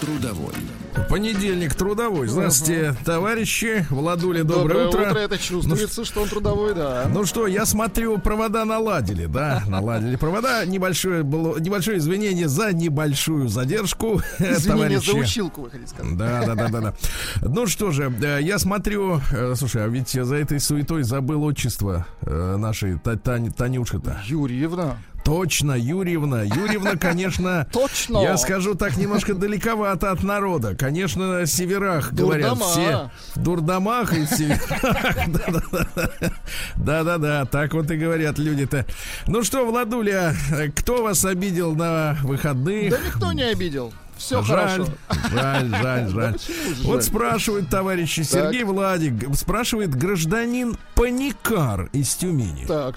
Трудовой. Понедельник трудовой. Здравствуйте, товарищи. Владуля, доброе, Доброе утро. утро. Это чувствуется, что он трудовой, да. Ну что, я смотрю, провода наладили, да, наладили провода. Небольшое было, небольшое извинение за небольшую задержку, Извинения товарищи. за училку, вы хотите сказать. Да, да, да, да, да. Ну что же, э, я смотрю, э, слушай, а ведь за этой суетой забыл отчество э, нашей Танюши-то. Юрьевна. Точно, Юрьевна. Юрьевна, конечно, Точно. я скажу так, немножко далековато от народа. Конечно, на северах говорят все. В дурдомах и в северах. Да-да-да. Так вот и говорят люди-то. Ну что, Владуля, кто вас обидел на выходных? Да никто не обидел. Все жаль, хорошо. жаль, жаль, жаль. Вот спрашивает товарищи Сергей Владик, спрашивает гражданин Паникар из Тюмени. Так,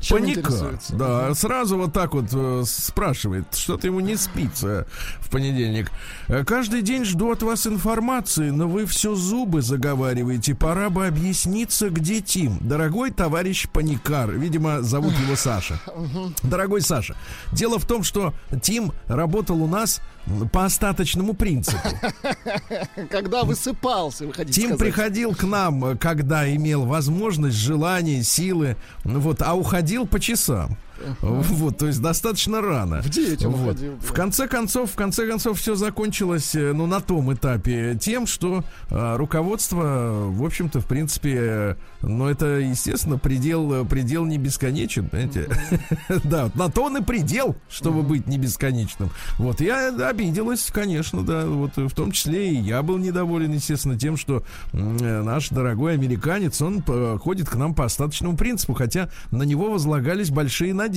чем Паникар, интересуется? да, сразу вот так вот э, спрашивает, что-то ему не спится в понедельник. Э, Каждый день жду от вас информации, но вы все зубы заговариваете. Пора бы объясниться, где Тим. Дорогой товарищ Паникар, видимо, зовут его Саша. Дорогой Саша, дело в том, что Тим работал у нас по остаточному принципу. Когда высыпался, вы хотите Тим сказать. приходил к нам, э, когда имел возможность, желание, силы, ну вот, а уходил по часам. Вот, то есть достаточно рано. В он Вот. уходил, да. В конце концов, в конце концов, все закончилось, э, ну, на том этапе тем, что э, руководство, в общем-то, в принципе, э, ну, это, естественно, предел, предел не бесконечен, понимаете? Да, на то он и предел, чтобы быть не бесконечным. Вот, я обиделась, конечно, да, вот, в том числе и я был недоволен, естественно, тем, что э, наш дорогой американец, он э, ходит к нам по остаточному принципу, хотя на него возлагались большие надежды.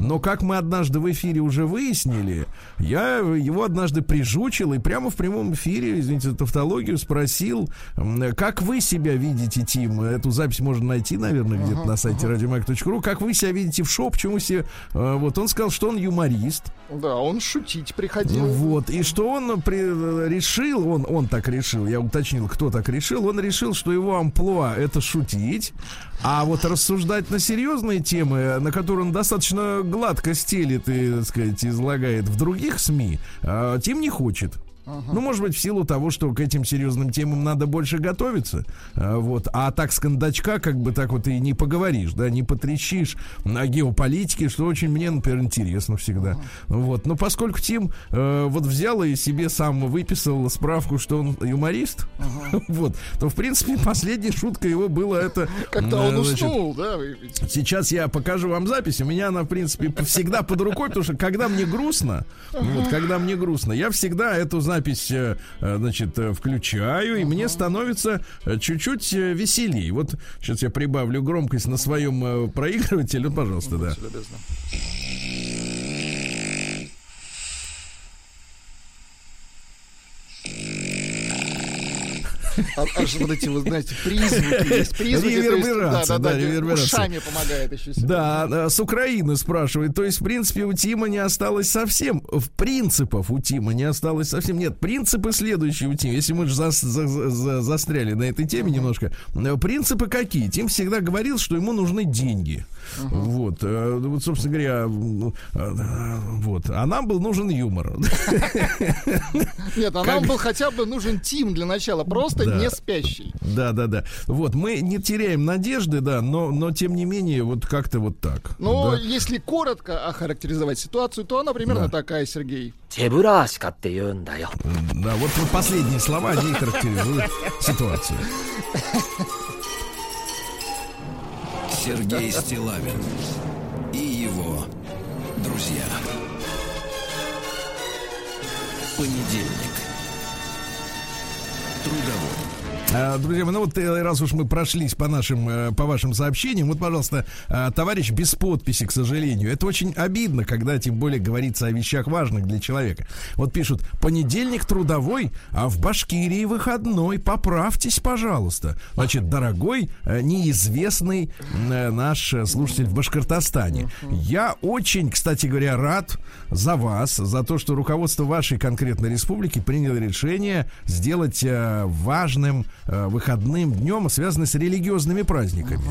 Но как мы однажды в эфире уже выяснили, я его однажды прижучил и прямо в прямом эфире, извините за тавтологию, спросил, как вы себя видите, Тим? Эту запись можно найти, наверное, где-то на сайте радиомаг.ру. Как вы себя видите в шоу? Почему все... э, Вот он сказал, что он юморист. Да, он шутить приходил. Вот, и что он при- решил, он, он так решил, я уточнил, кто так решил, он решил, что его амплуа это шутить, а вот рассуждать на серьезные темы, на которые он достаточно гладко стелит и, так сказать, излагает в других СМИ, а, Тим не хочет. Ну, может быть, в силу того, что к этим серьезным темам надо больше готовиться. А, вот. А так с кондачка, как бы так вот и не поговоришь, да, не потрещишь о геополитике, что очень мне, например, интересно всегда. Вот. Но поскольку Тим э, вот взял и себе сам выписал справку, что он юморист, вот, то, в принципе, последняя шутка его была это... Как-то э, он значит, уснул, да? Сейчас я покажу вам запись. У меня она, в принципе, всегда под рукой, потому что когда мне грустно, вот, когда мне грустно, я всегда эту запись, э, э, значит, э, включаю, и мне становится чуть-чуть веселее. Вот сейчас я прибавлю громкость на своем проигрывателе, Ну, пожалуйста, да. Любезно. Аж вот эти, вы знаете, призвуки есть. Призвуки, Реверберация, да, да, реверберация. ушами помогает еще. Да, э, с Украины спрашивает. То есть, в принципе, у Тима не осталось совсем. В принципов у Тима не осталось совсем. Нет, принципы следующие у Тима. Если мы же зас- за- за- застряли на этой теме немножко. Э, Принципы какие? Тим всегда говорил, что ему нужны деньги. Вот, э, вот, собственно говоря, вот. А нам был нужен юмор. Нет, а нам был хотя бы нужен Тим для начала, просто просто да. не спящий. Да, да, да. Вот, мы не теряем надежды, да, но, но тем не менее, вот как-то вот так. Но да. если коротко охарактеризовать ситуацию, то она примерно да. такая, Сергей. Чебурашка ты ее Да, вот, вот последние слова, они характеризуют ситуацию. Сергей Стилавин и его друзья. Понедельник. Трудовой. А, Друзья ну вот э, раз уж мы прошлись по нашим, э, по вашим сообщениям, вот, пожалуйста, товарищ без подписи, к сожалению. Это очень обидно, когда тем более говорится о вещах важных для человека. Вот пишут, понедельник трудовой, а в Башкирии выходной. Поправьтесь, пожалуйста. Значит, дорогой, э, неизвестный э, наш э, слушатель в Башкортостане. Я очень, кстати говоря, рад за вас, за то, что руководство вашей конкретной республики приняло решение сделать э, важным э, выходным днем, связанным с религиозными праздниками.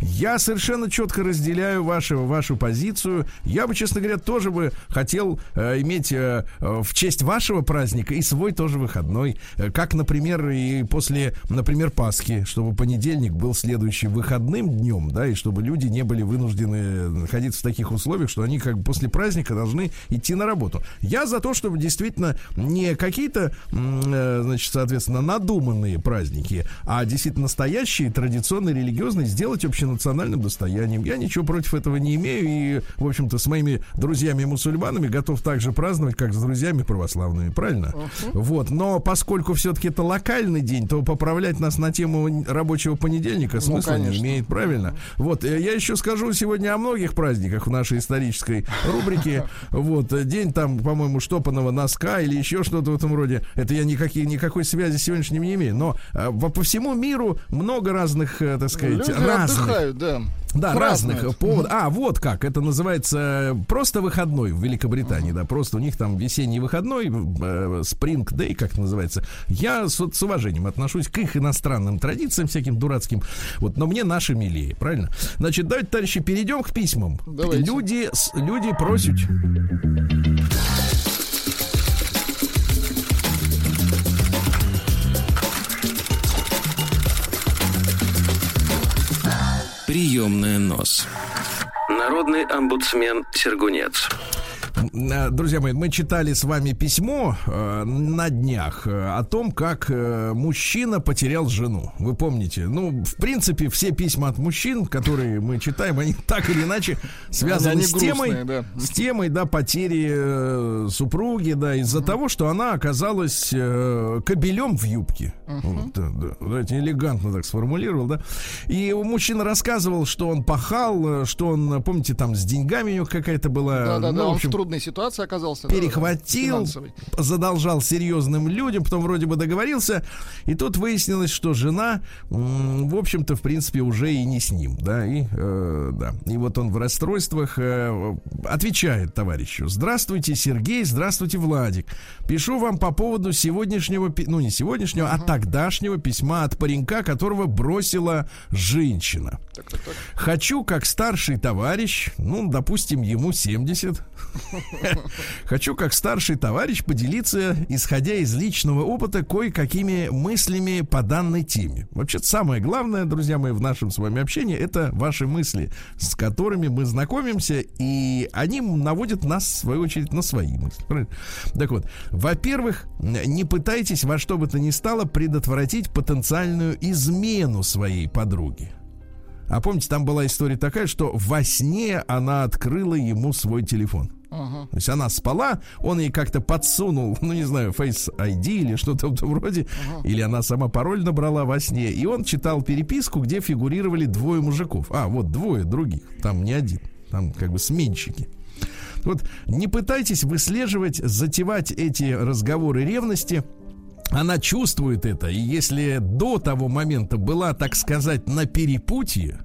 Я совершенно четко разделяю вашу, вашу позицию. Я бы, честно говоря, тоже бы хотел э, иметь э, э, в честь вашего праздника и свой тоже выходной. Э, Как, например, и после, например, Пасхи, чтобы понедельник был следующим выходным днем, да, и чтобы люди не были вынуждены находиться в таких условиях, что они как бы после праздника должны идти на работу. Я за то, чтобы действительно не какие-то, э, значит, соответственно, надуманные праздники, а действительно настоящие, традиционные, религиозные сделать общенациональным достоянием. Я ничего против этого не имею и, в общем-то, с моими друзьями-мусульманами готов так же праздновать, как с друзьями православными, правильно? Вот, но поскольку все-таки это локальный день, то поправлять нас на тему рабочего понедельника смысла не конечно. имеет, правильно? Вот, э, я еще скажу сегодня о многих праздниках в нашей исторической рубрике. Вот, день там, по-моему, штопанного носка или еще что-то в этом роде. Это я никакие, никакой связи с сегодняшним не имею. Но э, по всему миру много разных, э, так сказать, Люди разных. отдыхают, да. Да, Празднуют. разных поводов. А, вот как. Это называется э, просто выходной в Великобритании, да. Просто у них там весенний выходной, э, Spring Day, как это называется. Я с, с уважением отношусь к их иностранным традициям, всяким дурацким. Вот, но мне наши милее, правильно? Значит, давайте, товарищи, перейдем к письмам. Давайте. Люди, люди просят. Приемная нос. Народный омбудсмен Сергунец. Э, Друзья мои, мы читали с вами письмо э, на днях э, о том, как э, мужчина потерял жену. Вы помните? Ну, в принципе, все письма от мужчин, которые мы читаем, они так или иначе связаны Они с темой, грустные, да. с темой, да, потери э, супруги, да, из-за того, что она оказалась э, кобелем в юбке. Вот, да, да. Знаете, элегантно так сформулировал, да. И мужчина рассказывал, что он пахал, э, что он, помните, там с деньгами у него какая-то была. Да-да-да, ну, в он общем, в трудной ситуации оказался. да, перехватил, финансовой. задолжал серьезным людям, потом вроде бы договорился, и тут выяснилось, что жена, в общем-то, в принципе, уже и не с ним, да, и, э, да, и вот он в расстройствах э, отвечает товарищу, здравствуйте, Сергей, здравствуйте, Владик, пишу вам по поводу сегодняшнего, ну, не сегодняшнего, а тогдашнего письма от паренька, которого бросила женщина. Так, так, так. Хочу, как старший товарищ, ну, допустим, ему 70, хочу, как старший товарищ, поделиться, исходя из личного опыта, кое-какими мыслями по данной теме. Вообще, самое главное, друзья мои, в нашем с вами общении, это ваши мысли, с которыми мы знакомимся, и они наводят нас, в свою очередь, на свои мысли. Правильно? Так вот, во-первых, не пытайтесь во что бы то ни стало предотвратить потенциальную измену своей подруги. А помните, там была история такая, что во сне она открыла ему свой телефон. Ага. То есть она спала, он ей как-то подсунул, ну не знаю, Face ID или что-то в этом роде, или она сама пароль набрала во сне, и он читал переписку, где фигурировали двое мужиков. А, вот двое других, там не один, там как бы сменщики. Вот не пытайтесь выслеживать, затевать эти разговоры ревности. Она чувствует это, и если до того момента была, так сказать, на перепутье,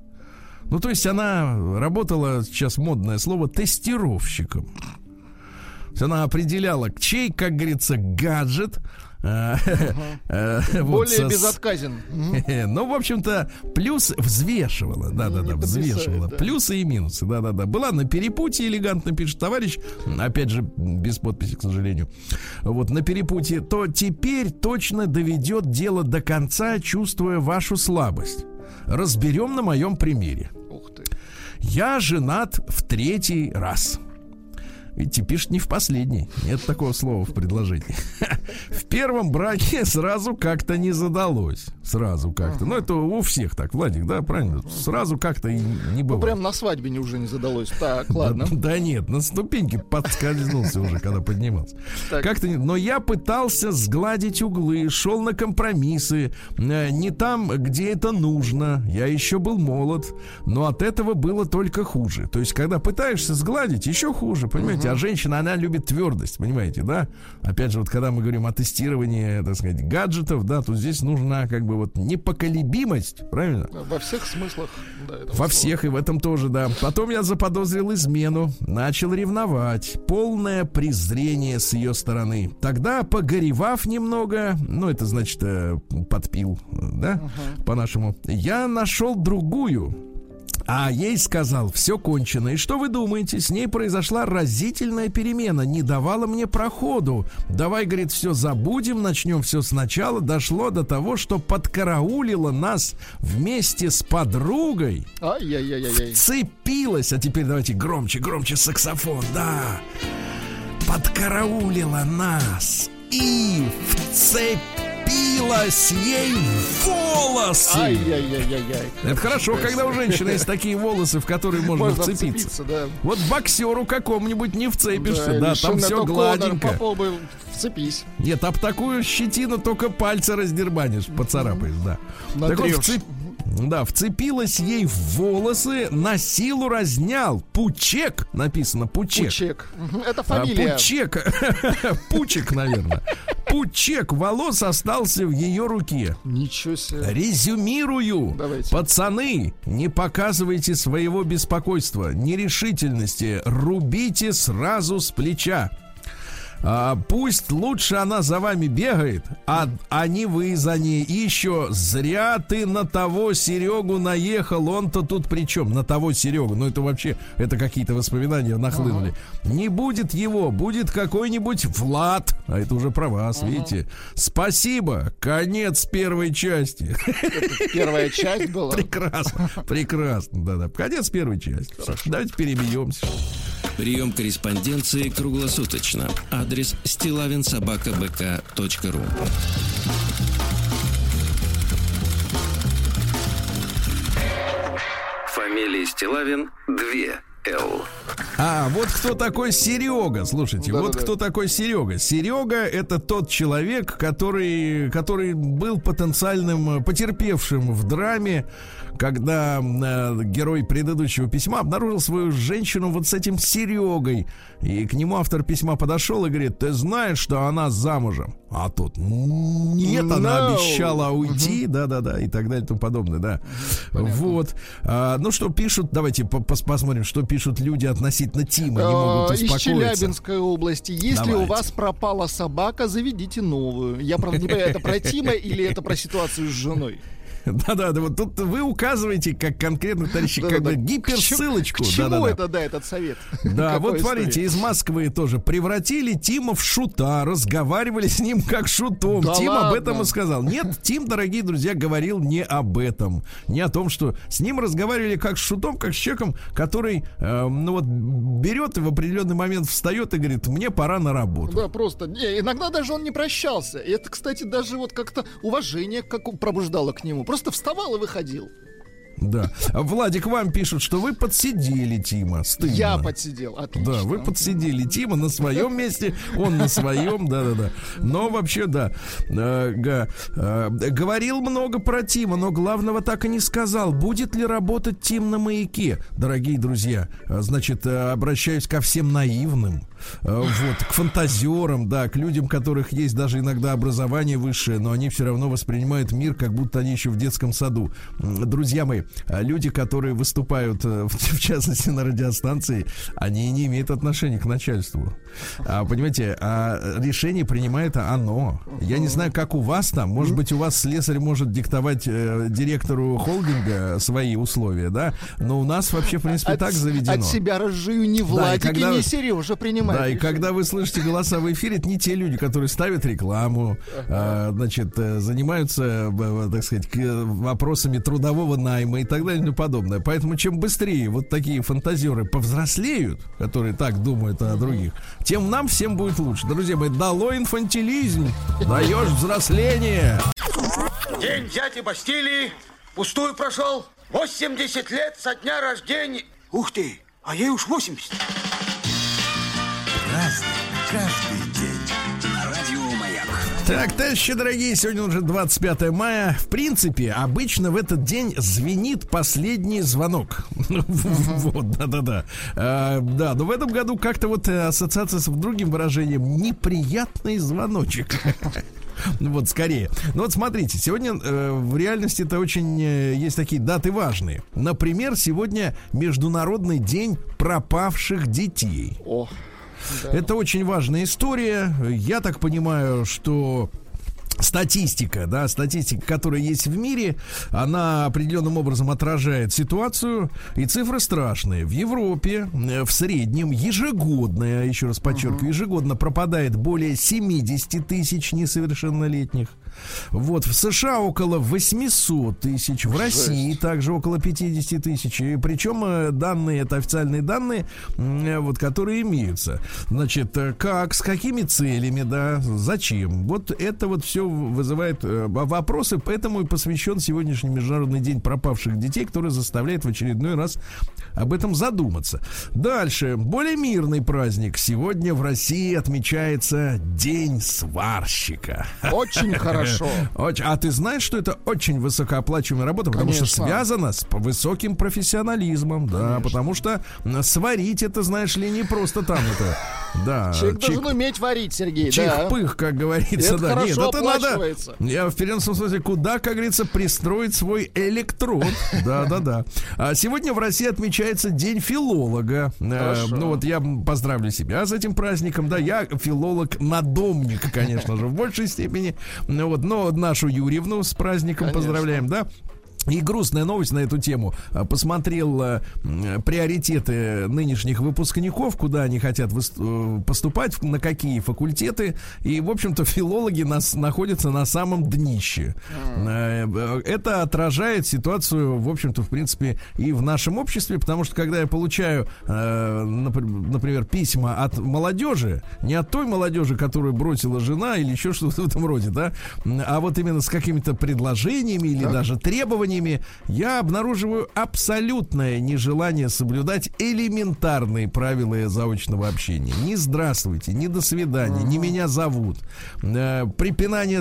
ну, то есть она работала, сейчас модное слово, тестировщиком. То есть она определяла, чей, как говорится, гаджет. э, э, Более безотказен. Ну, в общем-то, плюс взвешивала, да-да-да, потрясает, взвешивала. Плюсы и минусы, да-да-да. Была на перепутье, элегантно пишет товарищ, опять же, без подписи, к сожалению. Вот, на перепутье, то теперь точно доведет дело до конца, чувствуя вашу слабость. Разберем на моем примере. Ух ты. Я женат в третий раз. Видите, пишет не в последний. Нет такого слова в предложении. В первом браке сразу как-то не задалось. Сразу как-то. Ну, это у всех так, Владик, да, правильно? Сразу как-то и не Ну, было. прям на свадьбе не уже не задалось. Так, ладно. Да, да нет, на ступеньке подскользнулся уже, когда поднимался. Как-то не... Но я пытался сгладить углы, шел на компромиссы, э, не там, где это нужно. Я еще был молод, но от этого было только хуже. То есть, когда пытаешься сгладить, еще хуже, понимаете? А женщина, она любит твердость, понимаете, да? Опять же, вот когда мы говорим о тестировании, так сказать, гаджетов, да, то здесь нужна как бы вот непоколебимость, правильно? Во всех смыслах. да, Во слова. всех и в этом тоже, да. Потом я заподозрил измену, начал ревновать. Полное презрение с ее стороны. Тогда, погоревав немного, ну, это значит, э, подпил, да, по-нашему, я нашел другую. А ей сказал, все кончено. И что вы думаете? С ней произошла разительная перемена. Не давала мне проходу. Давай, говорит, все забудем, начнем все сначала. Дошло до того, что подкараулила нас вместе с подругой Ай-яй-яй-яй. вцепилась, а теперь давайте громче, громче саксофон, да, подкараулила нас и вцепилась ей в волосы. Ай-яй-яй-яй-яй. Это хорошо, когда у женщины есть такие волосы, в которые можно, Можно вцепиться. вцепиться, да. Вот боксеру какому-нибудь не вцепишься, или да, там все гладенько. Попал бы, вцепись. Нет, об такую щетину только пальцы раздербанишь, поцарапаешь, да. Так вот, Натрешь. вцеп- Да, вцепилась ей в волосы, на силу разнял. Пучек, написано, пучек. Пучек. Это А, фамилия. Пучек, пучек, наверное. Пучек волос остался в ее руке. Ничего себе. Резюмирую. Давайте. Пацаны, не показывайте своего беспокойства, нерешительности. Рубите сразу с плеча. А, пусть лучше она за вами бегает, а, а не вы за ней. И еще зря ты на того Серегу наехал. Он-то тут при чем? На того Серегу. Ну, это вообще, это какие-то воспоминания нахлынули. Не будет его, будет какой-нибудь Влад. А это уже про вас, видите. Спасибо. Конец первой части. Первая часть была. Прекрасно, прекрасно, да-да. Конец первой части. Давайте перебьемся. Прием корреспонденции круглосуточно. Адрес стилавинсобакабк.ру Фамилия Стилавин 2 Л. А, вот кто такой Серега. Слушайте, вот Да-да-да. кто такой Серега. Серега это тот человек, который, который был потенциальным э, потерпевшим в драме, когда э, герой предыдущего письма обнаружил свою женщину вот с этим Серегой. И к нему автор письма подошел и говорит: Ты знаешь, что она замужем? А тут нет, она No. обещала уйти, да-да-да, и так далее и тому подобное, да. Вот. А, ну что пишут, давайте по- пос- посмотрим, что пишут люди относительно Тима, не могут А, Из успокоиться. Челябинской области. Если у Давайте. вас пропала собака, заведите новую. Я, правда, не понимаю, это про Тима или это про ситуацию с женой? Да-да, да, вот тут вы указываете, как конкретно, товарищи, как бы гиперссылочку. К чему это, да, этот совет? Да, вот смотрите, из Москвы тоже превратили Тима в шута, разговаривали с ним как шутом. Тим об этом и сказал. Нет, Тим, дорогие друзья, говорил не об этом, не о том, что с ним разговаривали как с шутом, как с человеком, который, э, ну вот, берет и в определенный момент встает и говорит, мне пора на работу. Да, просто. Не, иногда даже он не прощался. И это, кстати, даже вот как-то уважение как пробуждало к нему. Просто вставал и выходил. Да. А Владик, вам пишут, что вы подсидели Тима. Стыдно. Я подсидел. Отлично. Да, вы подсидели Тима на своем месте, он на своем, да-да-да. Но вообще, да. Э, э, говорил много про Тима, но главного так и не сказал. Будет ли работать Тим на маяке? Дорогие друзья, э, значит, обращаюсь ко всем наивным. Э, Вот, к фантазерам, да, к людям, которых есть даже иногда образование высшее, но они все равно воспринимают мир, как будто они еще в детском саду. Друзья мои, а люди, которые выступают, э, в частности, на радиостанции, они не имеют отношения к начальству. А, понимаете, а решение принимает оно. Я не знаю, как у вас там. Может быть, у вас слесарь может диктовать э, директору холдинга свои условия, да? Но у нас вообще, в принципе, От, так заведено. от себя разжую ни Владик когда- и ни Сережа принимать Да, и когда вы слышите голоса в эфире, это не те люди, которые ставят рекламу, а, значит, э, занимаются, э, так сказать, вопросами трудового найма и так далее и тому подобное. Поэтому чем быстрее вот такие фантазеры повзрослеют, которые так думают о других, тем нам всем будет лучше. Друзья мои, дало инфантилизм, даешь взросление. День дяди Бастилии пустую прошел. 80 лет со дня рождения. Ух ты, а ей уж 80. Так, товарищи дорогие, сегодня уже 25 мая. В принципе, обычно в этот день звенит последний звонок. Вот, да-да-да. А, Да, но в этом году как-то вот э, ассоциация с другим выражением неприятный звоночек. Ну Вот, скорее. Ну вот смотрите, сегодня э, в реальности это очень э, есть такие даты важные. Например, сегодня Международный день пропавших детей. О, Это очень важная история. Я так понимаю, что статистика, да, статистика, которая есть в мире, она определенным образом отражает ситуацию, и цифры страшные. В Европе э, в среднем ежегодно, я еще раз подчеркиваю, ежегодно пропадает более 70 тысяч несовершеннолетних. Вот, в США около 800 тысяч, в России также около 50 тысяч. И причем э, данные, это официальные данные, э, вот, которые имеются. Значит, э, как, с какими целями, да, зачем? Вот это вот все вызывает вопросы, поэтому и посвящен сегодняшний Международный день пропавших детей, который заставляет в очередной раз об этом задуматься. Дальше, более мирный праздник. Сегодня в России отмечается День сварщика. очень хорошо. Очень. А ты знаешь, что это очень высокооплачиваемая работа, потому что Конечно. связано с п- высоким профессионализмом, да, потому что сварить это, знаешь ли, не просто там это, да. Человек чик- должен уметь варить, Сергей, да. Чих-пых, как говорится, Это да. Нет, хорошо это надо. Я в переносном смысле, куда, как говорится, пристроить свой электрод. Да, да, да. А сегодня в России отмечается День филолога. Э, Хорошо. Ну вот я поздравлю себя с этим праздником. Да, я филолог-надомник, конечно же, в большей степени. Ну вот, но нашу Юрьевну с праздником Конечно. поздравляем, да. И грустная новость на эту тему. А, Посмотрел м, приоритеты нынешних выпускников, куда они хотят э, поступать, на какие факультеты. И, в общем-то, филологи нас находятся на самом днище. Э, э, Это отражает ситуацию, в общем-то, в принципе, и в нашем обществе, потому что когда я получаю, э, напр- например, письма от молодежи, не от той молодежи, которую бросила жена или еще что-то в этом роде, да, а вот именно с какими-то предложениями или даже требованиями, я обнаруживаю абсолютное нежелание соблюдать элементарные правила заочного общения. Не здравствуйте, не до свидания, не меня зовут. Э,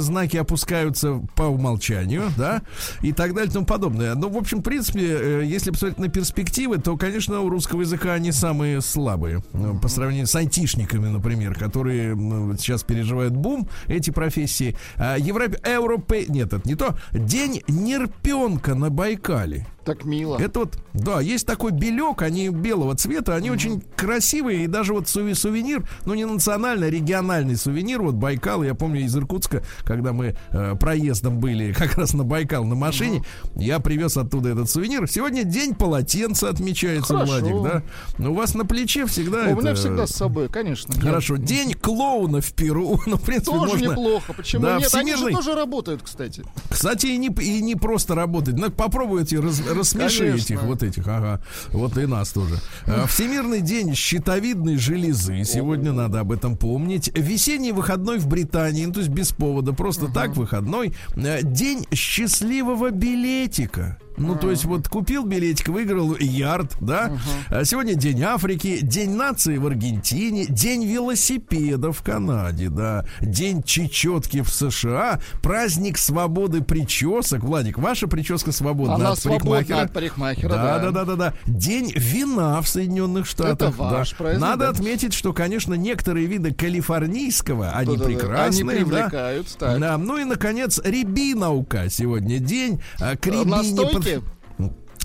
знаки опускаются по умолчанию, да, и так далее и тому подобное. Ну, в общем, в принципе, э, если посмотреть на перспективы, то, конечно, у русского языка они самые слабые э, по сравнению с айтишниками, например, которые сейчас переживают бум эти профессии. А Европе, Европе, нет, это не то. День нерпенка на Байкале. Так мило. Это вот, да, есть такой белек, они белого цвета, они очень красивые, и даже вот суви- сувенир, ну не национальный, а региональный сувенир, вот Байкал, я помню из Иркутска, когда мы э, проездом были как раз на Байкал на машине, я привез оттуда этот сувенир. Сегодня день полотенца отмечается, Хорошо. Владик, да? Ну, у вас на плече всегда У меня это- всегда с собой, конечно. Хорошо, день клоуна в Перу, ну, в принципе, Тоже можно... неплохо. Почему Да, нет? Они же всемирный- тоже работают, кстати. Кстати, и не, и не просто работать. Ну, попробуйте раз, рассмеши Конечно. этих, вот этих, ага. Вот и нас тоже. А, Всемирный день щитовидной железы. Сегодня надо об этом помнить. Весенний выходной в Британии, ну, то есть без повода, просто так выходной. А, День счастливого билетика. Ну, то есть, вот купил билетик, выиграл ярд, да? А Сегодня День Африки, День нации в Аргентине, День велосипеда в Канаде, да, День чечетки в США, праздник свободы причесок. Владик, ваша прическа свободна Она от парикмахера. от парикмахера, да, да. да, да, да, да. День вина в Соединенных Штатах. ваш да. праздник, Надо да. отметить, что, конечно, некоторые виды калифорнийского, они Да-да-да. прекрасные. Они да. привлекают, так. Да, ну и, наконец, рябинаука сегодня день. А, К рябине Настойки? Под-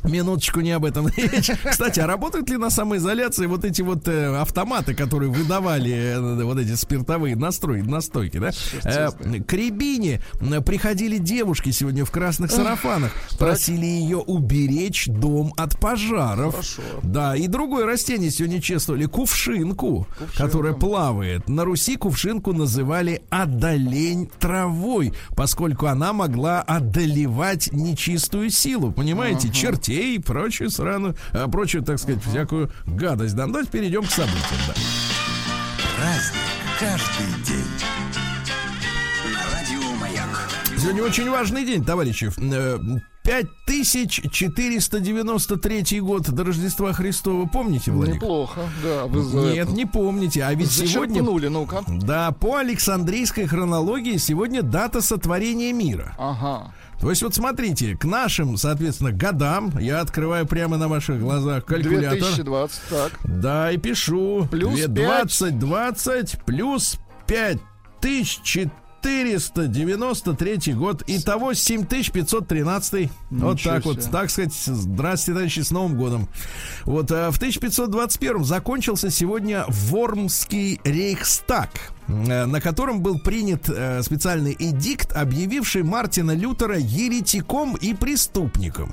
Минуточку не об этом речь. Кстати, а работают ли на самоизоляции вот эти вот э, автоматы, которые выдавали э, вот эти спиртовые настрои, настойки, да? Э, к Рябине приходили девушки сегодня в красных сарафанах, просили ее уберечь дом от пожаров. Хорошо. Да, и другое растение сегодня чествовали кувшинку, которая плавает. На Руси кувшинку называли одолень травой, поскольку она могла одолевать нечистую силу, понимаете, чертей и прочую сраную, а, прочую, так сказать, всякую гадость. Да, ну, давайте перейдем к событиям. Да. Праздник каждый день. Сегодня очень важный день, товарищи. Э, 5493 год до Рождества Христова. Помните, Владик? Неплохо, да. Вы за Нет, это не помните. А ведь сегодня... зачерпнули, ну-ка. Да, по Александрийской хронологии сегодня дата сотворения мира. Ага. То есть вот смотрите, к нашим, соответственно, годам, я открываю прямо на ваших глазах калькулятор. 2020, так. Да, и пишу. Плюс Две- пять. 20, 20, плюс 5493 год. Итого 7513. вот Ничего так вот. себе. Так сказать, здрасте, товарищи, с Новым годом. Вот а, в 1521 закончился сегодня Вормский рейхстаг на котором был принят э, специальный эдикт, объявивший Мартина Лютера еретиком и преступником.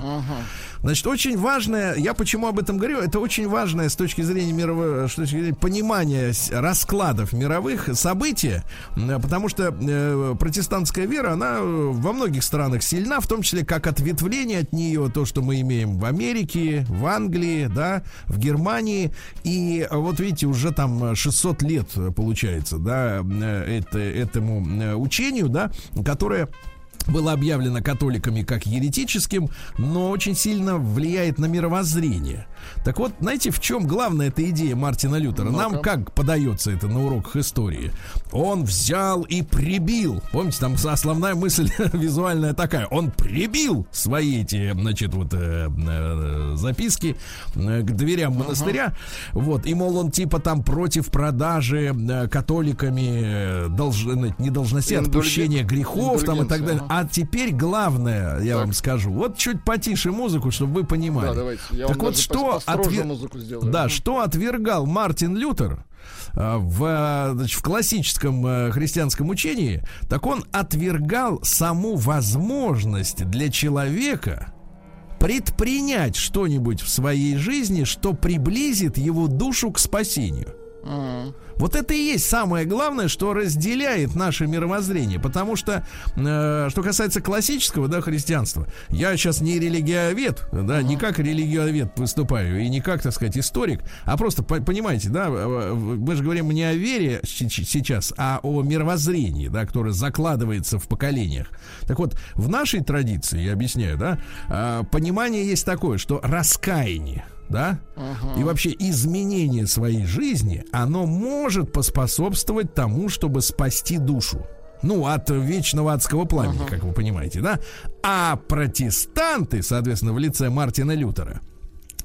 Значит, очень важное, я почему об этом говорю, это очень важное с точки зрения мирового, с точки зрения понимания раскладов мировых событий, потому что э, протестантская вера, она э, во многих странах сильна, в том числе как ответвление от нее, то, что мы имеем в Америке, в Англии, да, в Германии, и э, вот видите, уже там 600 лет э, получается, да, э, это, этому э, учению, да, которое было объявлено католиками как еретическим, но очень сильно влияет на мировоззрение. Так вот, знаете, в чем главная эта идея Мартина Лютера? Нам как подается это на уроках истории? Он взял и прибил. Помните, там основная мысль визуальная такая. Он прибил свои эти, значит, вот э, э, записки э, к дверям монастыря. Вот, и мол, он типа там против продажи э, католиками э, долж- не должностей, Индульген- отпущения грехов там и так далее. ага. А теперь главное, я Так. вам скажу, вот чуть потише музыку, чтобы вы понимали. Да, давайте. Я так вот что, отвер- музыку сделаю. да, что отвергал Мартин Лютер а, в, а, значит, в классическом а, христианском учении, так он отвергал саму возможность для человека предпринять что-нибудь в своей жизни, что приблизит его душу к спасению. Мгм. Вот это и есть самое главное, что разделяет наше мировоззрение. Потому что, э, что касается классического да, христианства, я сейчас не религиовед, да, не как религиовед выступаю, и не как, так сказать, историк, а просто, по- понимаете, да, мы же говорим не о вере сейчас, а о мировоззрении, да, которое закладывается в поколениях. Так вот, в нашей традиции, я объясняю, да, э, понимание есть такое, что раскаяние, да, и вообще изменение своей жизни, оно может поспособствовать тому, чтобы спасти душу. Ну, от вечного адского пламени, как вы понимаете, да? А протестанты, соответственно, в лице Мартина Лютера,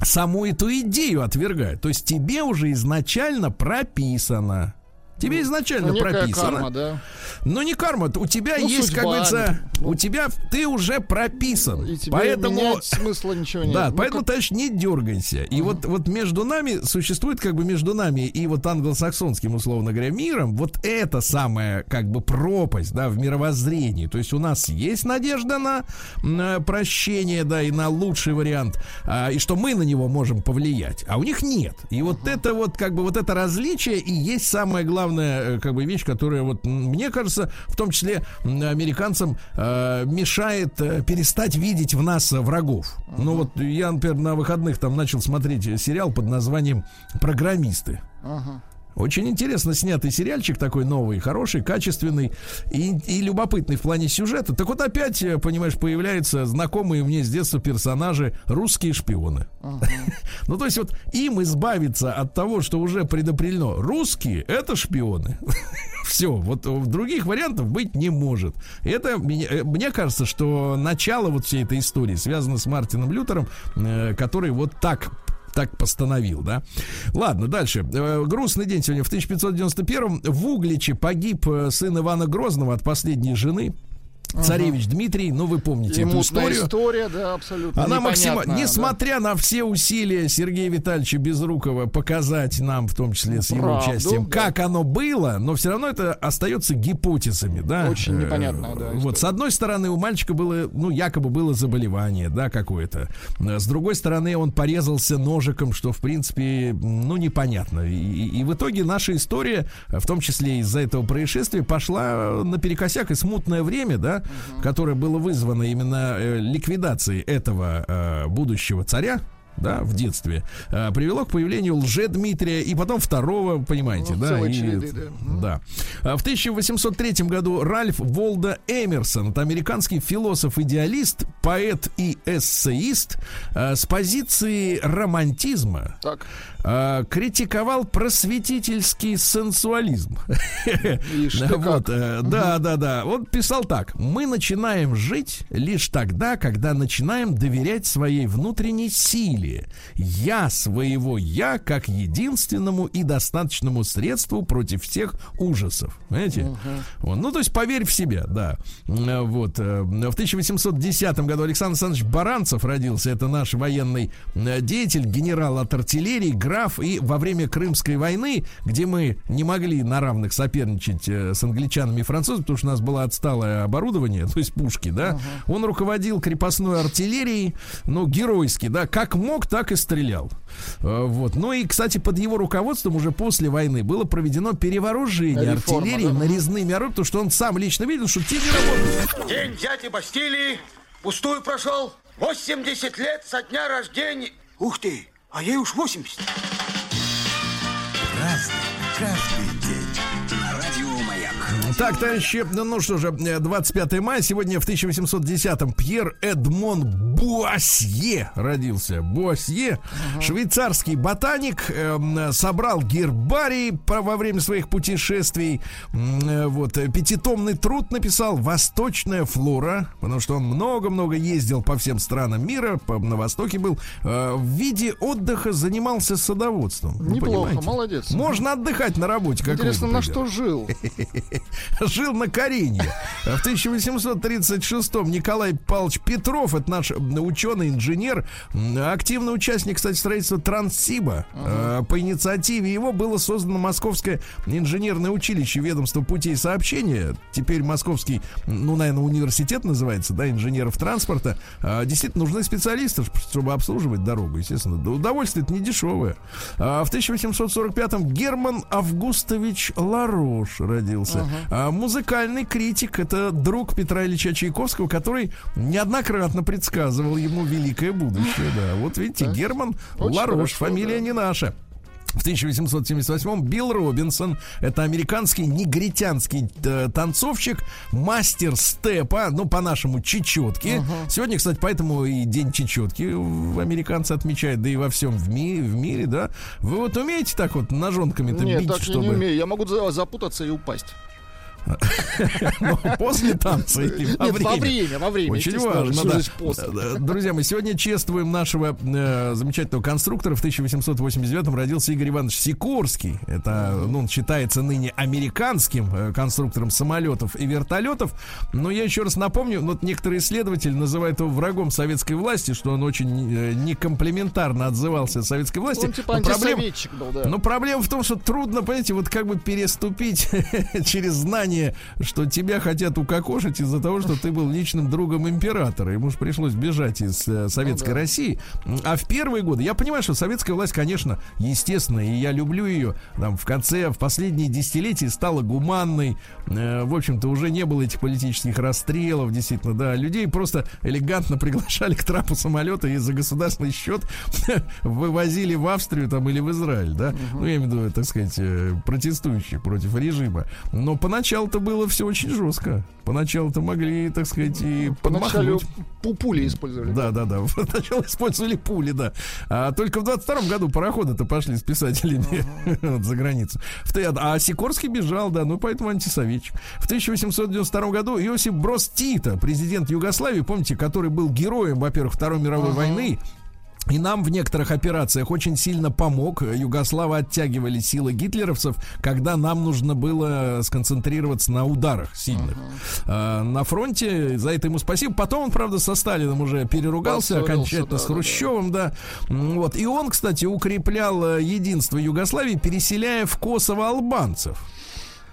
саму эту идею отвергают. То есть тебе уже изначально прописано. Тебе изначально Ну, прописано. карма, да. Но не карма, у тебя Ну, есть, как судьба. говорится, у тебя ты уже прописан. И тебе поэтому смысла ничего нет. да, Ну, поэтому, как- товарищ, не дергайся. И вот, вот между нами существует как бы между нами и вот англосаксонским, условно говоря, миром, вот это самая как бы пропасть, да, в мировоззрении. То есть у нас есть надежда на м, э, прощение, да, и на лучший вариант, а, и что мы на него можем повлиять, а у них нет. И вот это вот как бы вот это различие и есть самая главная э, как бы вещь, которая вот мне кажется, в том числе американцам э, мешает э, перестать видеть в нас э, врагов. Ну вот я, например, на выходных там начал смотреть сериал под названием «Программисты». Ага. Очень интересно снятый сериальчик такой новый, хороший, качественный и, и любопытный в плане сюжета. Так вот опять, э, понимаешь, появляются знакомые мне с детства персонажи русские шпионы. Ну то есть вот им избавиться от того, что уже предопределено. Русские это шпионы. Все, вот э, других вариантов быть не может. Это мне, э, мне кажется, что начало вот всей этой истории связано с Мартином Лютером, который вот так так постановил, да. Ладно, дальше. Э, грустный день сегодня. В 1591 в Угличе погиб э, сын Ивана Грозного от последней жены. Царевич Дмитрий, ну вы помните И эту историю. история, да, абсолютно. Она максимально, непонятная, да. несмотря на все усилия Сергея Витальевича Безрукова показать нам, в том числе с его Правду, участием, да. как оно было, но все равно это остается гипотезами, да. Очень Э, непонятная, да, Вот, история. с одной стороны, у мальчика было, ну, якобы было заболевание, да, какое-то. Э, С другой стороны, он порезался ножиком, что, в принципе, ну, непонятно. И, и- в итоге наша история, в том числе из-за этого происшествия, пошла наперекосяк и смутное время, да, которое было вызвано именно э, ликвидацией этого э, будущего царя, да, в детстве, э, привело к появлению лже-Дмитрия и потом второго, понимаете, Ну, да, и- череды, да. да. А В 1803 году Ральф Волда Эмерсон, это американский философ-идеалист, поэт и эссеист, э, с позиции романтизма Так, э, критиковал просветительский сенсуализм. Вот, э, Да, да, да. Он писал так. Мы начинаем жить лишь тогда, когда начинаем доверять своей внутренней силе. Я своего я как единственному и достаточному средству против всех ужасов. Знаете? Вот. Ну, то есть поверь в себя, да. Э, Вот. В 1810 году Александр Александрович Баранцев родился. Это наш военный деятель, генерал от артиллерии, граф. И во время Крымской войны, где мы не могли на равных соперничать э, с англичанами и французами, потому что у нас было отсталое оборудование, то есть пушки, да, он руководил крепостной артиллерией, ну, геройски, да, как мог, так и стрелял. Э, Вот. Ну и, кстати, под его руководством уже после войны было проведено перевооружение Реформа, артиллерии да? нарезными орудиями, потому что он сам лично видел, что те не работают. День дяди Бастилии пустую прошел. 80 лет со дня рождения. Ух ты, а ей уж 80. Праздник каждый Так, товарищи, ну, что же, э, 25 мая, сегодня в 1810-м Пьер Эдмон Буасье родился. Буасье, швейцарский ботаник, эм, собрал гербарий во время своих путешествий. Э, Вот, э, пятитомный труд написал «Восточная флора», потому что он много-много ездил по всем странам мира, по- на Востоке был. Э, В виде отдыха занимался садоводством. Неплохо, молодец. Можно отдыхать на работе. как Интересно, на что жил? жил на Карине. В 1836-м Николай Павлович Петров, это наш ученый, инженер, активный участник, кстати, строительства Транссиба. Э, По инициативе его было создано Московское инженерное училище ведомства путей сообщения. Теперь Московский, ну, наверное, университет называется, да, инженеров транспорта. А, Действительно, нужны специалисты, чтобы обслуживать дорогу, естественно. Да Удовольствие это не дешевое. А В 1845-м Герман Августович Ларош родился. А, Музыкальный критик, это друг Петра Ильича Чайковского, который неоднократно предсказывал ему великое будущее. Да, вот видите, Герман Очень Ларош, хорошо, фамилия да. не наша. В 1878-м Билл Робинсон, это американский негритянский э, танцовщик, мастер степа, ну, по-нашему, чечетки. Сегодня, кстати, поэтому и день чечетки американцы отмечают, да и во всем в мире, в мире, да. Вы вот умеете так вот ножонками-то Нет, бить, так я чтобы... не умею. Я могу за- запутаться и упасть. Ну, после танца или во время? во время, во время. Очень важно, да. Друзья, мы сегодня чествуем нашего э, замечательного конструктора. В 1889-м родился Игорь Иванович Сикорский. Это, ну, он считается ныне американским э, конструктором самолетов и вертолетов. Но я еще раз напомню, вот некоторые исследователи называют его врагом советской власти, что он очень э, некомплементарно отзывался о советской власти. Он типа антисоветчик был, да. но проблема в том, что трудно, понимаете, вот как бы переступить через знание, что тебя хотят укокошить из-за того, что ты был личным другом императора. Ему же пришлось бежать из э, советской Ну да. России. А в первые годы, я понимаю, что советская власть, конечно, естественно, и я люблю ее, там, в конце, в последние десятилетия стала гуманной. Э, в общем-то, уже не было этих политических расстрелов, действительно, да. Людей просто элегантно приглашали к трапу самолета и за государственный счет вывозили в Австрию там или в Израиль, да. Ну, я имею в виду, так сказать, э, протестующих против режима. Но поначалу-то было все очень жестко. Поначалу-то могли, так сказать, и Поначалу подмахнуть. пу- пули использовали. Да, да, да. Сначала использовали пули, да. А только в 22 году пароходы-то пошли с писателями вот, за границу. В А Сикорский бежал, да, ну поэтому антисоветчик. В 1892 году Иосиф Брос Тита, президент Югославии, помните, который был героем, во-первых, Второй мировой войны, И нам в некоторых операциях очень сильно помог. Югославы оттягивали силы гитлеровцев, когда нам нужно было сконцентрироваться на ударах сильных. А, на фронте, за это ему спасибо. Потом он, правда, со Сталином уже переругался окончательно да, с да, да. Хрущевым, да. М, Вот. И он, кстати, укреплял э, единство Югославии, переселяя в Косово албанцев.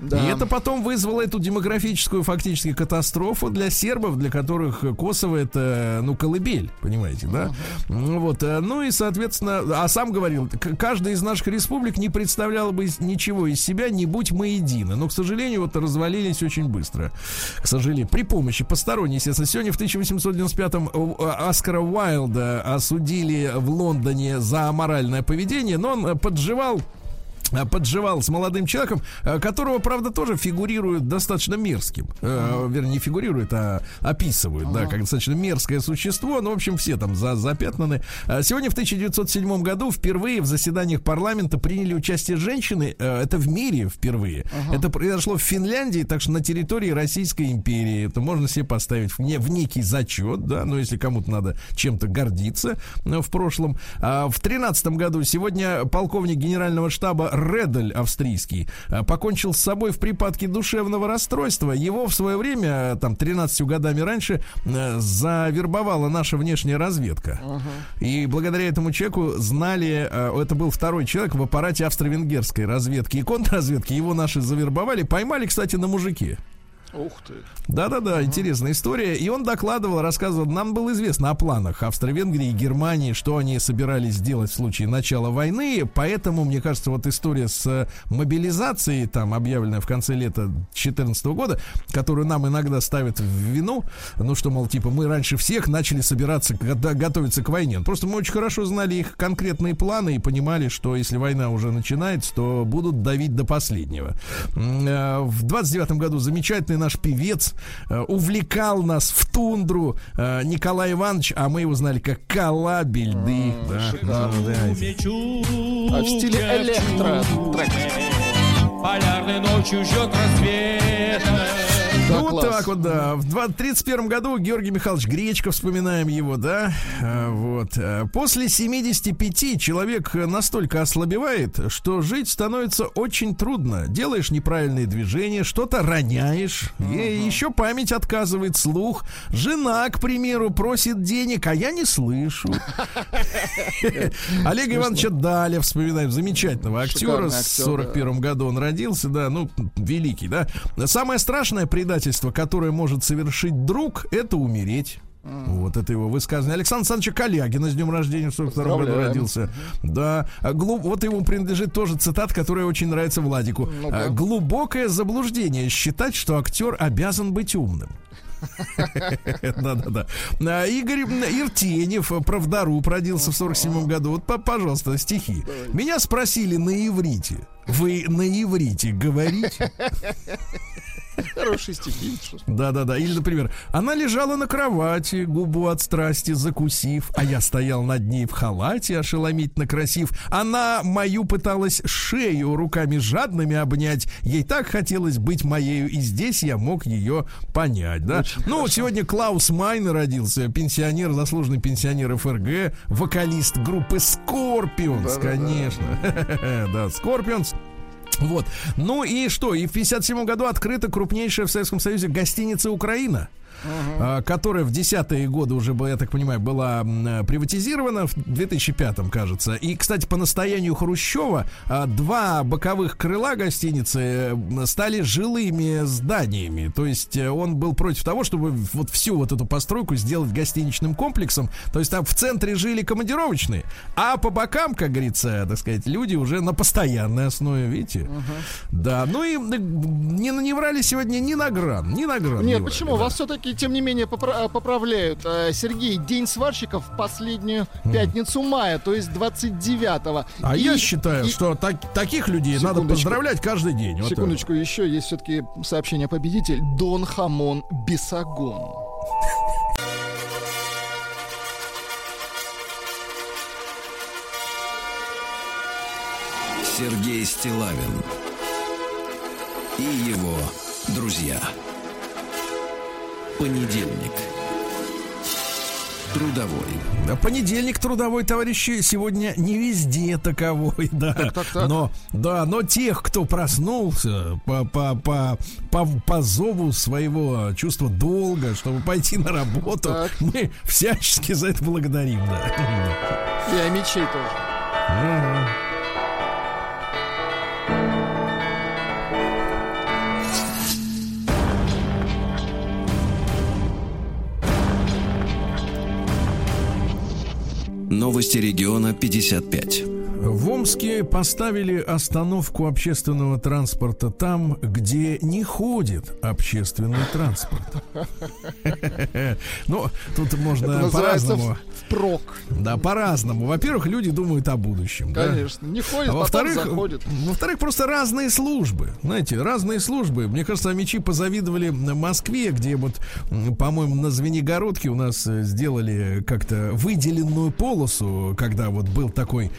Да. И это потом вызвало эту демографическую фактически катастрофу для сербов, для которых Косово это, ну, колыбель, понимаете, да? Ну, Вот, э, ну и, соответственно, а сам говорил, каждая из наших республик не представляла бы ничего из себя, не будь мы едины. Но, к сожалению, вот развалились очень быстро. К сожалению, при помощи посторонней, естественно. Сегодня в 1895-м э, Оскара Уайлда осудили в Лондоне за аморальное поведение, но он э, подживал подживал с молодым человеком, э, которого, правда, тоже фигурирует достаточно мерзким. Э, Вернее, не фигурирует, а описывают, да, как достаточно мерзкое существо. Ну, в общем, все там за, запятнаны. А Сегодня, в 1907 году, впервые в заседаниях парламента приняли участие женщины. Э, Это в мире впервые. Это произошло в Финляндии, так что на территории Российской империи. Это можно себе поставить в, не, в некий зачет, да, но если кому-то надо чем-то гордиться э, в прошлом. А в 13 году сегодня полковник генерального штаба Редель австрийский э, покончил с собой в припадке душевного расстройства. Его в свое время, э, там, 13 годами раньше, э, завербовала наша внешняя разведка. И благодаря этому человеку знали, это был второй человек в аппарате австро-венгерской разведки и контрразведки. Его наши завербовали, поймали, кстати, на мужике. Ух ты. Да-да-да, интересная история. И он докладывал, рассказывал, нам было известно о планах Австро-Венгрии и Германии, что они собирались сделать в случае начала войны. Поэтому, мне кажется, вот история с э, мобилизацией, там, объявленная в конце лета 2014 года, которую нам иногда ставят в вину, ну что, мол, типа, мы раньше всех начали собираться, го- готовиться к войне. Просто мы очень хорошо знали их конкретные планы и понимали, что если война уже начинается, то будут давить до последнего. Э, В 29 году замечательный наш певец э, увлекал нас в тундру э, Николай Иванович, а мы его знали как Кала Бельды. Да, ну, да. А в стиле электро. Полярной ночью ждет рассвет. Да, Ну, вот так вот, да. В 1931 году Георгий Михайлович Гречко, вспоминаем его, да. А, Вот. А, После 75 человек настолько ослабевает, что жить становится очень трудно. Делаешь неправильные движения, что-то роняешь, и еще память отказывает, слух. Жена, к примеру, просит денег, а я не слышу. Олега Ивановича Даля, вспоминаем, замечательного актера. Актер, 41 году он родился, да, ну, великий, да. Самое страшное предательство, которое может совершить друг, это умереть. Вот это его высказывание. Александр Александрович Калягина с днем рождения в 42 году родился. Да. А глу- Вот ему принадлежит тоже цитат, которая очень нравится Владику. Ну-ка. А, Глубокое заблуждение считать, что актер обязан быть умным. Да-да-да. А, Игорь Иртенев, правдару, родился в 47 году. Вот, по- пожалуйста, стихи. Меня спросили на иврите. Вы на иврите говорите? Хорошие стихи. Да-да-да. Или, например, она лежала на кровати, губу от страсти закусив, а я стоял над ней в халате, ошеломительно красив. Она мою пыталась шею руками жадными обнять. Ей так хотелось быть моею, и здесь я мог ее понять, да? ну, вот сегодня Клаус Майнер родился, пенсионер, заслуженный пенсионер ФРГ, вокалист группы Scorpions, конечно. Да, Scorpions. Вот. Ну и что? И в 57 году открыта крупнейшая в Советском Союзе гостиница «Украина». А, которая в десятые годы уже, я так понимаю, была приватизирована в 2005, кажется. И, кстати, по настоянию Хрущева а, два боковых крыла гостиницы э, стали жилыми зданиями. То есть э, он был против того, чтобы вот всю вот эту постройку сделать гостиничным комплексом. То есть там в центре жили командировочные, а по бокам, как говорится, так сказать, люди уже на постоянной основе, видите? Да, ну и э, не, не врали сегодня ни на гран, ни на гран. не Нет, врали, почему? да. Вас все-таки, тем не менее, попра- э, поправляют. Э, Сергей, День сварщиков в последнюю пятницу мая, то есть 29-го. А И- я считаю, и- что так- таких людей надо поздравлять каждый день. Вот. Секундочку, еще есть все-таки сообщение победитель. Дон Хамон Бесогон. Сергей Стилавин и его друзья. Понедельник. Трудовой. Понедельник трудовой, товарищи, сегодня не везде таковой, да. Так, так, так. Но, да, но тех, кто проснулся по, по, по, по, по зову своего чувства долга, чтобы пойти на работу, Так. мы всячески за это благодарим, да. И о мечей тоже. Ага. Новости региона 55. В Омске поставили остановку общественного транспорта там, где не ходит общественный транспорт. Ну, тут можно по-разному. впрок. Да, по-разному. Во-первых, люди думают о будущем. Конечно. Не ходит, А во-вторых, во-вторых, просто разные службы. Знаете, разные службы. Мне кажется, мечи позавидовали на Москве, где вот, по-моему, на Звенигородке у нас э, сделали как-то выделенную полосу, когда вот был такой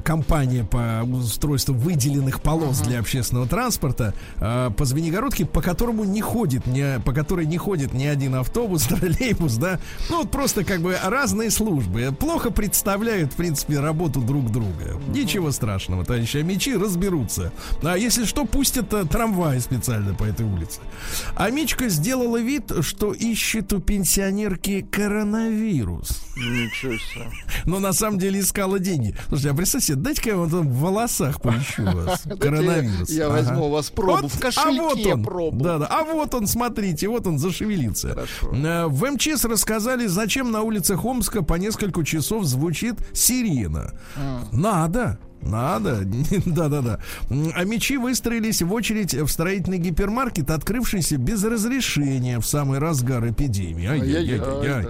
компания по устройству выделенных полос для общественного транспорта а, по Звенигородке, по которому не ходит, не, по которой не ходит ни один автобус, троллейбус, да. Ну вот просто как бы разные службы. Плохо представляют, в принципе, работу друг друга. Ничего страшного, товарищи Амичи разберутся. А если что, пустят э, трамвай специально по этой улице. Амичка сделала вид, что ищет у пенсионерки коронавирус. Ничего себе. Но на самом деле искала деньги. Слушайте, а себе, дайте-ка я вот там в волосах поищу вас. Коронавирус. Я Ага. возьму у вас пробу. Вот, В а вот кошельке он, пробу. Да, да. А вот он, смотрите, вот он зашевелился. Хорошо. Э, В МЧС рассказали, зачем на улицах Омска по несколько часов звучит сирена. А. Надо. Надо, да-да-да. А мечи выстроились в очередь в строительный гипермаркет, открывшийся без разрешения в самый разгар эпидемии. Ай-яй-яй, Ай-яй-яй-яй.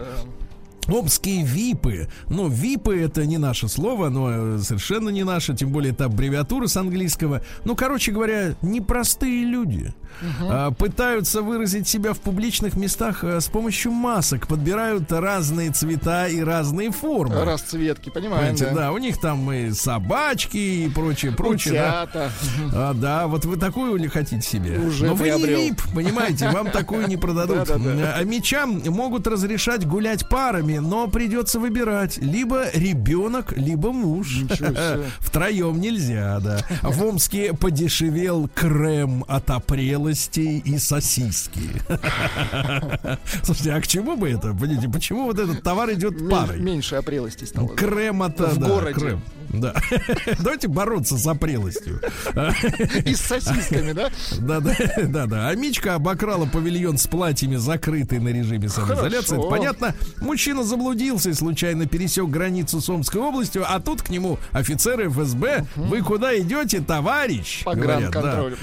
Да. Омские ВИПы. Ну, ВИПы это не наше слово, но э, совершенно не наше, тем более это аббревиатура с английского. Ну, короче говоря, непростые люди. А, пытаются выразить себя в публичных местах а, с помощью масок, подбирают разные цвета и разные формы. Расцветки, Понимаете, да. да, у них там и собачки и прочее, прочее. да. А, да, вот вы такую ли хотите себе? Уже Но вы не приобрел. вип, понимаете, вам такую не продадут. А мечам могут разрешать гулять парами, но придется выбирать либо ребенок, либо муж. Втроем нельзя, да. В Омске подешевел крем от опрелостей и сосиски. Слушайте, а к чему бы это? Понимаете, почему вот этот товар идет парой? Меньше опрелости стало. Крем от В да, городе. Да. Давайте бороться с опрелостью. И с сосисками, да? Да, да, да, да. А Мичка обокрала павильон с платьями, закрытый на режиме самоизоляции. Это понятно. Мужчина заблудился и случайно пересек границу с Омской областью, а тут к нему офицеры ФСБ. Вы куда идете, товарищ? Говорят, да. Погранконтроль.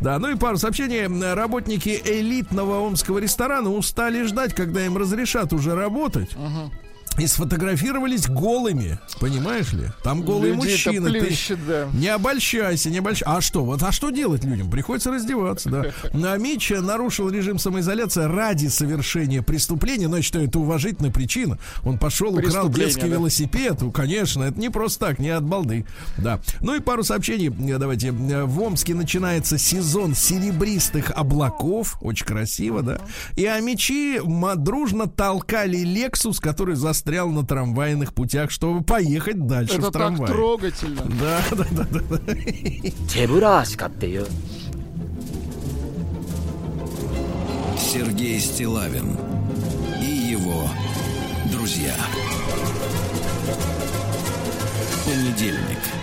Да, ну и пару сообщений. Работники элитного омского ресторана устали ждать, когда им разрешат уже работать. И сфотографировались голыми, понимаешь ли? Там голые Людей-то мужчины. Ты плющит, да. не обольщайся, не обольщайся. А что? Вот, а что делать людям? Приходится раздеваться, да. А Мич нарушил режим самоизоляции ради совершения преступления, но я считаю, это уважительная причина. Он пошел, украл детский да. велосипед. Ну, конечно, это не просто так, не от балды. Да. Ну и пару сообщений. Э, Давайте. Э, В Омске начинается сезон серебристых облаков. Очень красиво, да. И амичи дружно толкали Лексус, который застрял на трамвайных путях, чтобы поехать дальше Это в трамвай. Это так трогательно. Да, да, да. да. Сергей Стилавин и его друзья. Понедельник.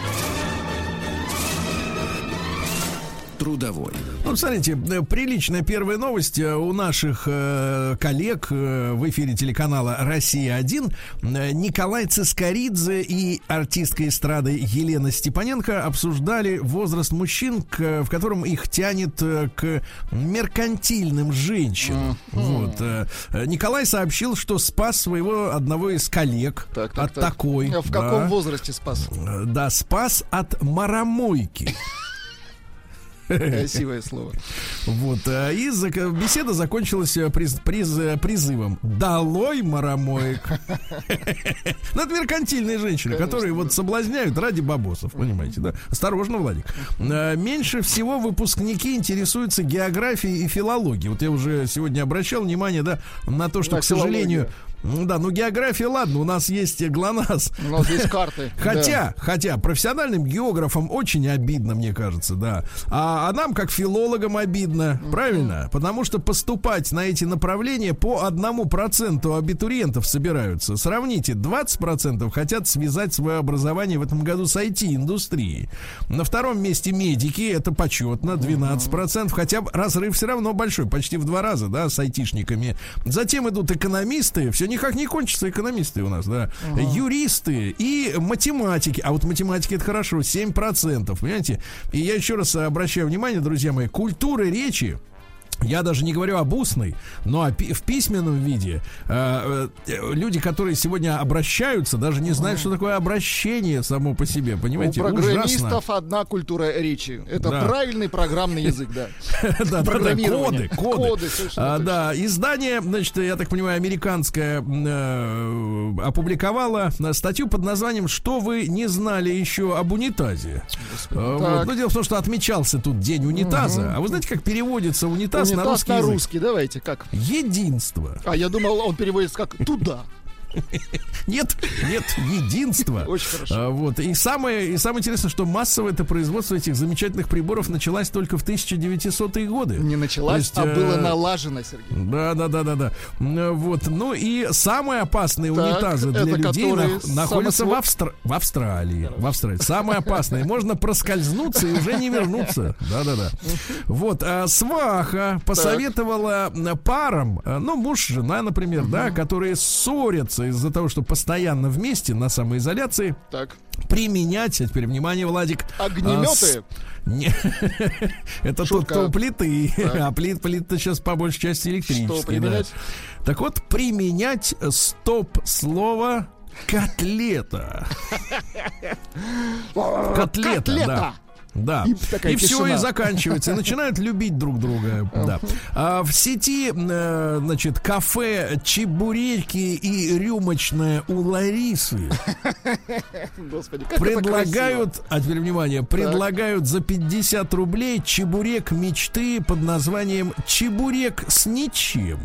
Трудовой. Ну, смотрите, э, приличная первая новость э, у наших э, коллег э, в эфире телеканала «Россия-1». Э, Николай Цискоридзе и артистка эстрады Елена Степаненко обсуждали возраст мужчин, к- в котором их тянет э, к меркантильным женщинам. Вот. э, э, Николай сообщил, что спас своего одного из коллег Так, так, от так. такой. А В да. каком возрасте спас? Да, спас от маромойки. Красивое слово. Вот, а, и беседа закончилась э, приз- приз- э, призывом «Долой маромоек!» Ну, это меркантильные женщины, которые вот соблазняют ради бабосов, понимаете, да? Осторожно, Владик. А, Меньше всего выпускники интересуются географией и филологией. Вот я уже сегодня обращал внимание, да, на то, что, к сожалению, Ну Да, ну география, ладно, у нас есть ГЛОНАСС. У нас есть карты. Хотя, хотя профессиональным географам очень обидно, мне кажется, да. А, а нам, как филологам, обидно, правильно? Потому что поступать на эти направления по одному проценту абитуриентов собираются. Сравните, 20% хотят связать свое образование в этом году с IT-индустрией. На втором месте медики, это почетно, 12%, хотя бы разрыв все равно большой, почти в два раза, да, с айтишниками. Затем идут экономисты, все никак не кончатся экономисты у нас, да, юристы и математики. А вот математики это хорошо, 7%, понимаете? И я еще раз обращаю внимание, друзья мои, культуры речи, я даже не говорю об устной, но в письменном виде э, э, люди, которые сегодня обращаются, даже не знают, что такое обращение само по себе, У понимаете? программистов одна культура речи. Это Да. правильный программный язык, да. да, коды, коды. А, да, издание, значит, я так понимаю, американское э, опубликовало статью под названием «Что вы не знали еще об унитазе». А. Но дело в том, что отмечался тут день унитаза. А вы знаете, как переводится унитаз, на русский на русский, давайте, как? Единство. А я думал, он переводится как «туда». Нет, нет, единство. Очень хорошо. А, вот. И самое, и самое интересное, что массовое это производство этих замечательных приборов началось только в 1900-е годы. Не началась, есть, а было э, налажено, Сергей. Да, да, да, да, да. М, Вот. Ну и самые опасные Так, унитазы для людей нах- находятся в, Австр- в Австралии. В Австралии. Самые опасные. Можно проскользнуться и уже не вернуться. Да, да, да. Вот. а сваха посоветовала м, парам, а, ну, муж, жена, например, да, которые ссорятся из-за того, что постоянно вместе на самоизоляции, Так. применять, а теперь внимание, Владик, а, Огнеметы? с- не, это тот, Шутка. кто у плиты, а плит, плита сейчас по большей части электрические. Что применять? да. Так вот, применять стоп-слово котлета. Котлета, Котлета! да. Да. И такая И все, и заканчивается. И начинают любить друг друга. Да. А в сети, э, значит, кафе Чебуреки и рюмочная у Ларисы Господи, предлагают, а теперь внимание, предлагают за 50 рублей чебурек мечты под названием чебурек с ничем.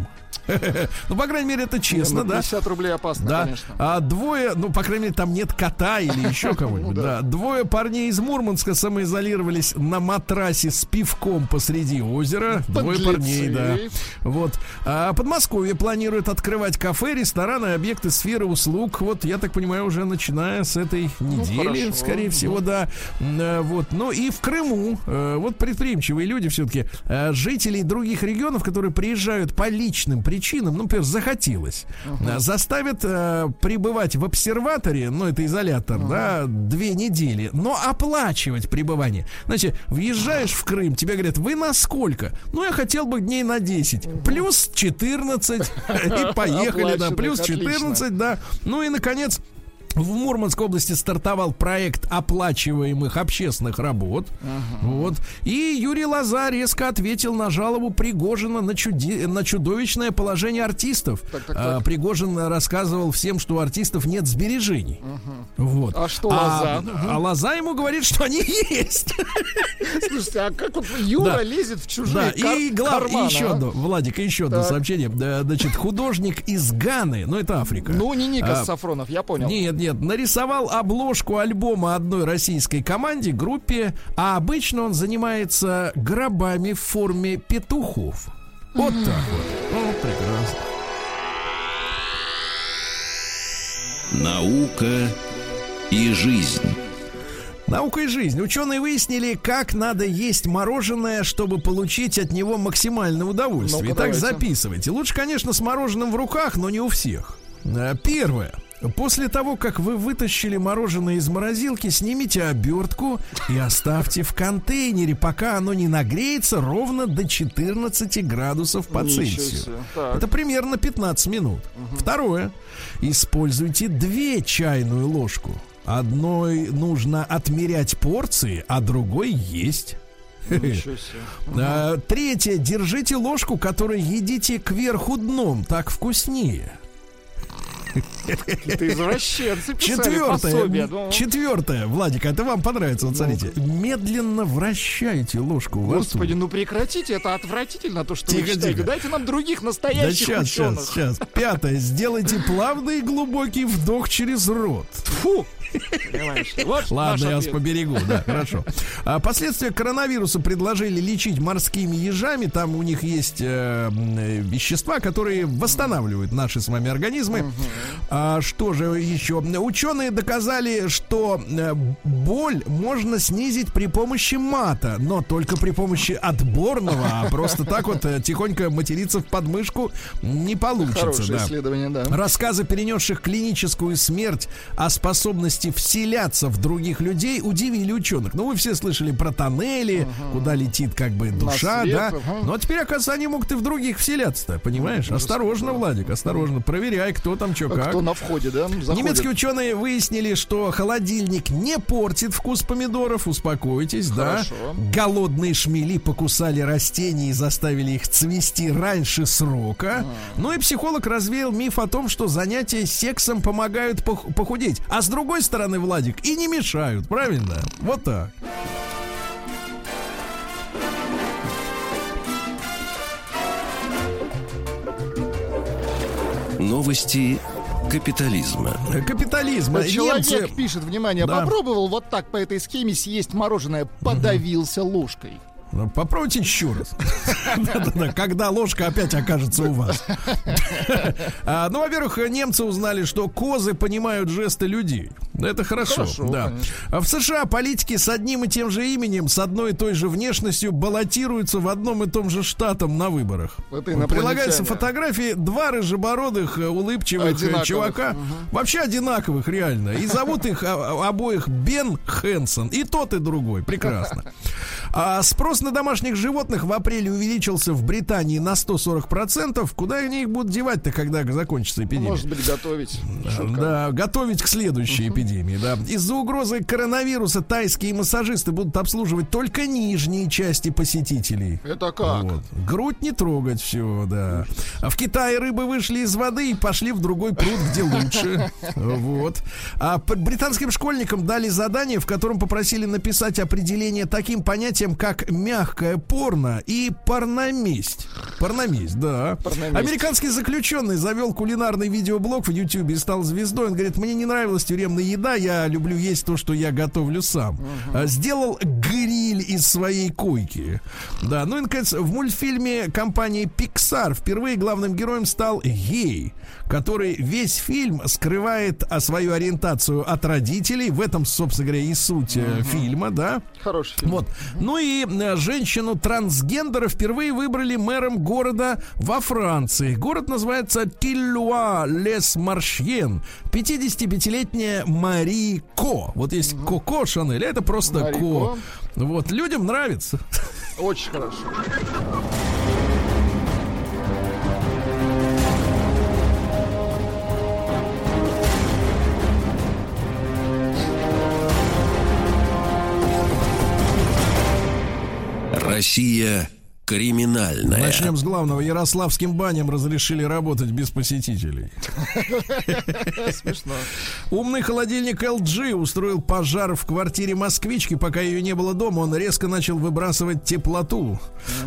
Ну, по крайней мере, это честно, Ну, да? 50 рублей опасно, Да, конечно. а двое, ну, по крайней мере, там нет кота или еще кого-нибудь, Ну да. Двое парней из Мурманска самоизолировались на матрасе с пивком посреди озера. Двое парней, да. Вот. А Подмосковье планирует открывать кафе, рестораны, объекты сферы услуг. Вот, я так понимаю, уже начиная с этой недели, Ну, хорошо. скорее всего, да. Э, Вот. Ну и в Крыму, э, вот предприимчивые люди все-таки, жителей других регионов, которые приезжают по личным причинам, ну, например, захотелось, э, заставят э, пребывать в обсерваторе, ну, это изолятор, да, две недели, но оплачивать пребывание. Значит, въезжаешь в Крым, тебе говорят, вы на сколько? Ну, я хотел бы дней на 10. Плюс 14. И поехали, да, плюс отлично. 14, да. Ну и, наконец, в Мурманской области стартовал проект оплачиваемых общественных работ. Вот. И Юрий Лоза резко ответил на жалобу Пригожина на, чуди- на чудовищное положение артистов. Так, так, А, так. Пригожин рассказывал всем, что у артистов нет сбережений. Вот. А что Лоза? А, Лоза ему говорит, что они есть. Слушайте, а как вот Юра Да. лезет в Да, чужие кар- и, глав... и еще а? одно, Владик, еще одно Так. сообщение. Да, Значит, художник из Ганы, ну это Африка. Ну, не Никас А, Сафронов, я понял. Нет, нет, нарисовал обложку альбома одной российской команде, группе, а обычно он занимается гробами в форме петухов. Вот так вот. Ну, прекрасно. Наука и жизнь. Наука и жизнь. Ученые выяснили, как надо есть мороженое, чтобы получить от него максимальное удовольствие. Ну-ка, Итак, давайте. записывайте. Лучше, конечно, с мороженым в руках, но не у всех. Э, Первое. После того, как вы вытащили мороженое из морозилки, снимите обертку и оставьте в контейнере, пока оно не нагреется ровно до 14 градусов по Ничего Цельсию. Это примерно 15 минут. Второе. Используйте две чайную ложку. Одной нужно отмерять порции, а другой есть. Третье. Держите ложку, которой едите кверху дном. Так вкуснее. Какие-то извращенцы. Четвертое, Ну, четвертое, Владик, это вам понравится, вот смотрите. Медленно вращайте ложку во. Господи, ну прекратите, это отвратительно, то, что Тихо, вы тихо. Дайте нам других Да настоящих сейчас, ученых. сейчас, сейчас. Пятое. Сделайте плавный и глубокий вдох через рот. Фу! Понимаешь? Вот Ладно, я вас поберегу, да, хорошо. А последствия коронавируса предложили лечить морскими ежами. Там у них есть э, э, вещества, которые восстанавливают наши с вами организмы. А что же еще? Ученые доказали, что э, боль можно снизить при помощи мата, но только при помощи отборного, а просто так вот э, тихонько материться в подмышку не получится. Хорошее да. исследование, да. Рассказы, перенесших клиническую смерть о способности вселяться в других людей, удивили ученых. Ну, вы все слышали про тоннели, куда летит как бы душа, свет, да. ага. Но теперь, оказывается, они могут и в других вселяться-то, понимаешь? Осторожно, Владик, осторожно. Проверяй, кто там что, А как. Кто на входе, да? Заходит. Немецкие ученые выяснили, что холодильник не портит вкус помидоров. Успокойтесь, Хорошо. да. Голодные шмели покусали растения и заставили их цвести раньше срока. Ну и психолог развеял миф о том, что занятия сексом помогают пох- похудеть. А с другой стороны, Владик, и не мешают, правильно? Вот так. Новости капитализма. Капитализм. Вот Человек Немцы... пишет, внимание, Да. попробовал вот так по этой схеме съесть мороженое, подавился ложкой. Попробуйте еще раз. Когда ложка опять окажется у вас. А, Ну, во-первых, немцы узнали, что козы понимают жесты людей. Это хорошо. Да. А В США политики с одним и тем же именем, с одной и той же внешностью баллотируются в одном и том же штатом на выборах. Прилагаются фотографии два рыжебородых, э, улыбчивых э, чувака. Вообще одинаковых, реально. И зовут их а, обоих Бен Хэнсон. И тот, и другой. Прекрасно. А спрос на домашних животных в апреле увеличился в Британии на 140%. Куда они их будут девать-то, когда закончится эпидемия? Может быть, готовить. Шутка. Да, готовить к следующей эпидемии, да. Из-за угрозы коронавируса тайские массажисты будут обслуживать только нижние части посетителей. Это как? Вот. Грудь не трогать все, да. А в Китае рыбы вышли из воды и пошли в другой пруд, где лучше. Вот. А британским школьникам дали задание, в котором попросили написать определение таким понятием, как мягкое порно и порноместь. Порноместь, да. Порноместь. Американский заключенный завел кулинарный видеоблог в YouTube и стал звездой. Он говорит, мне не нравилась тюремная еда, я люблю есть то, что я готовлю сам. А, Сделал гриль из своей койки. Да, ну и, наконец, в мультфильме компании Pixar впервые главным героем стал гей, который весь фильм скрывает а, свою ориентацию от родителей. В этом, собственно говоря, и суть э, фильма, да. Хороший фильм. Вот. Ну и э, женщину-трансгендера впервые выбрали мэром города во Франции. Город называется Тиллуа-Лес-Маршьен. 55-летняя Мари Ко. Вот есть Коко Шанель, а это просто Мари Ко. Ко. Вот, людям нравится. Очень хорошо. Россия криминальная. Начнем с главного. Ярославским баням разрешили работать без посетителей. Смешно. Умный холодильник LG устроил пожар в квартире москвички, пока ее не было дома. Он резко начал выбрасывать теплоту,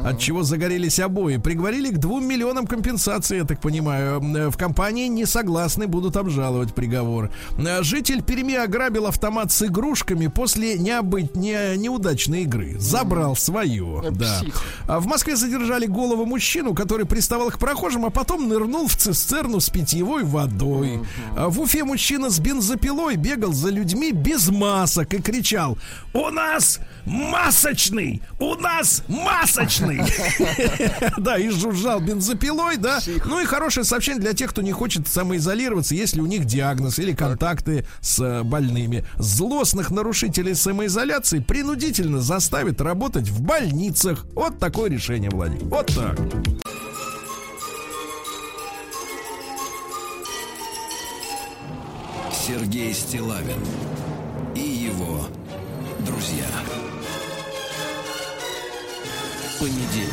от чего загорелись обои. Приговорили к двум миллионам компенсации, я так понимаю. Э, В компании не согласны, будут обжаловать приговор. Э, Житель Перми ограбил автомат с игрушками после необыть... не... неудачной игры. Забрал свое. Да. А в Москве задержали голову мужчину, который приставал к прохожим, а потом нырнул в цистерну с питьевой водой. А в Уфе мужчина с бензопилой бегал за людьми без масок и кричал «У нас масочный! У нас масочный!» Да, и жужжал бензопилой, да. Ну и хорошее сообщение для тех, кто не хочет самоизолироваться, если у них диагноз или контакты с э, больными. Злостных нарушителей самоизоляции принудительно заставят работать в больницах. Вот такое решение, Владимир. Вот так. Сергей Стилавин и его друзья. Понедельник.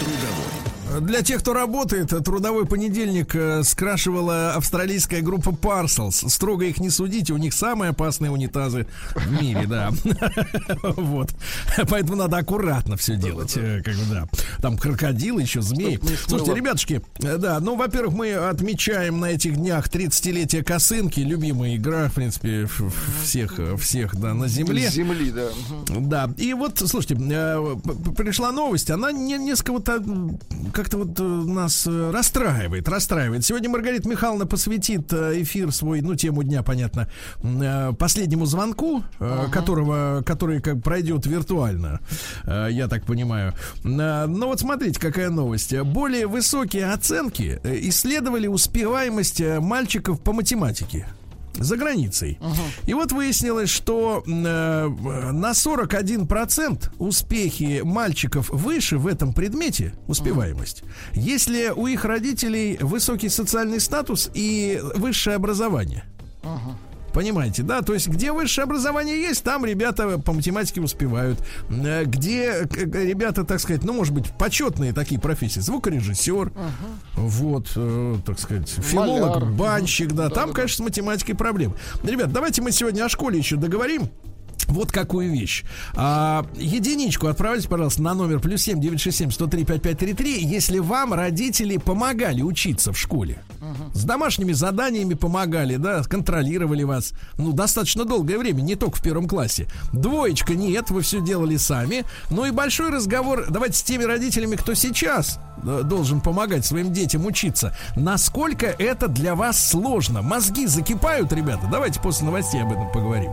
Трудовой. Для тех, кто работает, трудовой понедельник э, скрашивала австралийская группа Parcels. Строго их не судите, у них самые опасные унитазы в мире, да. Вот. Поэтому надо аккуратно все делать. э, Как бы, да. Там крокодил, еще змей. Слушайте, ребятушки, э, да, ну, во-первых, мы отмечаем на этих днях 30-летие косынки, любимая игра, в принципе, всех, всех, да, на земле. Земли, да. Да, и вот, слушайте, пришла новость, она не, несколько вот м, как-то вот э, нас э, расстраивает, расстраивает. Сегодня Маргарита Михайловна посвятит э, эфир свой, ну, тему дня, понятно, последнему звонку, э, которого, который как пройдет виртуально, я так понимаю. Но вот смотрите, какая новость. Более высокие оценки исследовали успеваемость мальчиков по математике за границей. И вот выяснилось, что э, на 41% успехи мальчиков выше в этом предмете, успеваемость, если у их родителей высокий социальный статус и высшее образование. Понимаете, да? То есть, где высшее образование есть, там ребята по математике успевают. Э, Где к- к- ребята, так сказать, ну, может быть, почетные такие профессии. Звукорежиссер, вот, э, так сказать, филолог, Маляр. банщик, да. Там, конечно, с математикой проблем. Ребят, давайте мы сегодня о школе еще договорим. Вот какую вещь. А, единичку отправьте, пожалуйста, на номер плюс семь девять шесть семь сто три пять пять три три, если вам родители помогали учиться в школе. С домашними заданиями помогали, да, контролировали вас. Ну, достаточно долгое время, не только в первом классе. Двоечка нет, вы все делали сами. Ну и большой разговор, давайте с теми родителями, кто сейчас э, должен помогать своим детям учиться. Насколько это для вас сложно? Мозги закипают, ребята? Давайте после новостей об этом поговорим.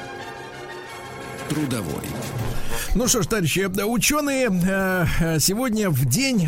Трудовой. Ну что ж, товарищи, э, ученые э, э, сегодня в день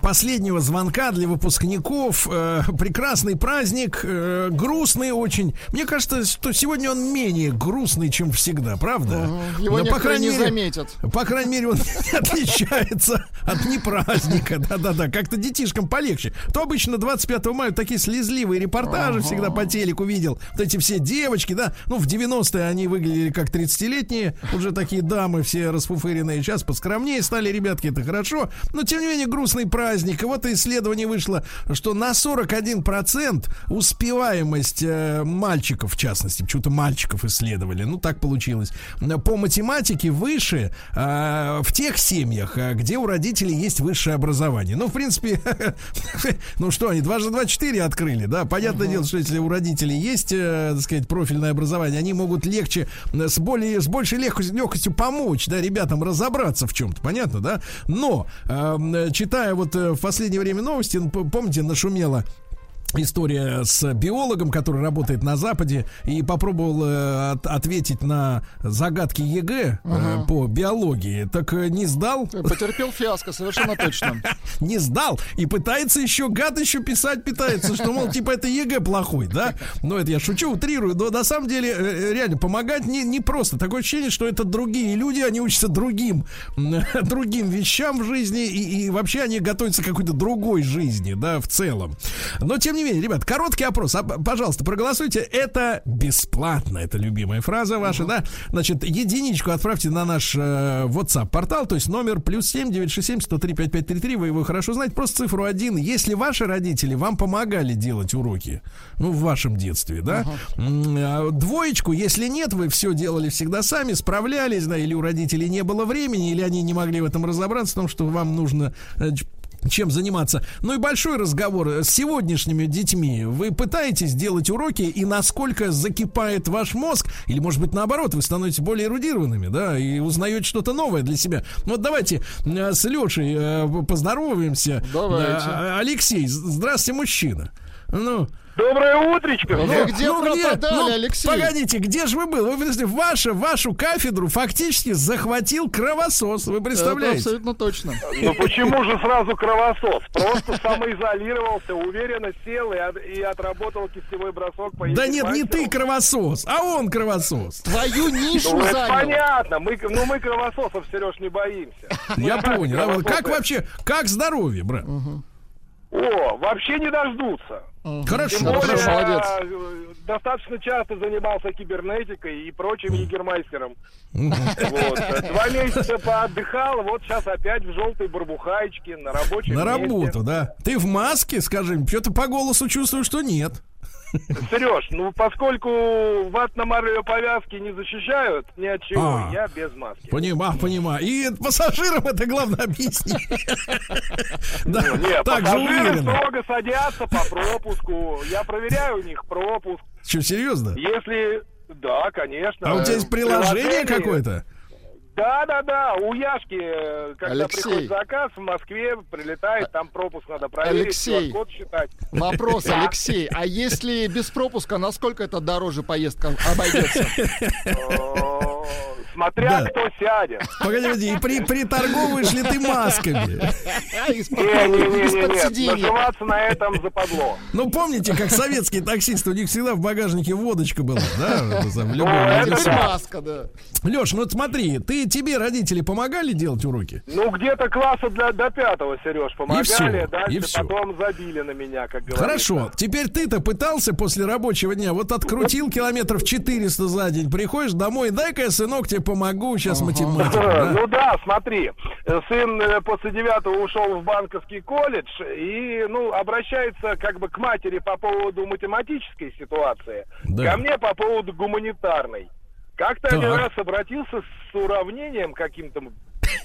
последнего звонка для выпускников прекрасный праздник, грустный очень. Мне кажется, что сегодня он менее грустный, чем всегда, правда? Его Но, некоторые не заметят. По крайней мере, он отличается от непраздника. Да-да-да, как-то детишкам полегче. То обычно 25 мая такие слезливые репортажи всегда по телеку видел. Вот эти все девочки, да, ну, в 90-е они выглядели как 30-летние, уже такие дамы все расфуфыренные. Сейчас поскромнее стали ребятки, это хорошо. Но, тем не менее, грустный праздник. И вот исследование вышло, что на 41% успеваемость э, мальчиков, в частности, почему-то мальчиков исследовали, ну, так получилось, по математике выше э, в тех семьях, э, где у родителей есть высшее образование. Ну, в принципе, ну что, они дважды два четыре открыли, да? Понятное дело, что если у родителей есть, э, так сказать, профильное образование, они могут легче, э, с более, с большей легкостью, легкостью помочь, да, ребятам разобраться в чем-то, понятно, да? Но, э, читая вот э, в последнее время новости, помните, нашумело история с биологом, который работает на Западе и попробовал э, от- ответить на загадки ЕГЭ э, по биологии, так э, не сдал, Потерпел фиаско, совершенно точно. не сдал и пытается еще гад еще писать пытается, что мол типа это ЕГЭ плохой, да? Но это я шучу, утрирую, но на самом деле э, реально помогать не не просто. Такое ощущение, что это другие люди, они учатся другим другим вещам в жизни и, и вообще они готовятся к какой-то другой жизни, да, в целом. Но тем не менее, ребят, короткий опрос, а, пожалуйста, проголосуйте. Это бесплатно, это любимая фраза ваша, да? Значит, единичку отправьте на наш э, WhatsApp портал, то есть номер плюс семь девять шесть семь сто три пять пять три три. Вы его хорошо знаете. Просто цифру один. Если ваши родители вам помогали делать уроки, ну в вашем детстве, да? А Двоечку, если нет, вы все делали всегда сами, справлялись, да, или у родителей не было времени, или они не могли в этом разобраться, в том, что вам нужно э, чем заниматься. Ну и большой разговор с сегодняшними детьми. Вы пытаетесь делать уроки, и насколько закипает ваш мозг, или, может быть, наоборот, вы становитесь более эрудированными, да, и узнаете что-то новое для себя. Ну, Вот давайте э, с Лешей э, поздороваемся. Давайте. Э, Алексей, здравствуйте, мужчина. Ну, Доброе утречко. Ну, всем. где ну, пропадали, ну, Алексей? Погодите, где же вы был? Вы, подождите, ваша, вашу кафедру фактически захватил кровосос. Вы Это представляете? абсолютно точно. Ну почему же сразу кровосос? Просто самоизолировался, уверенно сел и, от- и отработал кистевой бросок по Да нет, не ты кровосос, а он кровосос. Твою нишу Ну, это занял. понятно. Мы, ну, мы кровососов, Сереж, не боимся. Я понял. А вот как вообще, как здоровье, брат? О, вообще не дождутся. Хорошо, Тем более, Хорошо, молодец. э, достаточно часто занимался кибернетикой и прочим егермайстером. Вот. Два месяца поотдыхал, вот сейчас опять в желтой барбухайчике на рабочем На месте. работу, да. Ты в маске, скажи, что-то по голосу чувствую, что нет. Сереж, ну поскольку ватно-марлевые повязки не защищают ни от чего, А. я без маски. Понимаю, понимаю. И пассажирам это главное объяснить. Да, так же уверенно. строго садятся по пропуску. Я проверяю у них пропуск. Что, серьезно? Если... Да, конечно. А у тебя есть Приложение- какое-то? Да, да, да. У Яшки, э, когда Алексей. приходит заказ в Москве, прилетает, там пропуск надо проверить, Алексей. QR-код считать. Вопрос, Алексей, а если без пропуска, насколько это дороже поездка обойдется? Смотря Да. кто сядет. Погоди, погоди, и при, приторговываешь ли ты масками? Сиденья. наживаться на этом западло. Ну, помните, как советские таксисты, у них всегда в багажнике водочка была, да? В любом Ну, маска, да. Леш, ну вот смотри, ты, тебе родители помогали делать уроки? Ну, где-то класса для, до пятого, Сереж, помогали, всё, дальше и всё. потом забили на меня, как говорится. Хорошо, теперь ты-то пытался после рабочего дня, вот открутил километров 400 за день, приходишь домой, дай-ка я, сынок, тебе помогу, сейчас математика. да? Ну да, смотри, э, сын э, после девятого ушел в банковский колледж и, ну, обращается как бы к матери по поводу математической ситуации, Да. ко мне по поводу гуманитарной. Как-то один раз обратился с уравнением каким-то.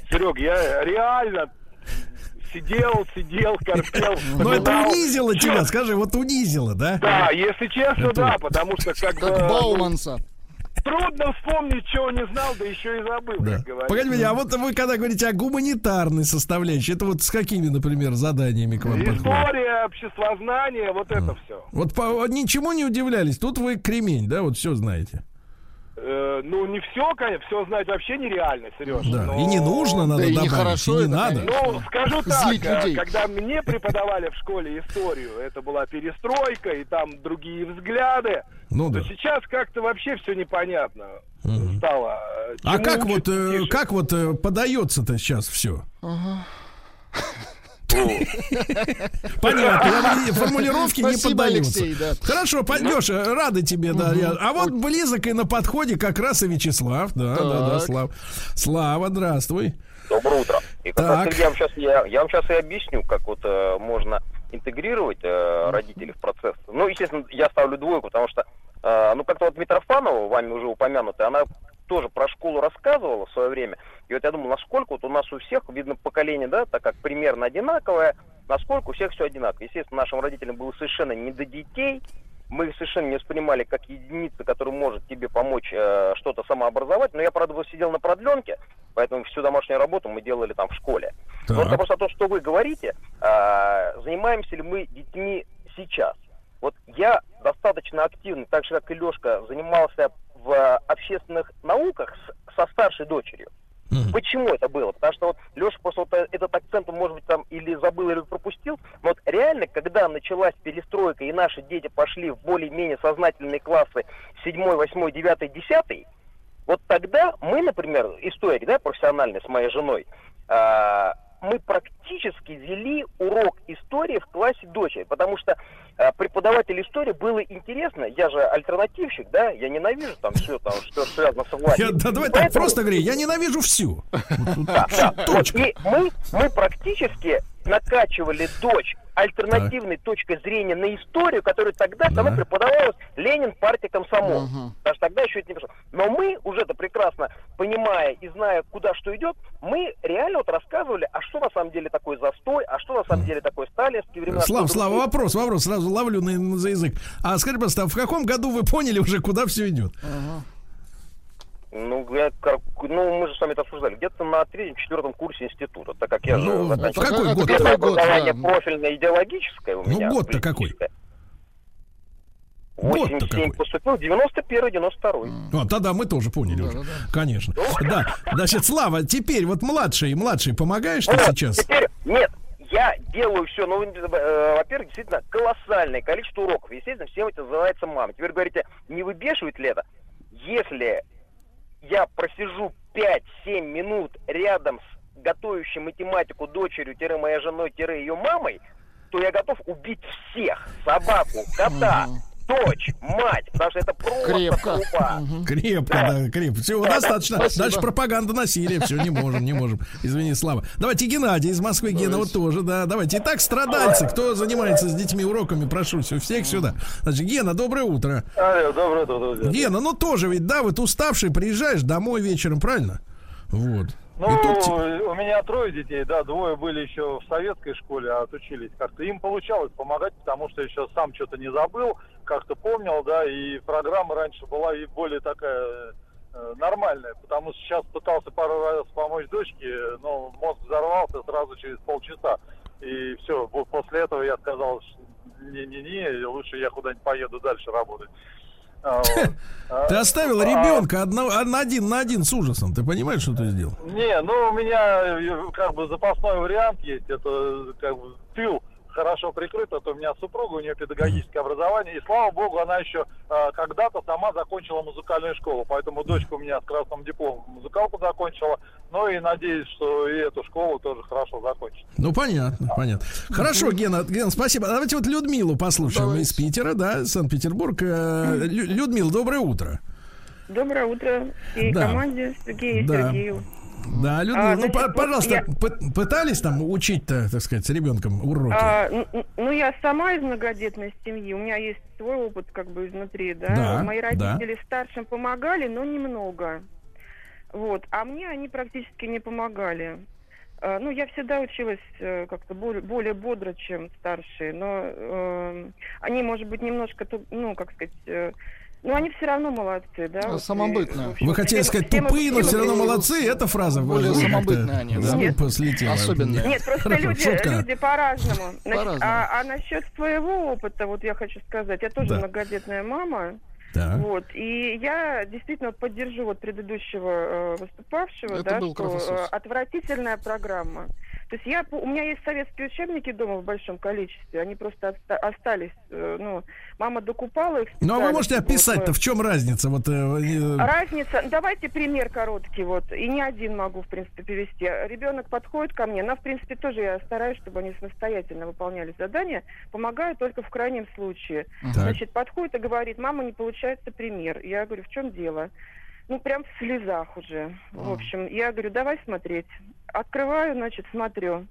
Серег, я реально сидел, сидел, корпел. Но это унизило тебя, скажи, вот унизило, да? Да, если честно, да, потому что как, бы, Как ну, Бауманса. Трудно вспомнить, чего не знал, да еще и забыл, Да. как говорится. Погоди, погоди, а вот вы когда говорите о гуманитарной составляющей, это вот с какими, например, заданиями к вам подходит? История, обществознание, вот это все. Вот по, ничему не удивлялись, тут вы кремень, да, вот все знаете. Э, ну, не все, конечно, все знать вообще нереально, Сереж. Да, и не нужно, надо Да и добавить, нехорошо и не это, надо. Ну, скажу так, э, людей. когда мне преподавали в школе историю, это была перестройка, и там другие взгляды, Ну да. сейчас как-то вообще все непонятно Мгм. стало. А чему как учат, вот, э, как вот э, подается-то сейчас все? Понятно, формулировки не поддаются. Хорошо, пойдешь, э, рады тебе, да. А вот близок и на подходе как раз и Вячеслав, да, да, да. Слав. Слава, здравствуй. Доброе утро. И как раз я вам сейчас я, я вам сейчас и объясню, как вот э, можно интегрировать э, родителей в процесс. Ну, естественно, я ставлю двойку, потому что э, ну как-то вот Митрофанова, вами уже упомянутая, она тоже про школу рассказывала в свое время. И вот я думал, насколько вот у нас у всех, видно, поколение, да, так как примерно одинаковое, насколько у всех все одинаково. Естественно, нашим родителям было совершенно не до детей, мы их совершенно не воспринимали как единица, которая может тебе помочь э, что-то самообразовать. Но я, правда, сидел на продленке, поэтому всю домашнюю работу мы делали там в школе. Так. Вот вопрос о том, что вы говорите, э, занимаемся ли мы детьми сейчас. Вот я достаточно активно, так же как и Лешка, занимался в общественных науках с- со старшей дочерью. Почему это было? Потому что вот Леша просто вот э, этот акцент, может быть, там или забыл, или пропустил. Но вот реально, когда началась перестройка, и наши дети пошли в более-менее сознательные классы 7, 8, 9, 10, вот тогда мы, например, историк, да, профессиональный с моей женой, а, мы практически вели урок истории в классе дочери, потому что а, преподаватель истории было интересно, я же альтернативщик, да, я ненавижу там все, там, что связано с властью. Я- да, давай так, Поэтому- просто говори, я ненавижу всю. да, да. Точка. и мы, мы практически накачивали дочь альтернативной точкой зрения на историю, которая тогда, Да. когда преподавалась Ленин, партия комсомол. Потому что тогда еще это не пришло. Но мы, уже это прекрасно понимая и зная, куда что идет, мы реально вот рассказывали, а что на самом деле такое застой, а что на самом деле такое сталинские времена. Слава, Слава, вопрос, вопрос, сразу ловлю на, за язык. А скажи, просто, а в каком году вы поняли уже, куда все идет? Ну, как- ну, мы же с вами это обсуждали. Где-то на третьем-четвертом курсе института, так как я Ну, же в заканчивал какой год? какой Первое год, образование да. профильное идеологическое у Ну, меня. год-то какой? политическое. Год-то 87 какой. поступил, 91 92 А, тогда мы тоже поняли уже. Да-да-да. Конечно. Да. Значит, Слава, теперь вот младший, младший, помогаешь ты сейчас? Теперь, нет, я делаю все, ну, э, во-первых, действительно, колоссальное количество уроков. Естественно, всем это называется мама. Теперь говорите, не выбешивает ли это? Если я просижу 5-7 минут рядом с готовящей математику дочерью, тире моей женой, тире ее мамой, то я готов убить всех. Собаку, кота, дочь, мать. Потому что это просто Крепко. труба. Крепко, да, крепко. Всего достаточно. Спасибо. Дальше пропаганда насилия. Все, не можем, не можем. Извини, Слава. Давайте Геннадий из Москвы. Гена вот тоже, да. Давайте. Итак, страдальцы. Кто занимается с детьми уроками, прошу всё, всех сюда. Значит, Гена, доброе утро. Алло, доброе утро, друзья. Гена, ну тоже ведь, да, вот уставший, приезжаешь домой вечером, правильно? Вот. Ну, И тут у меня трое детей, да, двое были еще в советской школе, а отучились как-то. Им получалось помогать, потому что еще сам что-то не забыл, как-то помнил, да, и программа раньше была и более такая э, нормальная, потому что сейчас пытался пару раз помочь дочке, но мозг взорвался сразу через полчаса. И все, после этого я сказал, что не-не-не, лучше я куда-нибудь поеду дальше работать. Вот. А, ты оставил а, ребенка одного, на один на один с ужасом. Ты понимаешь, что ты сделал? Не, ну у меня э, как бы запасной вариант есть. Это как бы тыл хорошо прикрыт. Это у меня супруга, у нее педагогическое образование. И слава богу, она еще э, когда-то сама закончила музыкальную школу. Поэтому дочка у меня с красным дипломом музыкалку закончила. Ну и надеюсь, что и эту школу тоже хорошо закончит. Ну, понятно, понятно. Хорошо, Гена, Гена, спасибо. Давайте вот Людмилу послушаем Давайте. из Питера, да, Санкт-Петербург. Э, Лю- Людмила, доброе утро. Доброе утро всей Да. команде Сергею и Да. Сергею. Да, Людмила, А, ну, значит, пожалуйста, я- пы- пытались там учить-то, так сказать, с ребенком уроки? А, ну, я сама из многодетной семьи, у меня есть свой опыт как бы изнутри, да. Да, Мои да. родители старшим помогали, но немного. Вот, а мне они практически не помогали. А, Ну, я всегда училась э, как-то более, более бодро, чем старшие, но э, они, может быть, немножко, ну, как сказать, э, ну, они все равно молодцы, да. Ну, вот, самобытные. в общем, Вы хотели сказать все мы- тупые, но все равно молодцы. Эта фраза Более как-то самобытные они, да. с Нет. слетела. Особенные. Нет, просто Хорошо, люди, шутка. люди по-разному. Значит, По-разному. а, а насчет своего опыта, вот я хочу сказать, я тоже Да. многодетная мама. Так. Вот, и я действительно поддержу вот предыдущего э, выступавшего, Это да, был что э, отвратительная программа. То есть я, у меня есть советские учебники дома в большом количестве, они просто оста- остались, э, ну, мама докупала их. Ну, а вы можете описать-то, в чем разница? Вот, э, э, Разница, давайте пример короткий, вот, и не один могу, в принципе, привести. Ребенок подходит ко мне, но, в принципе, тоже я стараюсь, чтобы они самостоятельно выполняли задания, помогаю только в крайнем случае. Так. Значит, подходит и говорит, мама, не получается пример. Я говорю, в чем дело? Ну, прям в слезах уже. В общем, я говорю, давай смотреть. Открываю, значит, смотрю.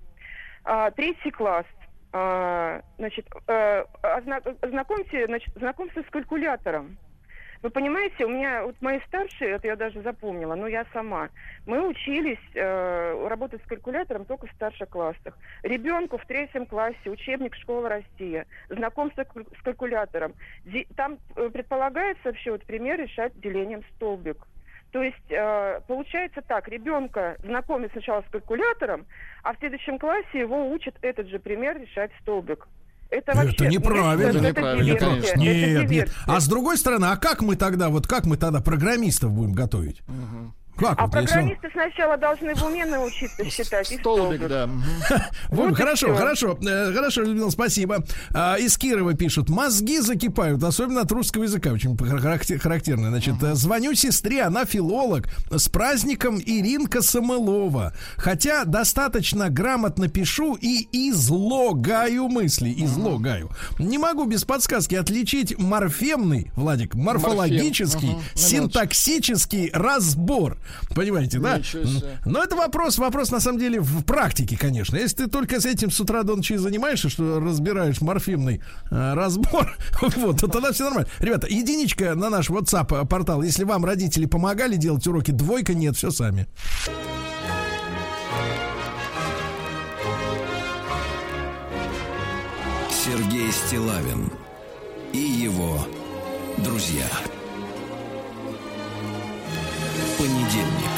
А, третий класс. А, значит, э, озна- знакомьте, значит, знакомься с калькулятором. Вы понимаете, у меня вот мои старшие, это я даже запомнила, но я сама. Мы учились э, работать с калькулятором только в старших классах. Ребенку в третьем классе учебник «Школа Россия», знакомство с калькулятором. Там э, предполагается вообще вот пример решать делением столбик. То есть э, получается так, ребенка знакомят сначала с калькулятором, а в следующем классе его учат этот же пример решать столбик. Это вообще... Это неправильно. Это Это неправильно, диверсия. конечно. Это Нет, нет. диверсия. А с другой стороны, а как мы тогда, вот как мы тогда программистов будем готовить? Как А вот, если программисты сначала должны в уме научиться считать. и Столбик, да. Вот, хорошо, хорошо, э, хорошо, Людмила, спасибо. А, из Кирова пишут, мозги закипают, особенно от русского языка, очень характер- характерно. Значит, звоню сестре, она филолог, с праздником Иринка Самылова. Хотя достаточно грамотно пишу и излогаю мысли, излогаю. Не могу без подсказки отличить морфемный, Владик, морфологический, синтаксический разбор. Понимаете, да? Но это вопрос, вопрос на самом деле в практике, конечно. Если ты только с этим с утра до ночи занимаешься, что разбираешь морфемный э, разбор, вот, то тогда все нормально. Ребята, единичка на наш WhatsApp портал. Если вам родители помогали делать уроки, двойка нет, все сами. Сергей Стилавин и его друзья. Понедельник.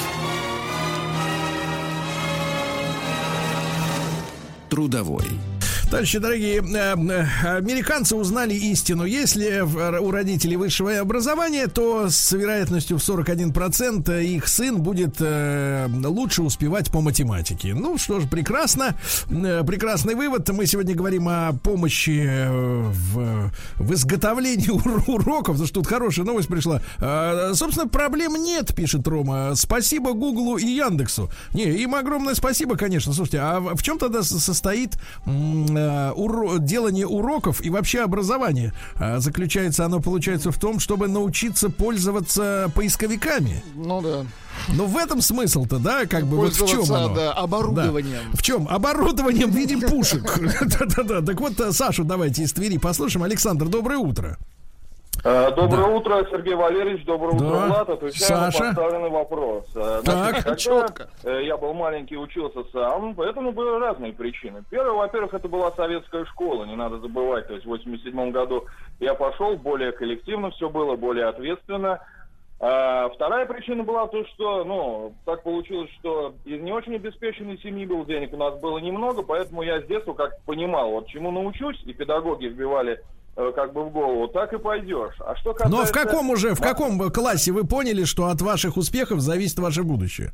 Трудовой. Товарищи дорогие, э, э, американцы узнали истину. Если в- у родителей высшее образование, то с вероятностью в 41% их сын будет э, лучше успевать по математике. Ну что ж, прекрасно. Э, Прекрасный вывод. Мы сегодня говорим о помощи э, в, в изготовлении ур- уроков. Потому что тут хорошая новость пришла. Э, Собственно, проблем нет, пишет Рома. Спасибо Гуглу и Яндексу. Не, им огромное спасибо, конечно. Слушайте, а в чем тогда состоит э, уро- делание уроков и вообще образование? А, Заключается оно, получается, в том, чтобы научиться пользоваться поисковиками. Ну да. Но в этом смысл-то, да, как бы вот в чем оно? да, оборудованием. Да. В чем? Оборудованием в виде пушек. Да-да-да. Так вот, э, Сашу давайте из Твери послушаем. Александр, доброе утро. Э, Доброе утро, Сергей Валерьевич. Доброе утро, Да. Влад. Отвечаю Саша. на поставленный вопрос. Э, Так. когда, Четко. э, я был маленький, учился сам, поэтому были разные причины. Первое, во-первых, это была советская школа, не надо забывать. То есть в 87 году я пошел, более коллективно все было, более ответственно. А вторая причина была то, что, ну, так получилось, что из не очень обеспеченной семьи был денег, у нас было немного, поэтому я с детства как понимал, вот чему научусь, и педагоги вбивали как бы в голову, так и пойдешь. А что касается... Но в каком уже, в каком классе вы поняли, что от ваших успехов зависит ваше будущее?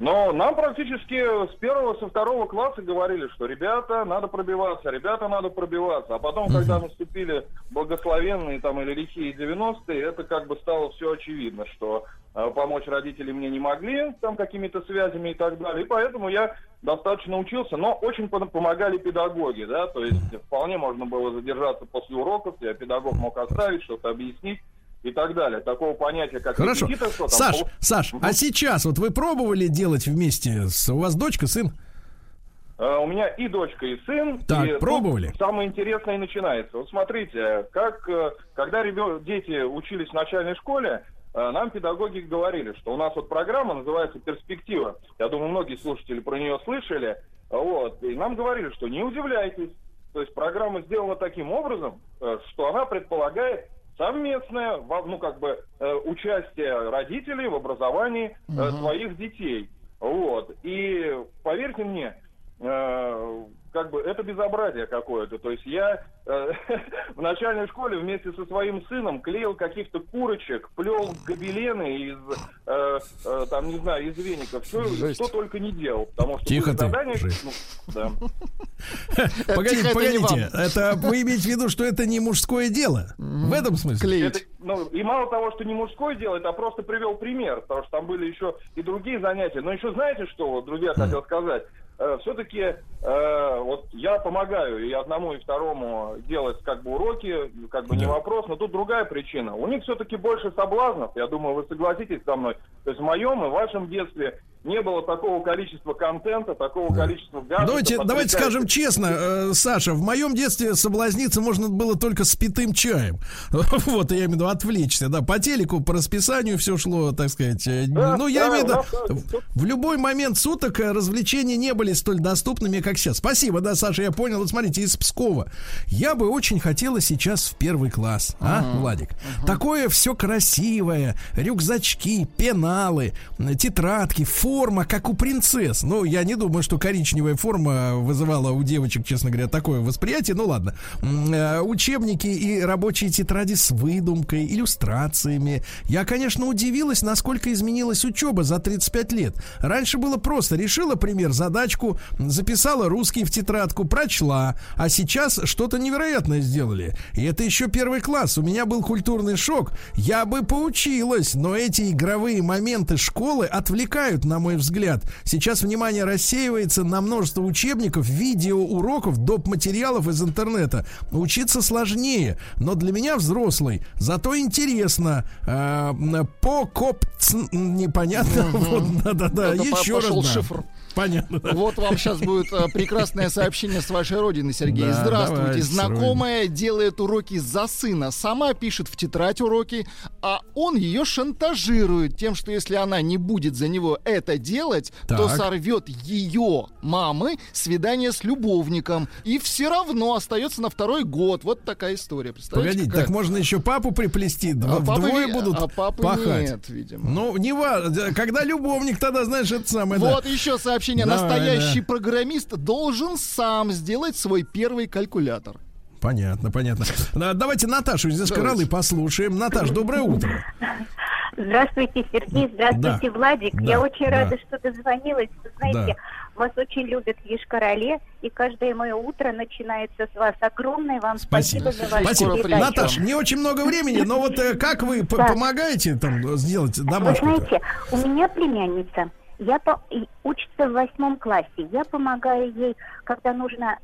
Но нам практически с первого, со второго класса говорили, что ребята, надо пробиваться, ребята, надо пробиваться. А потом, когда наступили благословенные там или лихие 90-е, это как бы стало все очевидно, что э, помочь родители мне не могли, там какими-то связями и так далее. И поэтому я достаточно учился, но очень пом- помогали педагоги, да, то есть вполне можно было задержаться после уроков, я педагог мог оставить, что-то объяснить и так далее. Такого понятия, как Хорошо. репетитор, что там Саш, пол- Саш, а сейчас вот вы пробовали делать вместе с... У вас дочка, сын? Э, У меня и дочка, и сын. Так, и тут пробовали? самое интересное и начинается. Вот смотрите, как, э, когда ребё- дети учились в начальной школе, э, нам педагоги говорили, что у нас вот программа называется «Перспектива». Я думаю, многие слушатели про нее слышали. Вот. И нам говорили, что не удивляйтесь. То есть программа сделана таким образом, э, что она предполагает совместное, ну, как бы, э, участие родителей в образовании э, своих детей. Вот. И поверьте мне, э, как бы это безобразие какое-то. То есть я э, в начальной школе вместе со своим сыном клеил каких-то курочек, плел гобелены из, э, э, там, не знаю, из веников. Что, Жесть. что только не делал. Потому что Тихо ты, задания, жесть. ну, да. Погодите, тихо, это погодите. Это вы имеете в виду, что это не мужское дело? В этом смысле? Клеить. Это, ну, и мало того, что не мужской делает, а просто привел пример, потому что там были еще и другие занятия. Но еще знаете, что, друзья, хотел сказать? Все-таки вот я помогаю и одному, и второму делать как бы уроки, как бы не Да. вопрос, но тут другая причина. У них все-таки больше соблазнов, я думаю, вы согласитесь со мной. То есть в моем и вашем детстве не было такого количества контента, такого количества гаджетов. Давайте, давайте скажем честно, э, Саша, в моем детстве соблазниться можно было только с питым чаем. Вот, я имею в виду отвлечься, да, по телеку, по расписанию все шло, так сказать. э, Да, ну, я да, имею в виду, да, да. в любой момент суток э, развлечения не были столь доступными, как сейчас. Спасибо, да, Саша, я понял. Вот смотрите, из Пскова. Я бы очень хотела сейчас в первый класс, а, Владик? Такое все красивое, рюкзачки, пеналы, тетрадки, форма, как у принцесс. Ну, я не думаю, что коричневая форма вызывала у девочек, честно говоря, такое восприятие. Ну, ладно. Э, Учебники и рабочие тетради с выдумкой, иллюстрациями. Я, конечно, удивилась, насколько изменилась учеба за 35 лет. Раньше было просто. Решила пример, задачку, записала русский в тетрадку, прочла. А сейчас что-то невероятное сделали. И это еще первый класс. У меня был культурный шок. Я бы поучилась, но эти игровые моменты школы отвлекают, на мой взгляд. Сейчас внимание рассеивается на множество учебников, видеоуроков, доп. материалов из интернета. Учиться сложнее, но для меня взрослый. Зато интересно. Э, по коп непонятно. Вот, да-да-да. Еще раз. да. шифр. Понятно. да. Вот вам сейчас будет э, прекрасное сообщение с вашей родины, Сергей. Да, Здравствуйте. давайте, Знакомая делает уроки за сына. Сама пишет в тетрадь уроки, а он ее шантажирует тем, что если она не будет за него это это делать, то Так. сорвет ее мамы свидание с любовником. И все равно остается на второй год. Вот такая история. Представляете, Погодите, какая? так можно еще папу приплести, А дво- папы вдвое не- будут а папы пахать. нет, видимо. Ну, не важно. Когда любовник, тогда, знаешь, это самое... да. Вот еще сообщение. Давай, Настоящий да. программист должен сам сделать свой первый калькулятор. Понятно, понятно. А, Давайте Наташу из Давайте. Скоралы послушаем. Наташ, доброе утро. Здравствуйте, Сергей. Здравствуйте, Да. Владик. Да, Я очень да. рада, что дозвонилась. Вы знаете, Да. вас очень любят в Ешкарале, и каждое мое утро начинается с вас. Огромное вам Спасибо. спасибо, за вашу Спасибо. передачу. Наташ, не очень много времени, но вот э, как вы Да. помогаете там сделать Вы домашку? знаете, у меня племянница, я по- учится в восьмом классе. Я помогаю ей, когда нужно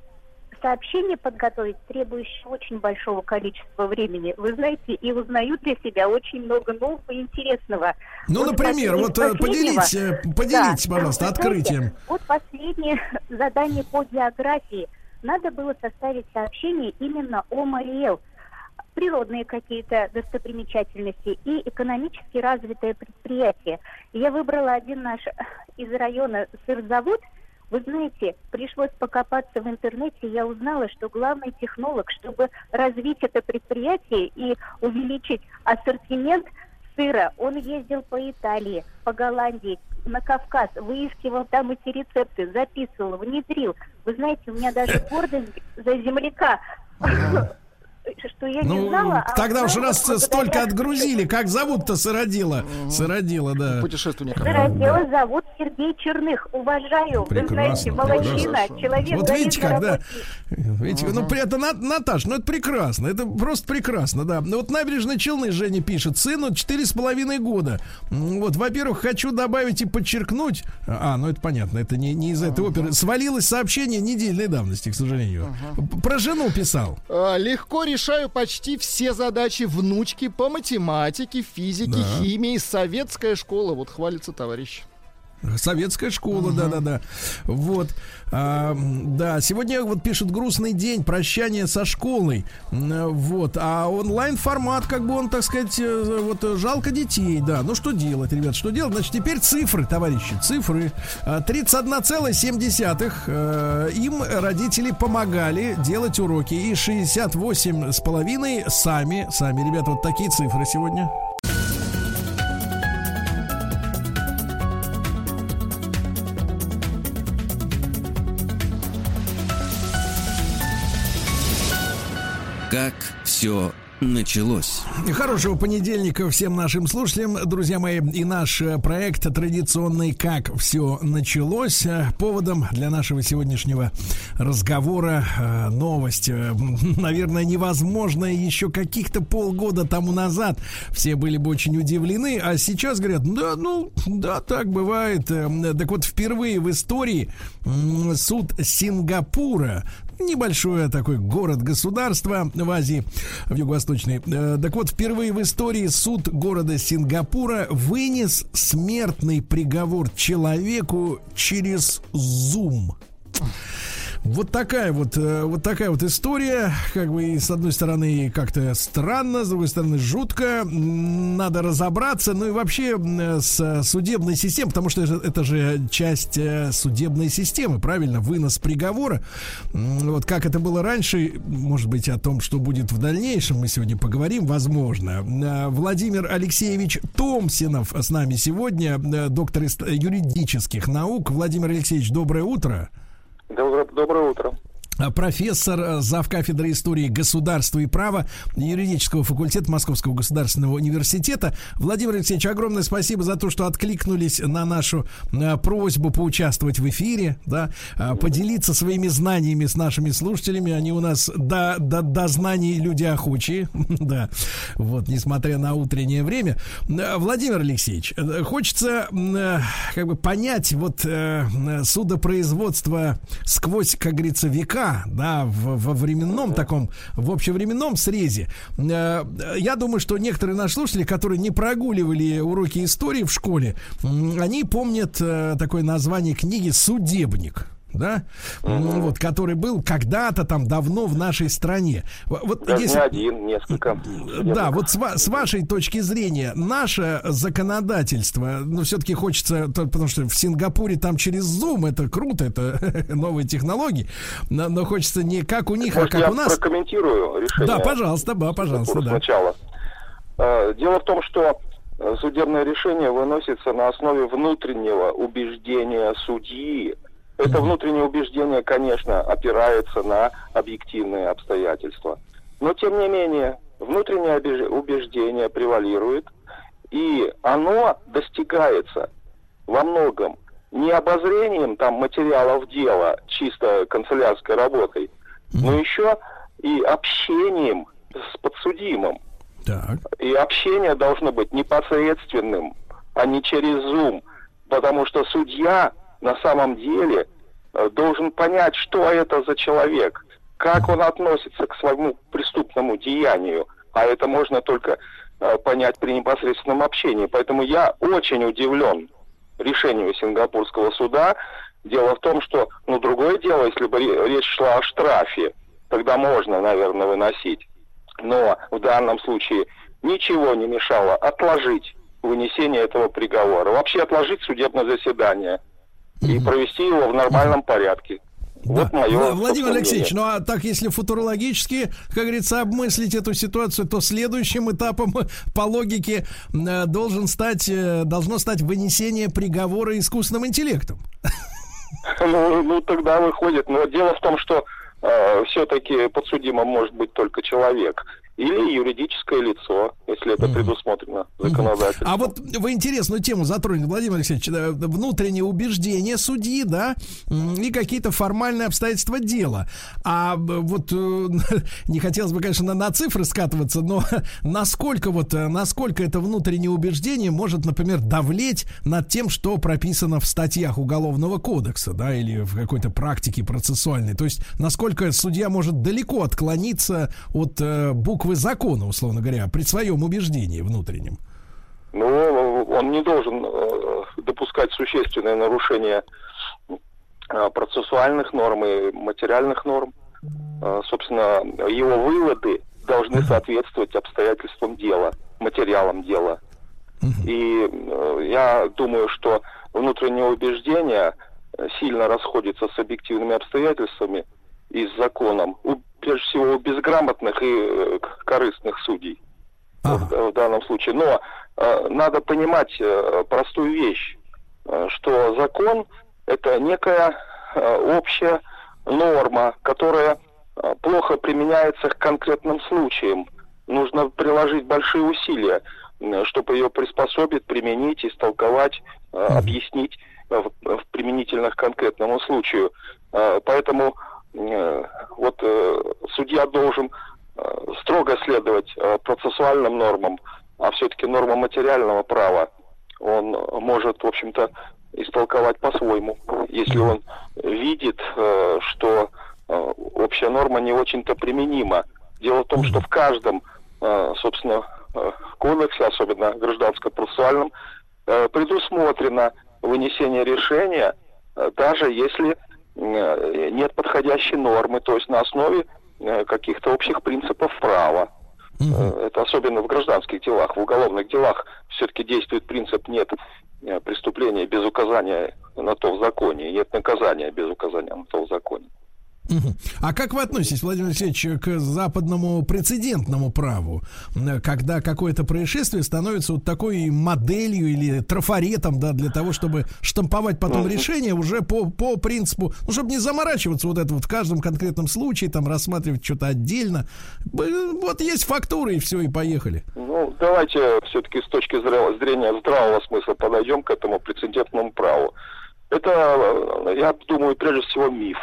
сообщение подготовить, требующее очень большого количества времени. Вы знаете, и узнаю для себя очень много нового и интересного. Ну, например, после вот э, поделитесь, э, поделитесь, Да. пожалуйста, знаете, открытием. Вот последнее задание по географии. Надо было составить сообщение именно о Мариэл. Природные какие-то достопримечательности и экономически развитое предприятие. Я выбрала один наш из района сырзавод. Вы знаете, пришлось покопаться в интернете, я узнала, что главный технолог, чтобы развить это предприятие и увеличить ассортимент сыра, он ездил по Италии, по Голландии, на Кавказ, выискивал там эти рецепты, записывал, внедрил. Вы знаете, у меня даже гордость за земляка, что я не Ну, знала. а тогда уж раз благодаря- столько отгрузили, как зовут-то сыродила? Сыродила, да. Путешественника. Сыродела зовут Сергей Черных. Уважаю. Вы знаете, Прекрасно, молодчина, прекрасно. человек Вот видите, когда... Видите, ну, при этом, Нат- Наташ, ну, это прекрасно, это просто прекрасно, да. Ну, вот набережные Челны Женя пишет, сыну четыре с половиной года. Вот, во-первых, хочу добавить и подчеркнуть, а, ну, это понятно, это не, не из этой оперы, свалилось сообщение недельной давности, к сожалению. П- Про жену писал. А, Легко решаю почти все задачи внучки по математике, физике, Да. химии. Советская школа. Вот хвалится товарищ. Советская школа, да-да-да. Вот. А, да, сегодня вот пишет грустный день, прощание со школой. Вот. А онлайн-формат, как бы он, так сказать, э, вот э, жалко детей, да. Ну что делать, ребят, что делать? Значит, теперь цифры, товарищи, цифры. А, 31,7. э, Им родители помогали делать уроки. И 68,5 сами, сами, ребята, вот такие цифры сегодня. Как все началось. Хорошего понедельника всем нашим слушателям, друзья мои. И наш э, проект традиционный «Как все началось». Э, Поводом для нашего сегодняшнего разговора э, новость, наверное, невозможная еще каких-то полгода тому назад. Все были бы очень удивлены, а сейчас говорят, да, ну, да, так бывает. Э, Так вот, впервые в истории суд Сингапура небольшое такой город-государство в Азии, в Юго-Восточной. Э, Так вот, впервые в истории суд города Сингапура вынес смертный приговор человеку через Zoom. Вот такая вот, э, вот такая вот история, как бы с одной стороны как-то странно, с другой стороны жутко, надо разобраться, ну и вообще с судебной системой, потому что это, же часть э, судебной системы, правильно, вынос приговора. Вот как это было раньше, может быть, о том, что будет в дальнейшем, мы сегодня поговорим, возможно. Э, Владимир Алексеевич Томсинов с нами сегодня, доктор юридических наук. Владимир Алексеевич, доброе утро. Доброе, доброе утро. Профессор, э, завкафедры истории государства и права юридического факультета Московского государственного университета. Владимир Алексеевич, огромное спасибо за то, что откликнулись на нашу э, просьбу поучаствовать в эфире, да, э, поделиться своими знаниями с нашими слушателями. Они у нас до, до, до знаний люди охочие, да, вот, несмотря на утреннее время. Владимир Алексеевич, хочется как бы понять вот судопроизводство сквозь, как говорится, века, да, в, во временном таком, в общевременном срезе. Э, Я думаю, что некоторые наши слушатели, которые не прогуливали уроки истории в школе, они помнят э, такое название книги «Судебник». Да, угу. вот, который был когда-то там давно в нашей стране. Вот Даже если... не один, несколько. Да, вот с, с вашей точки зрения, наше законодательство, ну, все-таки хочется, потому что в Сингапуре там через Zoom, это круто, это новые технологии, но, но хочется не как у них, Может, а как я у нас. прокомментирую решение. Да, пожалуйста, да, пожалуйста, да. Сначала. Э, дело в том, что э, судебное решение выносится на основе внутреннего убеждения судьи, это внутреннее убеждение, конечно, опирается на объективные обстоятельства. Но, тем не менее, внутреннее убеждение превалирует, и оно достигается во многом не обозрением там материалов дела, чисто канцелярской работой, но еще и общением с подсудимым. Так. И общение должно быть непосредственным, а не через Zoom, потому что судья на самом деле э, должен понять, что это за человек, как он относится к своему преступному деянию, а это можно только э, понять при непосредственном общении. Поэтому я очень удивлен решению Сингапурского суда. Дело в том, что, ну, другое дело, если бы речь шла о штрафе, тогда можно, наверное, выносить. Но в данном случае ничего не мешало отложить вынесение этого приговора. Вообще отложить судебное заседание и провести его в нормальном порядке. Да. Вот мое Владимир Алексеевич, ну а так, если футурологически, как говорится, обмыслить эту ситуацию, то следующим этапом по логике э, должен стать, э, должно стать вынесение приговора искусственным интеллектом. Ну, ну тогда выходит. Но дело в том, что э, все-таки подсудимым может быть только человек или юридическое лицо, если это предусмотрено законодательством. А вот вы интересную тему затронули, Владимир Алексеевич, внутреннее убеждение судьи, да, и какие-то формальные обстоятельства дела. А вот э, не хотелось бы, конечно, на, на цифры скатываться, но насколько вот, э, насколько это внутреннее убеждение может, например, давлеть над тем, что прописано в статьях Уголовного кодекса, да, или в какой-то практике процессуальной. То есть, насколько судья может далеко отклониться от э, буквы буквы закона, условно говоря, при своем убеждении внутреннем? Ну, он не должен э, допускать существенное нарушение э, процессуальных норм и материальных норм. Э, собственно, его выводы должны соответствовать обстоятельствам дела, материалам дела. И я думаю, что внутреннее убеждение сильно расходится с объективными обстоятельствами и с законом прежде всего, безграмотных и э, корыстных судей ага. в, в данном случае. Но э, надо понимать э, простую вещь, э, что закон это некая э, общая норма, которая э, плохо применяется к конкретным случаям. Нужно приложить большие усилия, э, чтобы ее приспособить, применить, истолковать, э, объяснить в, в применительных конкретному случаю. Э, поэтому вот э, судья должен э, строго следовать процессуальным нормам, а все-таки норма материального права. Он может, в общем-то, истолковать по-своему, если он видит, что общая норма не очень-то применима. Дело в том, что в каждом, собственно, кодексе, особенно гражданско-процессуальном, предусмотрено вынесение решения, даже если Э, нет подходящей нормы, то есть на основе э, каких-то общих принципов права. Угу. Это особенно в гражданских делах. В уголовных делах все-таки действует принцип нет преступления без указания на то в законе, нет наказания без указания на то в законе. А как вы относитесь, Владимир Алексеевич, к западному прецедентному праву, когда какое-то происшествие становится вот такой моделью или трафаретом, да, для того, чтобы штамповать потом решение уже по, по принципу, ну, чтобы не заморачиваться вот это вот в каждом конкретном случае, там, рассматривать что-то отдельно. Вот есть фактуры, и все, и поехали. Ну, давайте все-таки с точки зрения здравого смысла подойдем к этому прецедентному праву. Это, я думаю, прежде всего миф.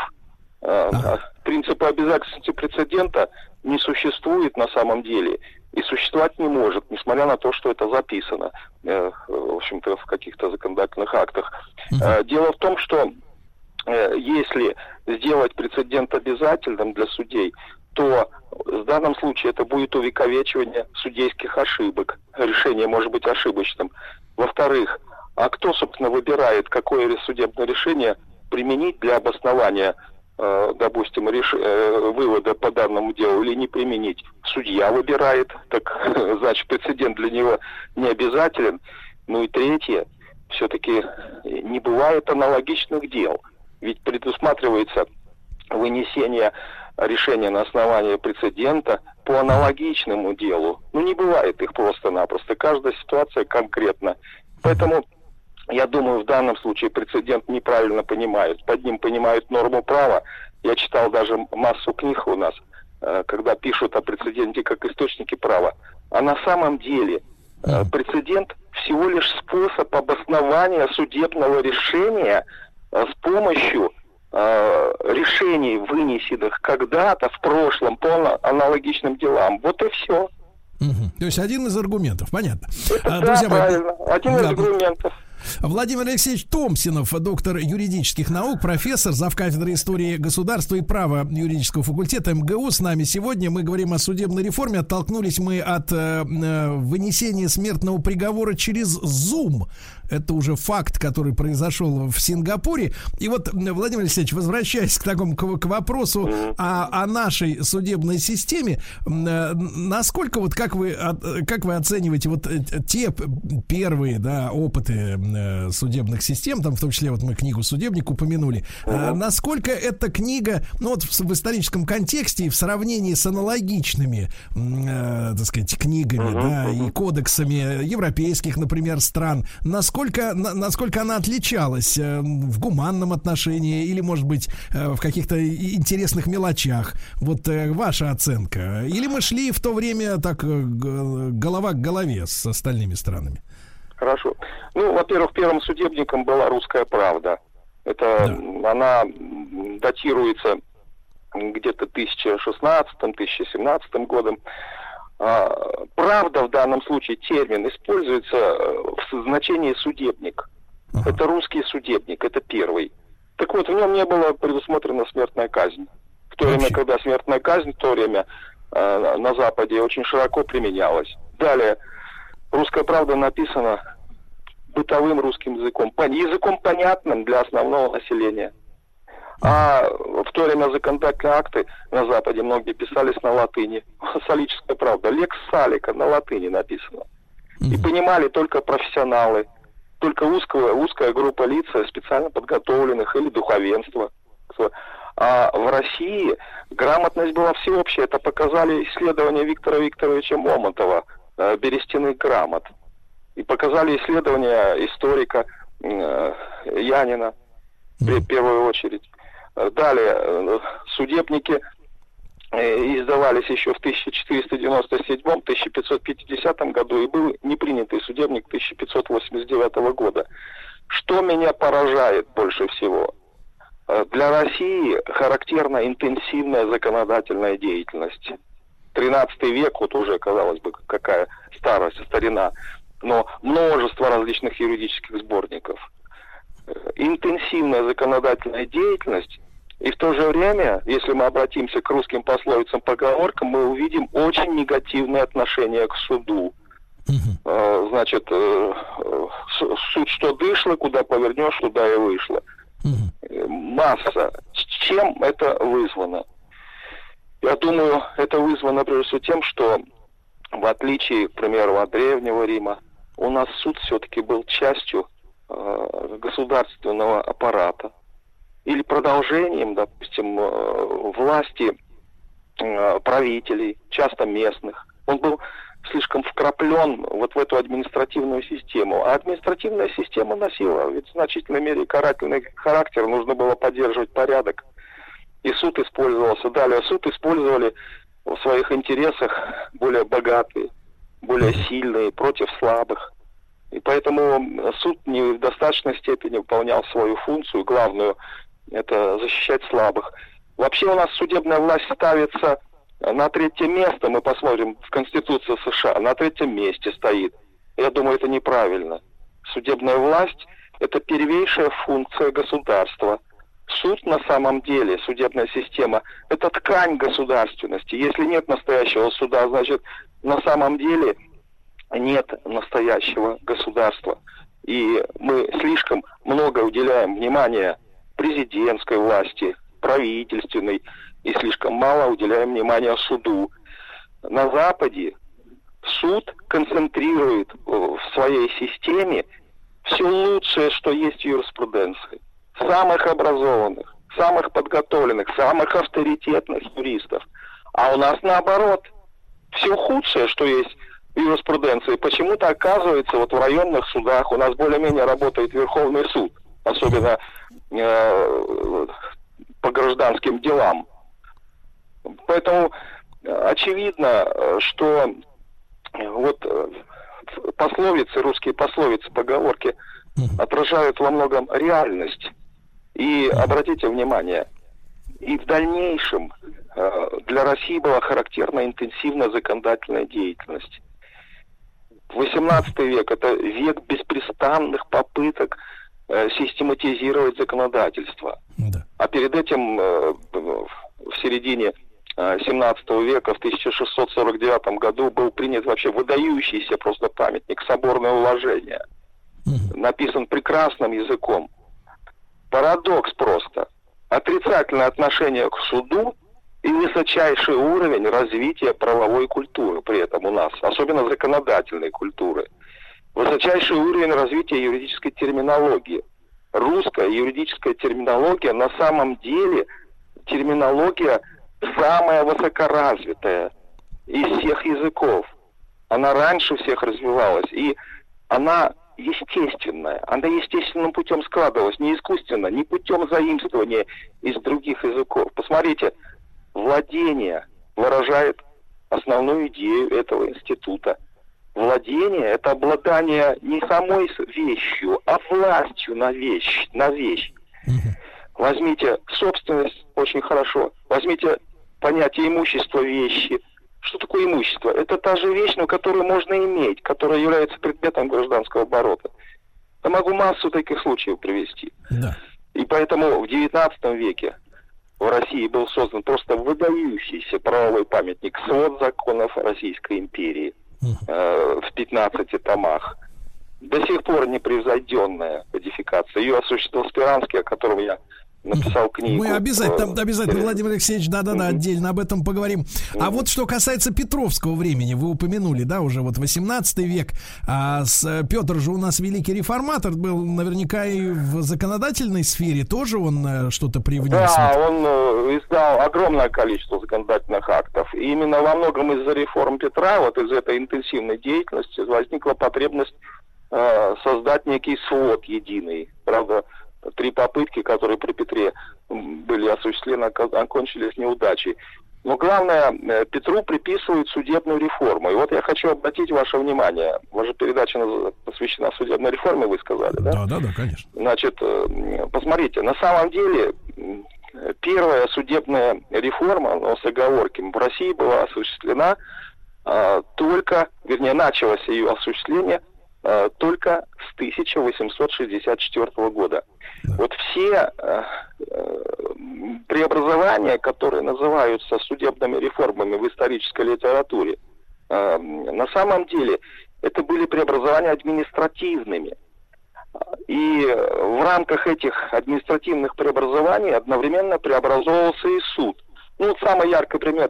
Ага. Принципа обязательности прецедента не существует на самом деле и существовать не может, несмотря на то, что это записано, э, в общем-то, в каких-то законодательных актах. Угу. Дело в том, что э, если сделать прецедент обязательным для судей, то в данном случае это будет увековечивание судейских ошибок. Решение может быть ошибочным. Во-вторых, а кто, собственно, выбирает, какое судебное решение применить для обоснования, э, допустим, реш... э, вывода по данному делу или не применить. Судья выбирает, так значит прецедент для него не обязателен. Ну и третье, все-таки не бывает аналогичных дел. Ведь предусматривается вынесение решения на основании прецедента по аналогичному делу. Ну, не бывает их просто-напросто. Каждая ситуация конкретна. Поэтому я думаю, в данном случае прецедент неправильно понимают. Под ним понимают норму права. Я читал даже массу книг у нас, э, когда пишут о прецеденте как источнике права. А на самом деле э, прецедент всего лишь способ обоснования судебного решения э, с помощью решений, вынесенных когда-то в прошлом по аналогичным делам. Вот и все. Угу. То есть один из аргументов, понятно. Это, а, да, друзья правильно. Мои, один да, из аргументов. Владимир Алексеевич Томсинов, доктор юридических наук, профессор, завкафедры истории государства и права юридического факультета МГУ с нами сегодня. Мы говорим о судебной реформе. Оттолкнулись мы от э, э вынесения смертного приговора через Zoom. Это уже факт, который произошел в Сингапуре. И вот, Владимир Алексеевич, возвращаясь к такому к, к вопросу о, о нашей судебной системе, э, насколько вот как вы как вы оцениваете вот э, те первые да опыты Э, судебных систем, там в том числе вот мы книгу «Судебник» упомянули, насколько эта книга, ну вот в, в историческом контексте и в сравнении с аналогичными, так сказать, книгами, да, и кодексами европейских, например, стран, насколько, на, насколько она отличалась э, в гуманном отношении или, может быть, э, в каких-то интересных мелочах? Вот э, ваша оценка. Или мы шли в то время так э, голова к голове с остальными странами? Хорошо. Ну, во-первых, первым судебником была «Русская правда». Это да. она датируется где-то 2016-2017 годом. А, правда в данном случае термин используется э, в значении судебник. Ага. Это русский судебник, это первый. Так вот, в нем не было предусмотрена смертная казнь. В то Вообще. время, когда смертная казнь, в то время э, на Западе очень широко применялась. Далее, Русская правда написана бытовым русским языком, языком понятным для основного населения. А в то время законодательные акты на Западе многие писались на латыни. Солическая правда. Лекс Салика на латыни написано. И понимали только профессионалы, только узкая, узкая группа лиц, специально подготовленных или духовенство. А в России грамотность была всеобщая. Это показали исследования Виктора Викторовича Момонтова – Э, берестяных грамот. И показали исследования историка э, Янина в первую очередь. Э, далее, судебники издавались еще в 1497-1550 году и был непринятый судебник 1589 года. Что меня поражает больше всего? Для России характерна интенсивная законодательная деятельность. 13 век, вот уже, казалось бы, какая старость, старина, но множество различных юридических сборников. Э, интенсивная законодательная деятельность, и в то же время, если мы обратимся к русским пословицам, поговоркам, мы увидим очень негативное отношение к суду. Uh-huh. Значит, э, суд что дышло, куда повернешь, туда и вышло. Uh-huh. Масса. С чем это вызвано? Я думаю, это вызвано прежде всего тем, что в отличие, к примеру, от Древнего Рима, у нас суд все-таки был частью э, государственного аппарата или продолжением, допустим, э, власти э, правителей, часто местных. Он был слишком вкраплен вот в эту административную систему. А административная система носила ведь в значительной мере карательный характер, нужно было поддерживать порядок и суд использовался. Далее суд использовали в своих интересах более богатые, более сильные, против слабых. И поэтому суд не в достаточной степени выполнял свою функцию, главную, это защищать слабых. Вообще у нас судебная власть ставится на третье место, мы посмотрим в Конституции США, на третьем месте стоит. Я думаю, это неправильно. Судебная власть – это первейшая функция государства – Суд на самом деле, судебная система, это ткань государственности. Если нет настоящего суда, значит, на самом деле нет настоящего государства. И мы слишком много уделяем внимания президентской власти, правительственной, и слишком мало уделяем внимания суду. На Западе суд концентрирует в своей системе все лучшее, что есть в юриспруденции. Самых образованных, самых подготовленных, самых авторитетных юристов. А у нас наоборот. Все худшее, что есть в юриспруденции, почему-то оказывается вот в районных судах. У нас более-менее работает Верховный суд, особенно э, по гражданским делам. Поэтому э, очевидно, э, что э, вот пословицы, русские пословицы, поговорки отражают во многом реальность. И обратите внимание, и в дальнейшем для России была характерна интенсивная законодательная деятельность. 18 век это век беспрестанных попыток систематизировать законодательство. Да. А перед этим в середине 17 века, в 1649 году был принят вообще выдающийся просто памятник, соборное уложение. Написан прекрасным языком. Парадокс просто. Отрицательное отношение к суду и высочайший уровень развития правовой культуры при этом у нас, особенно законодательной культуры. Высочайший уровень развития юридической терминологии. Русская юридическая терминология на самом деле терминология самая высокоразвитая из всех языков. Она раньше всех развивалась, и она естественная. Она естественным путем складывалась, не искусственно, не путем заимствования из других языков. Посмотрите, владение выражает основную идею этого института. Владение – это обладание не самой вещью, а властью на вещь. На вещь. Возьмите собственность, очень хорошо. Возьмите понятие имущества вещи. Что такое имущество? Это та же вещь, но которую можно иметь, которая является предметом гражданского оборота. Я могу массу таких случаев привести. Да. И поэтому в XIX веке в России был создан просто выдающийся правовой памятник свод законов Российской империи э, в 15 томах. До сих пор непревзойденная кодификация. Ее осуществил Спиранский, о котором я написал книгу. Мы обязательно, э, обязательно, Владимир Алексеевич, да-да-да, отдельно об этом поговорим. А вот что касается Петровского времени, вы упомянули, да, уже вот 18 век, а с Петр же у нас великий реформатор был, наверняка и в законодательной сфере тоже он э, что-то привнес. Да, он э, издал огромное количество законодательных актов. И именно во многом из-за реформ Петра, вот из этой интенсивной деятельности возникла потребность э, создать некий свод единый. Правда, три попытки, которые при Петре были осуществлены, окончились неудачей. Но главное, э, Петру приписывают судебную реформу. И вот я хочу обратить ваше внимание. Ваша передача посвящена судебной реформе, вы сказали, да? Да, да, да, конечно. Значит, э, посмотрите, на самом деле первая судебная реформа, но с оговорки, в России была осуществлена а, только, вернее, началось ее осуществление а, только с 1864 года. Вот все э, э, преобразования, которые называются судебными реформами в исторической литературе, э, на самом деле это были преобразования административными. И в рамках этих административных преобразований одновременно преобразовывался и суд. Ну, вот самый яркий пример,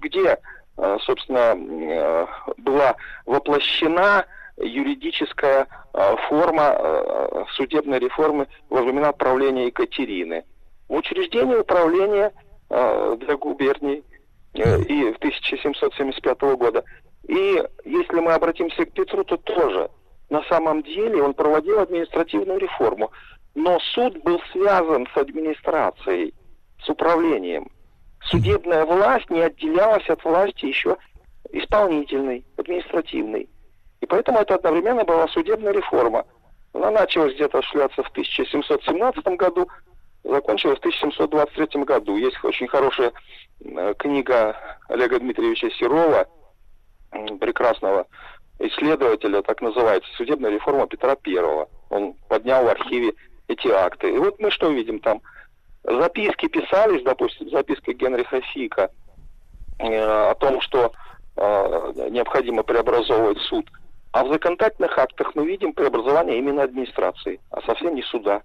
где, собственно, была воплощена юридическая э, форма э, судебной реформы во времена правления Екатерины. В учреждении управления э, для губерний и в 1775 года. И если мы обратимся к Петру, то тоже на самом деле он проводил административную реформу. Но суд был связан с администрацией, с управлением. Судебная власть не отделялась от власти еще исполнительной, административной. И поэтому это одновременно была судебная реформа. Она началась где-то шляться в 1717 году, закончилась в 1723 году. Есть очень хорошая э, книга Олега Дмитриевича Серова, прекрасного исследователя, так называется, «Судебная реформа Петра I». Он поднял в архиве эти акты. И вот мы что видим там? Записки писались, допустим, записка Генриха Фика э, о том, что э, необходимо преобразовывать суд – а в законодательных актах мы видим преобразование именно администрации, а совсем не суда.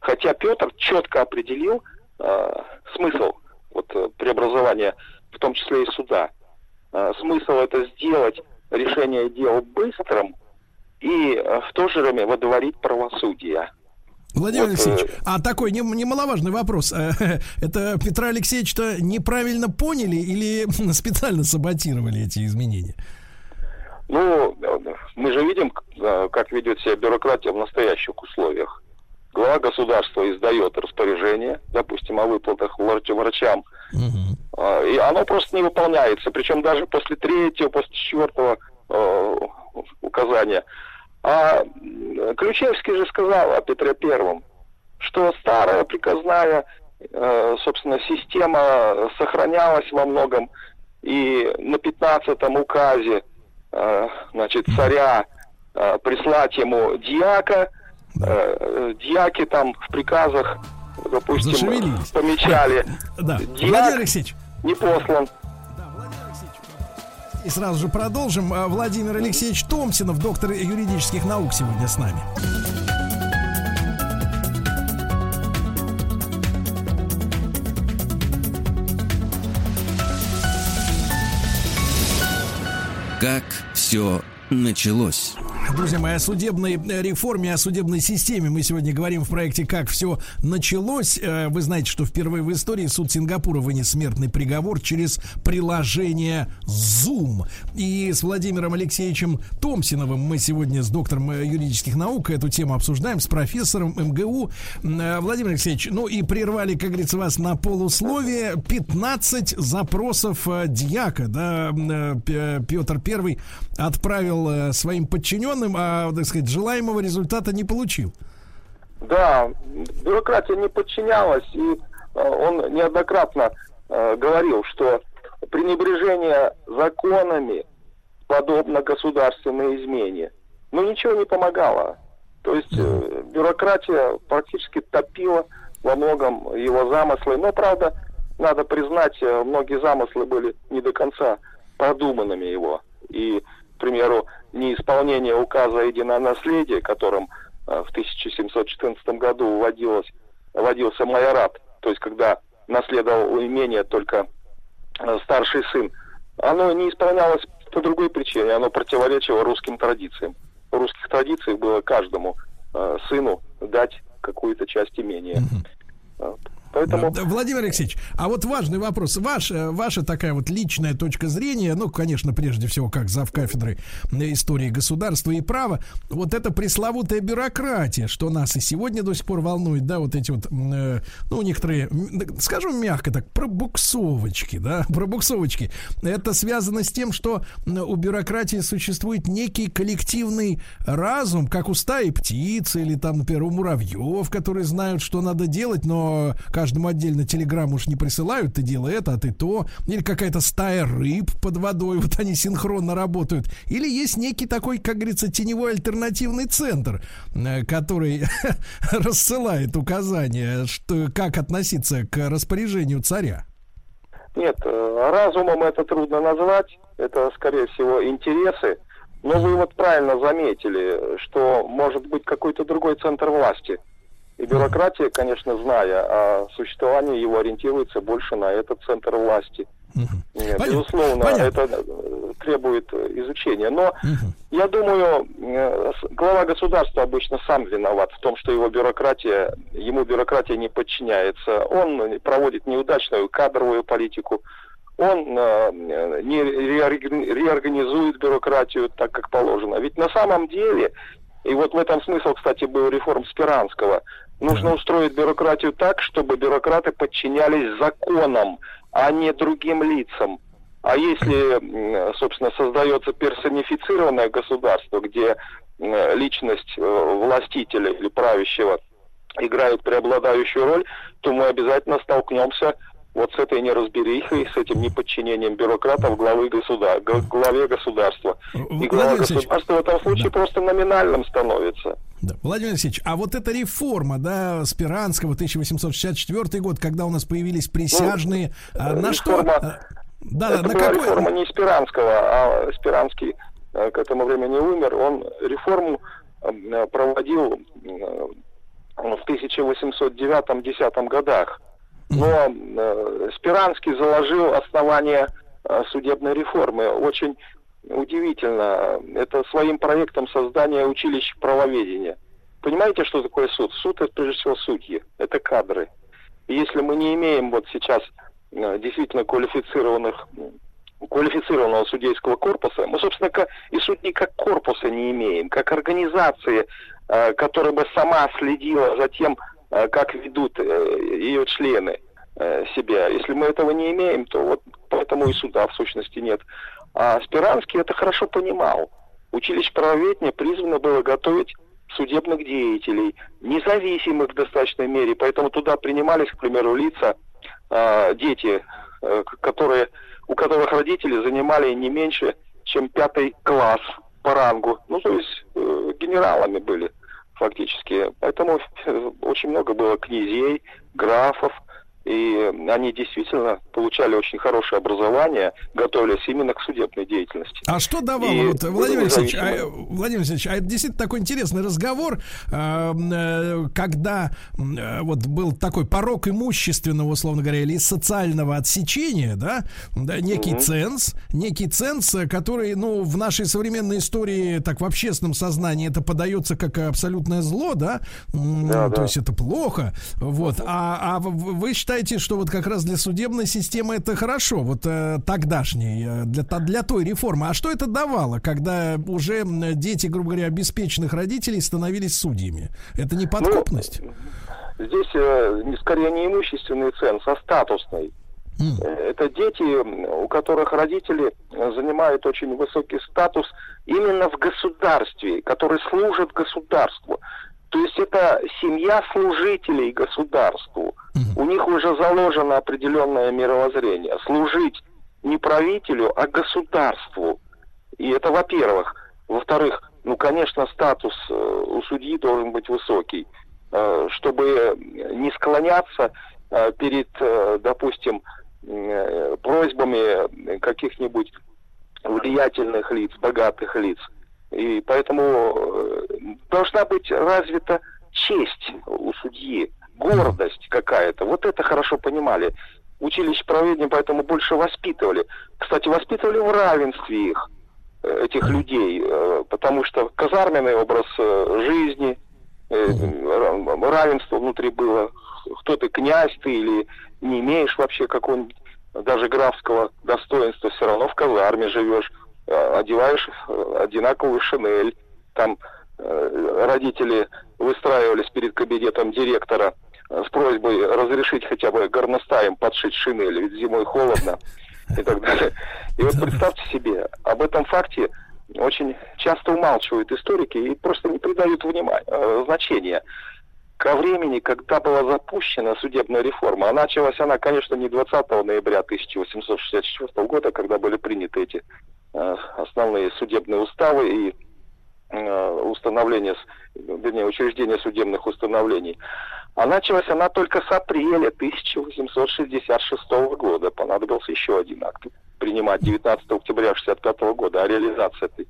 Хотя Петр четко определил э, смысл вот, э, преобразования, в том числе и суда. Э, смысл это сделать решение дел быстрым и э, в то же время водворить правосудие. Владимир Вот, Алексеевич, э, а такой нем- немаловажный вопрос. Э, Это Петра Алексеевича неправильно поняли или специально саботировали эти изменения? Ну, мы же видим, как ведет себя бюрократия в настоящих условиях. Глава государства издает распоряжение, допустим, о выплатах врач- врачам, э, и оно просто не выполняется, причем даже после третьего, после четвертого э, указания. А Ключевский же сказал о Петре Первом, что старая приказная, э, собственно, система сохранялась во многом, и на 15-м указе, значит, царя э, прислать ему дьяка, э, дьяки там в приказах, допустим, помечали. Да. Дьяк Владимир Алексеевич, не послан. и сразу же продолжим. Владимир Алексеевич Томсинов, доктор юридических наук, сегодня с нами. Как все началось? Друзья мои, о судебной э, реформе, о судебной системе мы сегодня говорим в проекте «Как все началось». Э, Вы знаете, что впервые в истории суд Сингапура вынес смертный приговор через приложение Zoom. И с Владимиром Алексеевичем Томсиновым мы сегодня с доктором э, юридических наук эту тему обсуждаем, с профессором м.г.у. Владимир Алексеевич, ну и прервали, как говорится, вас на полусловие. 15 запросов дьяка, да, Петр Первый отправил своим подчиненным, а, так сказать, желаемого результата не получил. Да, бюрократия не подчинялась, и э, он неоднократно э, говорил, что пренебрежение законами подобно государственной измене. Но ничего не помогало. То есть э, бюрократия практически топила во многом его замыслы. Но, правда, надо признать, э, многие замыслы были не до конца продуманными его. И, к примеру, неисполнение указа о единонаследии, которым э, в 1714 году вводилось, вводился майорат, то есть когда наследовал имение только э, старший сын, оно не исполнялось по другой причине, оно противоречило русским традициям. В русских традициях было каждому э, сыну дать какую-то часть имения. Вот. Поэтому... Да, Владимир Алексеевич, а вот важный вопрос. Ваш, э, ваша такая вот личная точка зрения, ну, конечно, прежде всего, как зав кафедры истории государства и права, вот эта пресловутая бюрократия, что нас и сегодня до сих пор волнует, да, вот эти вот, э, ну, некоторые, скажем мягко так, пробуксовочки, да, пробуксовочки. Это связано с тем, что у бюрократии существует некий коллективный разум, как у стаи птиц или там, например, у муравьев, которые знают, что надо делать, но каждому отдельно телеграмму уж не присылают, ты делай это, а ты то. Или какая-то стая рыб под водой, вот они синхронно работают. Или есть некий такой, как говорится, теневой альтернативный центр, э, который рассылает указания, что, как относиться к распоряжению царя. Нет, э, разумом это трудно назвать, это, скорее всего, интересы. Но вы вот правильно заметили, что может быть какой-то другой центр власти. И бюрократия, конечно, зная о существовании его, ориентируется больше на этот центр власти. Нет, Понятно. безусловно, Понятно. это э, требует э, изучения. Но я думаю, э, глава государства обычно сам виноват в том, что его бюрократия, ему бюрократия не подчиняется. Он проводит неудачную кадровую политику. Он не реорг- реорганизует бюрократию так, как положено. Ведь на самом деле, и вот в этом смысл, кстати, был реформ Спиранского, нужно устроить бюрократию так, чтобы бюрократы подчинялись законам, а не другим лицам. А если, собственно, создается персонифицированное государство, где личность э, властителя или правящего играет преобладающую роль, то мы обязательно столкнемся вот с этой неразберихой, с этим неподчинением бюрократов главы государства, главе государства. И Владимир глава Алексеевич, государства в этом случае просто номинальным становится. Да. Владимир Алексеевич, а вот эта реформа, да, Спиранского, 1864 год, когда у нас появились присяжные, а, на что... реформа- а, Да, Это на была какой... реформа не Спиранского, а Спиранский э, к этому времени умер. Он реформу э, проводил э, в 1809-10 годах. Но э, Спиранский заложил основание э, судебной реформы. Очень удивительно. Это своим проектом создания училищ правоведения. Понимаете, что такое суд? Суд это прежде всего судьи, это кадры. И если мы не имеем вот сейчас э, действительно квалифицированных квалифицированного судейского корпуса, мы, собственно, и судей как корпуса не имеем, как организации, э, которая бы сама следила за тем, как ведут ее члены себя. Если мы этого не имеем, то вот поэтому и суда в сущности нет. А Спиранский это хорошо понимал. Училище правоведения призвано было готовить судебных деятелей, независимых в достаточной мере, поэтому туда принимались, к примеру, лица, э, дети, э, которые, у которых родители занимали не меньше, чем пятый класс по рангу, ну, то есть э, генералами были фактически. Поэтому очень много было князей, графов, и они действительно получали очень хорошее образование, готовились именно к судебной деятельности. А что давало, и вот, Владимир Алексеевич, а, Владимир Алексеевич, а это действительно такой интересный разговор, а, э, когда э, вот был такой порог имущественного, условно говоря, или социального отсечения, да, некий угу. ценз, некий ценз, который, ну, в нашей современной истории, так в общественном сознании это подается как абсолютное зло, да, да то да. есть это плохо, вот, а, а вы считаете, считаете, что вот как раз для судебной системы это хорошо, вот э, тогдашней, э, для, для той реформы. А что это давало, когда уже дети, грубо говоря, обеспеченных родителей становились судьями? Это не подкупность? Ну, здесь э, скорее не имущественный ценз, а статусный. Mm. Это дети, у которых родители занимают очень высокий статус именно в государстве, который служит государству. То есть это семья служителей государству. У них уже заложено определенное мировоззрение. Служить не правителю, а государству. И это во-первых. Во-вторых, ну, конечно, статус э, у судьи должен быть высокий, э, чтобы не склоняться э, перед, допустим, просьбами каких-нибудь влиятельных лиц, богатых лиц. И поэтому должна быть развита честь у судьи гордость какая-то. Вот это хорошо понимали. Училище правления поэтому больше воспитывали. Кстати, воспитывали в равенстве их, э, этих людей, э, потому что казарменный образ э, жизни, равенство внутри было. Кто ты, князь ты или не имеешь вообще какого-нибудь даже графского достоинства, все равно в казарме живешь, одеваешь одинаковую шинель, там родители выстраивались перед кабинетом директора – с просьбой разрешить хотя бы горностаем подшить шинель, ведь зимой холодно и так далее. И вот представьте себе, об этом факте очень часто умалчивают историки и просто не придают внимания, э, значения. Ко времени, когда была запущена судебная реформа, а началась она, конечно, не 20 ноября 1864 года, когда были приняты эти э, основные судебные уставы и э, установления, вернее, учреждения судебных установлений, а началась она только с апреля 1866 года. Понадобился еще один акт принимать 19 октября 1965 года о реализации этой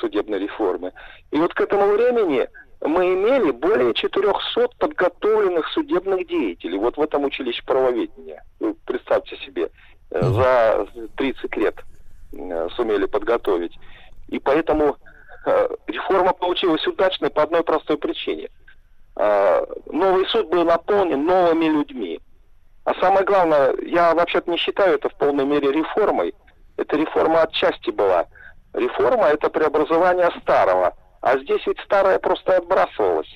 судебной реформы. И вот к этому времени мы имели более 400 подготовленных судебных деятелей. Вот в этом училище правоведения. Представьте себе, э, за 30 лет э, сумели подготовить. И поэтому э, реформа получилась удачной по одной простой причине – Э, новый суд был наполнен новыми людьми. А самое главное, я вообще-то не считаю это в полной мере реформой. Это реформа отчасти была. Реформа – это преобразование старого. А здесь ведь старое просто отбрасывалось.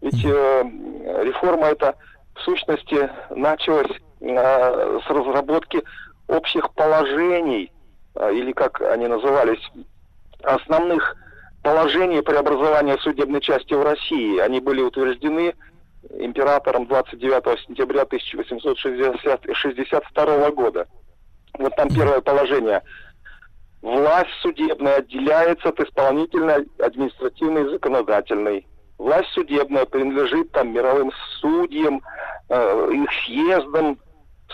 Ведь э, реформа это в сущности началась э, с разработки общих положений, э, или как они назывались, основных положение преобразования судебной части в России. Они были утверждены императором 29 сентября 1862 года. Вот там первое положение. Власть судебная отделяется от исполнительной, административной и законодательной. Власть судебная принадлежит там мировым судьям, э, их съездам,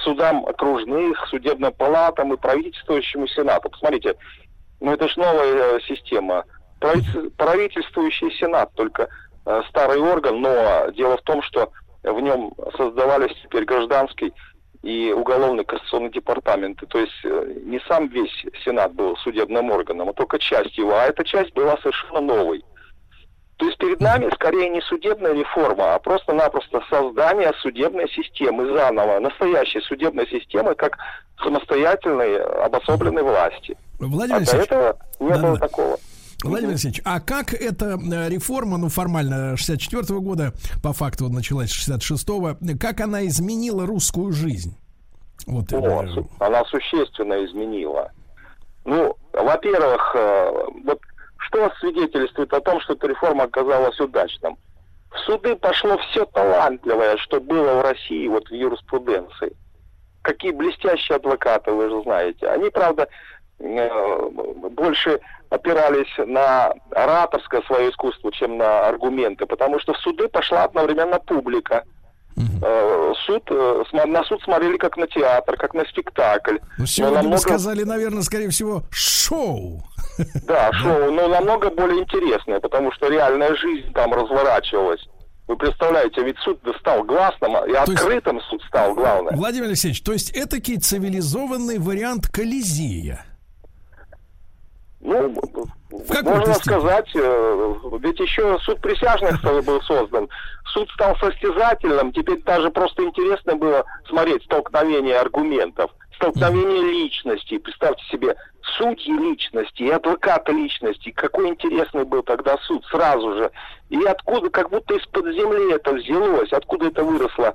судам окружных, судебным палатам и правительствующему сенату. Посмотрите, ну это же новая э, система правительствующий Сенат только э, старый орган, но дело в том, что в нем создавались теперь гражданский и уголовный кассационный департаменты. То есть э, не сам весь Сенат был судебным органом, а только часть его. А эта часть была совершенно новой. То есть перед нами скорее не судебная реформа, а просто-напросто создание судебной системы заново, настоящей судебной системы, как самостоятельной обособленной власти. Владимир а до Алексеевич, этого не да, было да. такого. Владимир Алексеевич, а как эта э, реформа, ну, формально 64 -го года, по факту началась 66-го, как она изменила русскую жизнь? Вот, О, э, су- она существенно изменила. Ну, во-первых, э, вот что свидетельствует о том, что эта реформа оказалась удачным? В суды пошло все талантливое, что было в России, вот в юриспруденции. Какие блестящие адвокаты, вы же знаете. Они, правда, э, больше опирались на ораторское свое искусство, чем на аргументы, потому что в суды пошла одновременно публика. Э, Суд, э, на суд смотрели как на театр, как на спектакль. ну, сегодня намного- сказали, наверное, скорее всего, шоу. Да, шоу, но намного более интересное, потому что реальная жизнь там разворачивалась. Вы представляете, ведь суд стал гласным, и есть- открытым суд стал главное. Владимир Алексеевич, то есть этакий цивилизованный вариант Колизея. Ну, какой-то можно сказать, э, ведь еще суд присяжных был создан. Суд стал состязательным, теперь даже просто интересно было смотреть столкновение аргументов, столкновение личностей. Представьте себе, судьи личности и адвокаты личности. Какой интересный был тогда суд сразу же. И откуда, как будто из-под земли это взялось, откуда это выросло.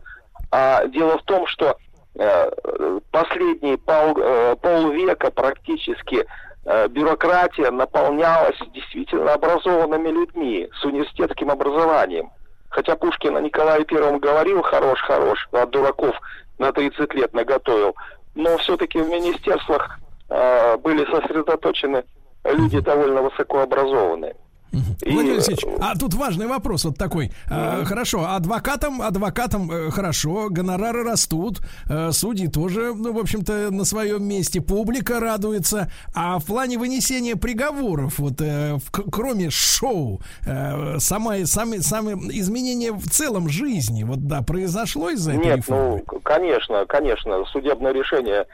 А дело в том, что э, последние пол, э, полвека практически э, бюрократия наполнялась действительно образованными людьми с университетским образованием. Хотя Пушкин о Николае Первом говорил хорош, хорош, а дураков на 30 лет наготовил. Но все-таки в министерствах э, были сосредоточены люди довольно высокообразованные. И, Владимир Алексеевич, э, а тут важный вопрос вот такой. А, хорошо, адвокатам, адвокатам э, хорошо, гонорары растут, э, судьи тоже, ну, в общем-то, на своем месте, публика радуется. А в плане вынесения приговоров, вот э, в- кроме шоу, э, сама, сами, сами изменения в целом жизни, вот да, произошло из-за этой Нет, реформы? ну, конечно, конечно, судебное решение.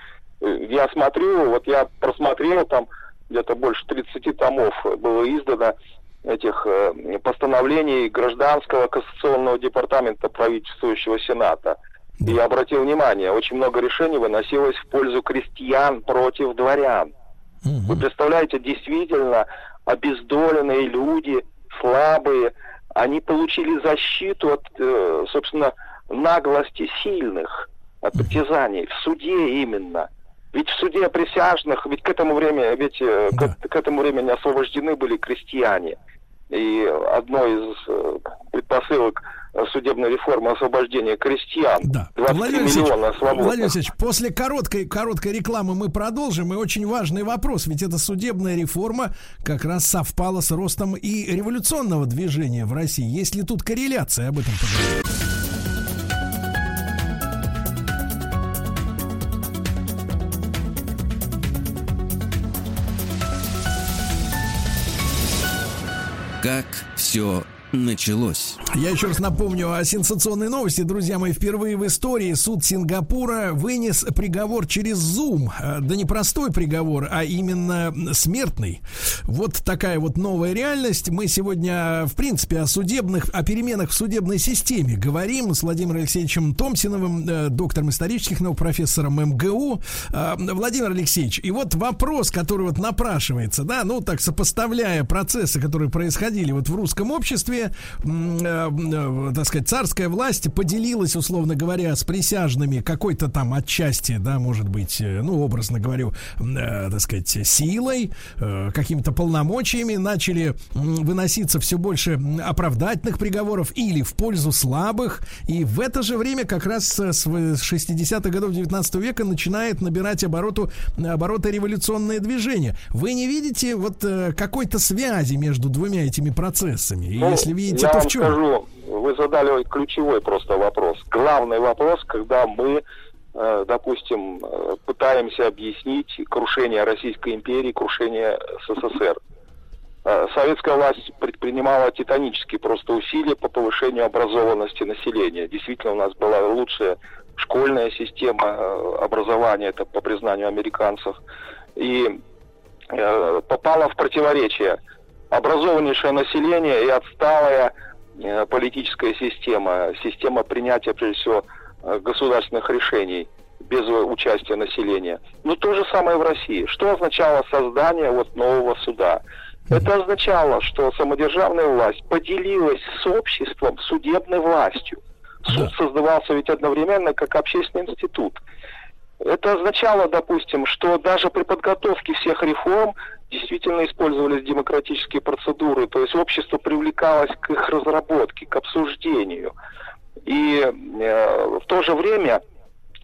Я смотрю, вот я просмотрел, там где-то больше 30 томов было издано этих э, постановлений гражданского кассационного департамента правительствующего Сената. И я обратил внимание, очень много решений выносилось в пользу крестьян против дворян. Вы представляете, действительно обездоленные люди, слабые, они получили защиту от, э, собственно, наглости сильных, от притязаний. В суде именно. Ведь в суде присяжных, ведь к этому времени, ведь э, к, к этому времени освобождены были крестьяне. И одной из э, предпосылок э, судебной реформы освобождения крестьян. 23 Владимир миллиона свободных. Владимир Алексеевич, после короткой, короткой рекламы мы продолжим. И очень важный вопрос, ведь эта судебная реформа как раз совпала с ростом и революционного движения в России. Есть ли тут корреляция? Об этом поговорим. Как все началось. Я еще раз напомню о сенсационной новости. Друзья мои, впервые в истории суд Сингапура вынес приговор через Zoom. Э, Да не простой приговор, а именно смертный. Вот такая вот новая реальность. Мы сегодня, в принципе, о судебных, о переменах в судебной системе говорим с Владимиром Алексеевичем Томсиновым, э, доктором исторических наук, профессором МГУ. Э, Владимир Алексеевич, и вот вопрос, который вот напрашивается, да, ну так сопоставляя процессы, которые происходили вот в русском обществе, э, э, так сказать, царская власть поделилась, условно говоря, с присяжными какой-то там отчасти, да, может быть, э, ну, образно говорю, э, так сказать, силой, э, какими-то полномочиями, начали выноситься все больше оправдательных приговоров или в пользу слабых, и в это же время как раз э, с в- с 60-х годов 19 века начинает набирать обороту, обороты революционное движение. Вы не видите вот э, какой-то связи между двумя этими процессами? И Ну, если видите, то в чем? скажу, вы задали ключевой просто вопрос. Главный вопрос, когда мы, э, допустим, э, пытаемся объяснить крушение Российской империи, крушение СССР. э, советская власть предпринимала титанические просто усилия по повышению образованности населения. Действительно, у нас была лучшая школьная система образования, это по признанию американцев. И попала в противоречие образованнейшее население и отсталая э, политическая система, система принятия, прежде всего, э, государственных решений без участия населения. Ну, то же самое в России. Что означало создание вот нового суда? Это означало, что самодержавная власть поделилась с обществом судебной властью. Суд создавался ведь одновременно как общественный институт. Это означало, допустим, что даже при подготовке всех реформ действительно использовались демократические процедуры, то есть общество привлекалось к их разработке, к обсуждению. И э, в то же время,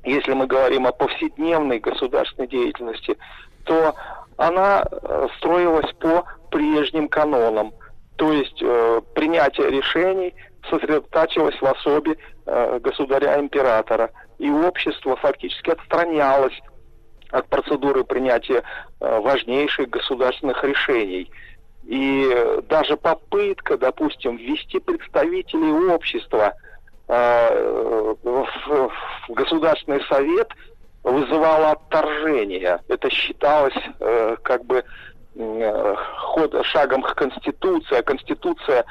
если мы говорим о повседневной государственной деятельности, то она э, строилась по прежним канонам. То есть э, принятие решений сосредотачивалось в особе э, государя-императора. И общество фактически отстранялось от процедуры принятия э, важнейших государственных решений. И э, даже попытка, допустим, ввести представителей общества э, в, Государственный совет вызывала отторжение. Это считалось как бы ход, шагом к Конституции, а Конституция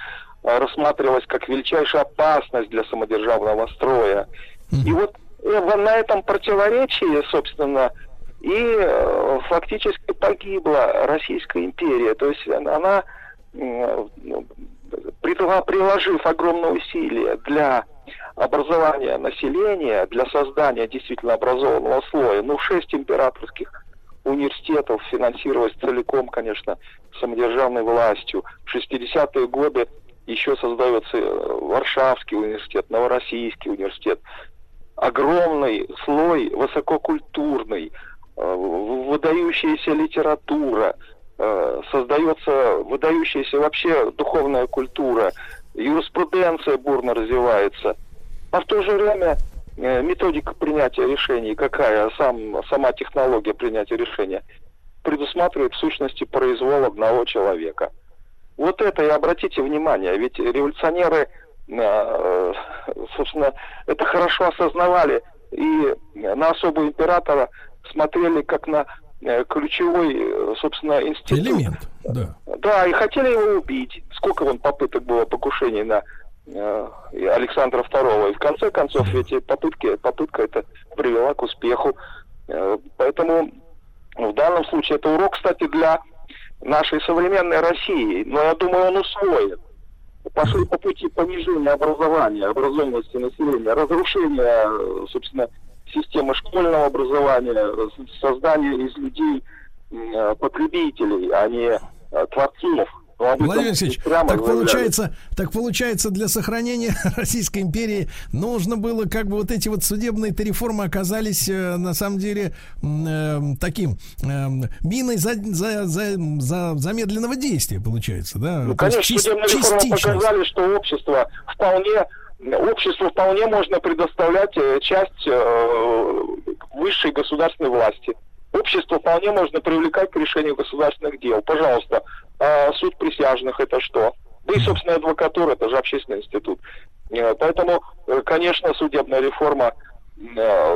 рассматривалась как величайшая опасность для самодержавного строя. И вот на этом противоречии, собственно, и э, фактически погибла Российская империя. То есть она, э, приложив огромные усилия для образования населения, для создания действительно образованного слоя, ну, шесть императорских университетов финансировалось целиком, конечно, самодержавной властью. В 60-е годы еще создается э, Варшавский университет, Новороссийский университет. Огромный слой высококультурный, Э, выдающаяся литература, э, создается выдающаяся вообще духовная культура, юриспруденция бурно развивается. А в то же время э, методика принятия решений, какая сам, сама технология принятия решения, предусматривает в сущности произвол одного человека. Вот это и обратите внимание, ведь революционеры, собственно, это хорошо осознавали и на особого императора смотрели как на э, ключевой, э, собственно, институт. Элемент, да. Да, и хотели его убить. Сколько вон попыток было покушений на э, Александра II. И в конце концов эти попытки, попытка это привела к успеху. Поэтому в данном случае это урок, кстати, для нашей современной России. Но я думаю, он усвоит. Пошли по пути понижения образования, образованности населения, разрушения, собственно, системы школьного образования, создание из людей потребителей, а не э, творцов. Владимир Алексеевич, так получается, так получается, для сохранения Российской империи нужно было, как бы вот эти вот судебные реформы оказались э, на самом деле э, таким э, миной за, за, за, за замедленного действия, получается, да? Ну, конечно, судебные реформы показали, что общество вполне обществу вполне можно предоставлять э, часть э, высшей государственной власти. Общество вполне можно привлекать к решению государственных дел. Пожалуйста, а суд присяжных это что? Да и, собственно, адвокатура это же общественный институт. Э, поэтому, конечно, судебная реформа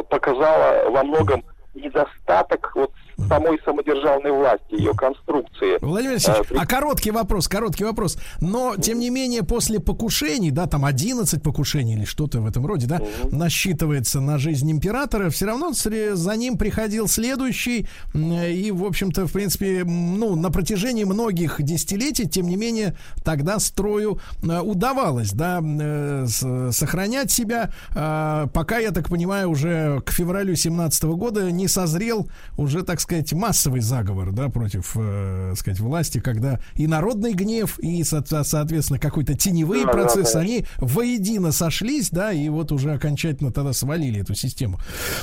показала во многом недостаток вот самой самодержавной власти, ее конструкции. Владимир Алексеевич, а, а короткий вопрос, короткий вопрос. Но, тем не менее, после покушений, да, там 11 покушений или что-то в этом роде, да, угу. насчитывается на жизнь императора, все равно за ним приходил следующий, и, в общем-то, в принципе, ну, на протяжении многих десятилетий, тем не менее, тогда строю э, удавалось, да, э, сохранять себя, а, пока, я так понимаю, уже к февралю 17 года не созрел уже, так сказать, массовый заговор, да, против, э, сказать, власти, когда и народный гнев, и, соответственно, какой-то теневые да, процессы, да, они воедино сошлись, да, и вот уже окончательно тогда свалили эту систему.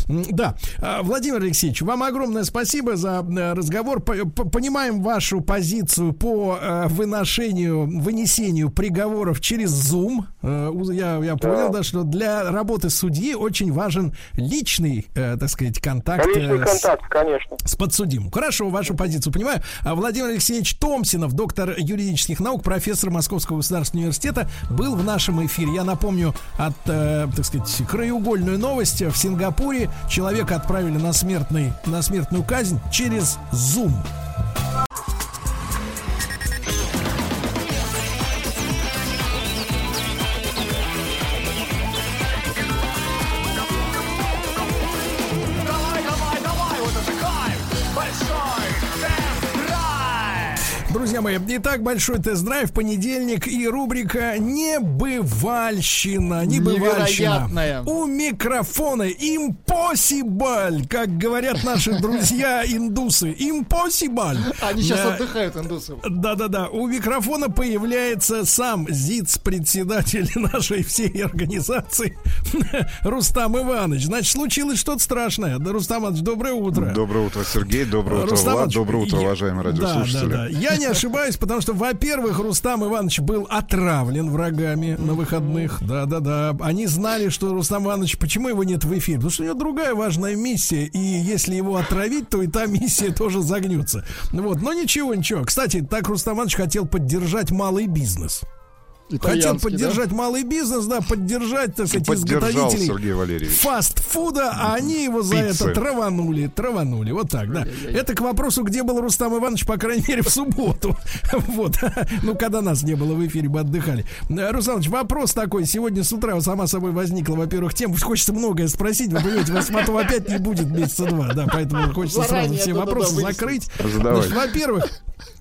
Да, а, Владимир Алексеевич, вам огромное спасибо за э, разговор. Понимаем вашу позицию по э, выношению, вынесению приговоров через Zoom. Э, я, я понял, да, что для работы судьи очень важен личный, так сказать, контакт. Личный контакт, конечно С подсудимым. Хорошо, вашу позицию понимаю. А Владимир Алексеевич Томсинов, доктор юридических наук, профессор Московского государственного университета, был в нашем эфире. Я напомню, от, э, так сказать, краеугольную новость. В Сингапуре человека отправили на, смертный, на смертную казнь через Zoom. Друзья мои, итак, большой тест-драйв, понедельник и рубрика «Небывальщина». Небывальщина. Невероятная. У микрофона impossible, как говорят наши друзья индусы. Impossible. Они сейчас Да. отдыхают, индусы. Да-да-да, у микрофона появляется сам ЗИЦ-председатель нашей всей организации Рустам Иванович. Значит, случилось что-то страшное. Да, Рустам Иванович, доброе утро. Доброе утро, Сергей. Доброе утро, Рустам Влад. Иванович, Доброе утро, уважаемые Да, радиослушатели. да, да. Я не ошибаюсь, потому что, во-первых, Рустам Иванович был отравлен врагами на выходных. Да, да, да. Они знали, что Рустам Иванович, почему его нет в эфире? Потому что у него другая важная миссия, и если его отравить, то и та миссия тоже загнется. Вот, но ничего, ничего. Кстати, так Рустам Иванович хотел поддержать малый бизнес. Хотел поддержать малый бизнес, да, поддержать, так сказать, Поддержал изготовителей Сергей Валерьевич. фастфуда, а они его за Пиццы. это траванули, траванули. Вот так, да. Это к вопросу, где был Рустам Иванович, по крайней мере, в субботу. Вот. Ну, когда нас не было в эфире, мы отдыхали. Рустам Иванович, вопрос такой. Сегодня с утра сама собой возникла, во-первых, тем, хочется многое спросить. Вы понимаете, вас потом опять не будет месяца два, да, поэтому хочется сразу все вопросы закрыть. Во-первых,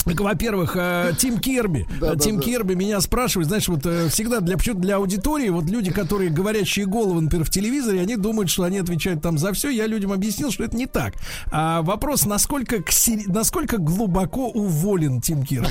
во-первых, э, Тим Керби. Да, да, Тим да. Керби меня спрашивает, знаешь, вот э, всегда для для аудитории, вот люди, которые говорящие головы, например, в телевизоре, они думают, что они отвечают там за все. Я людям объяснил, что это не так. А вопрос, насколько, к сери- насколько глубоко уволен Тим Керби?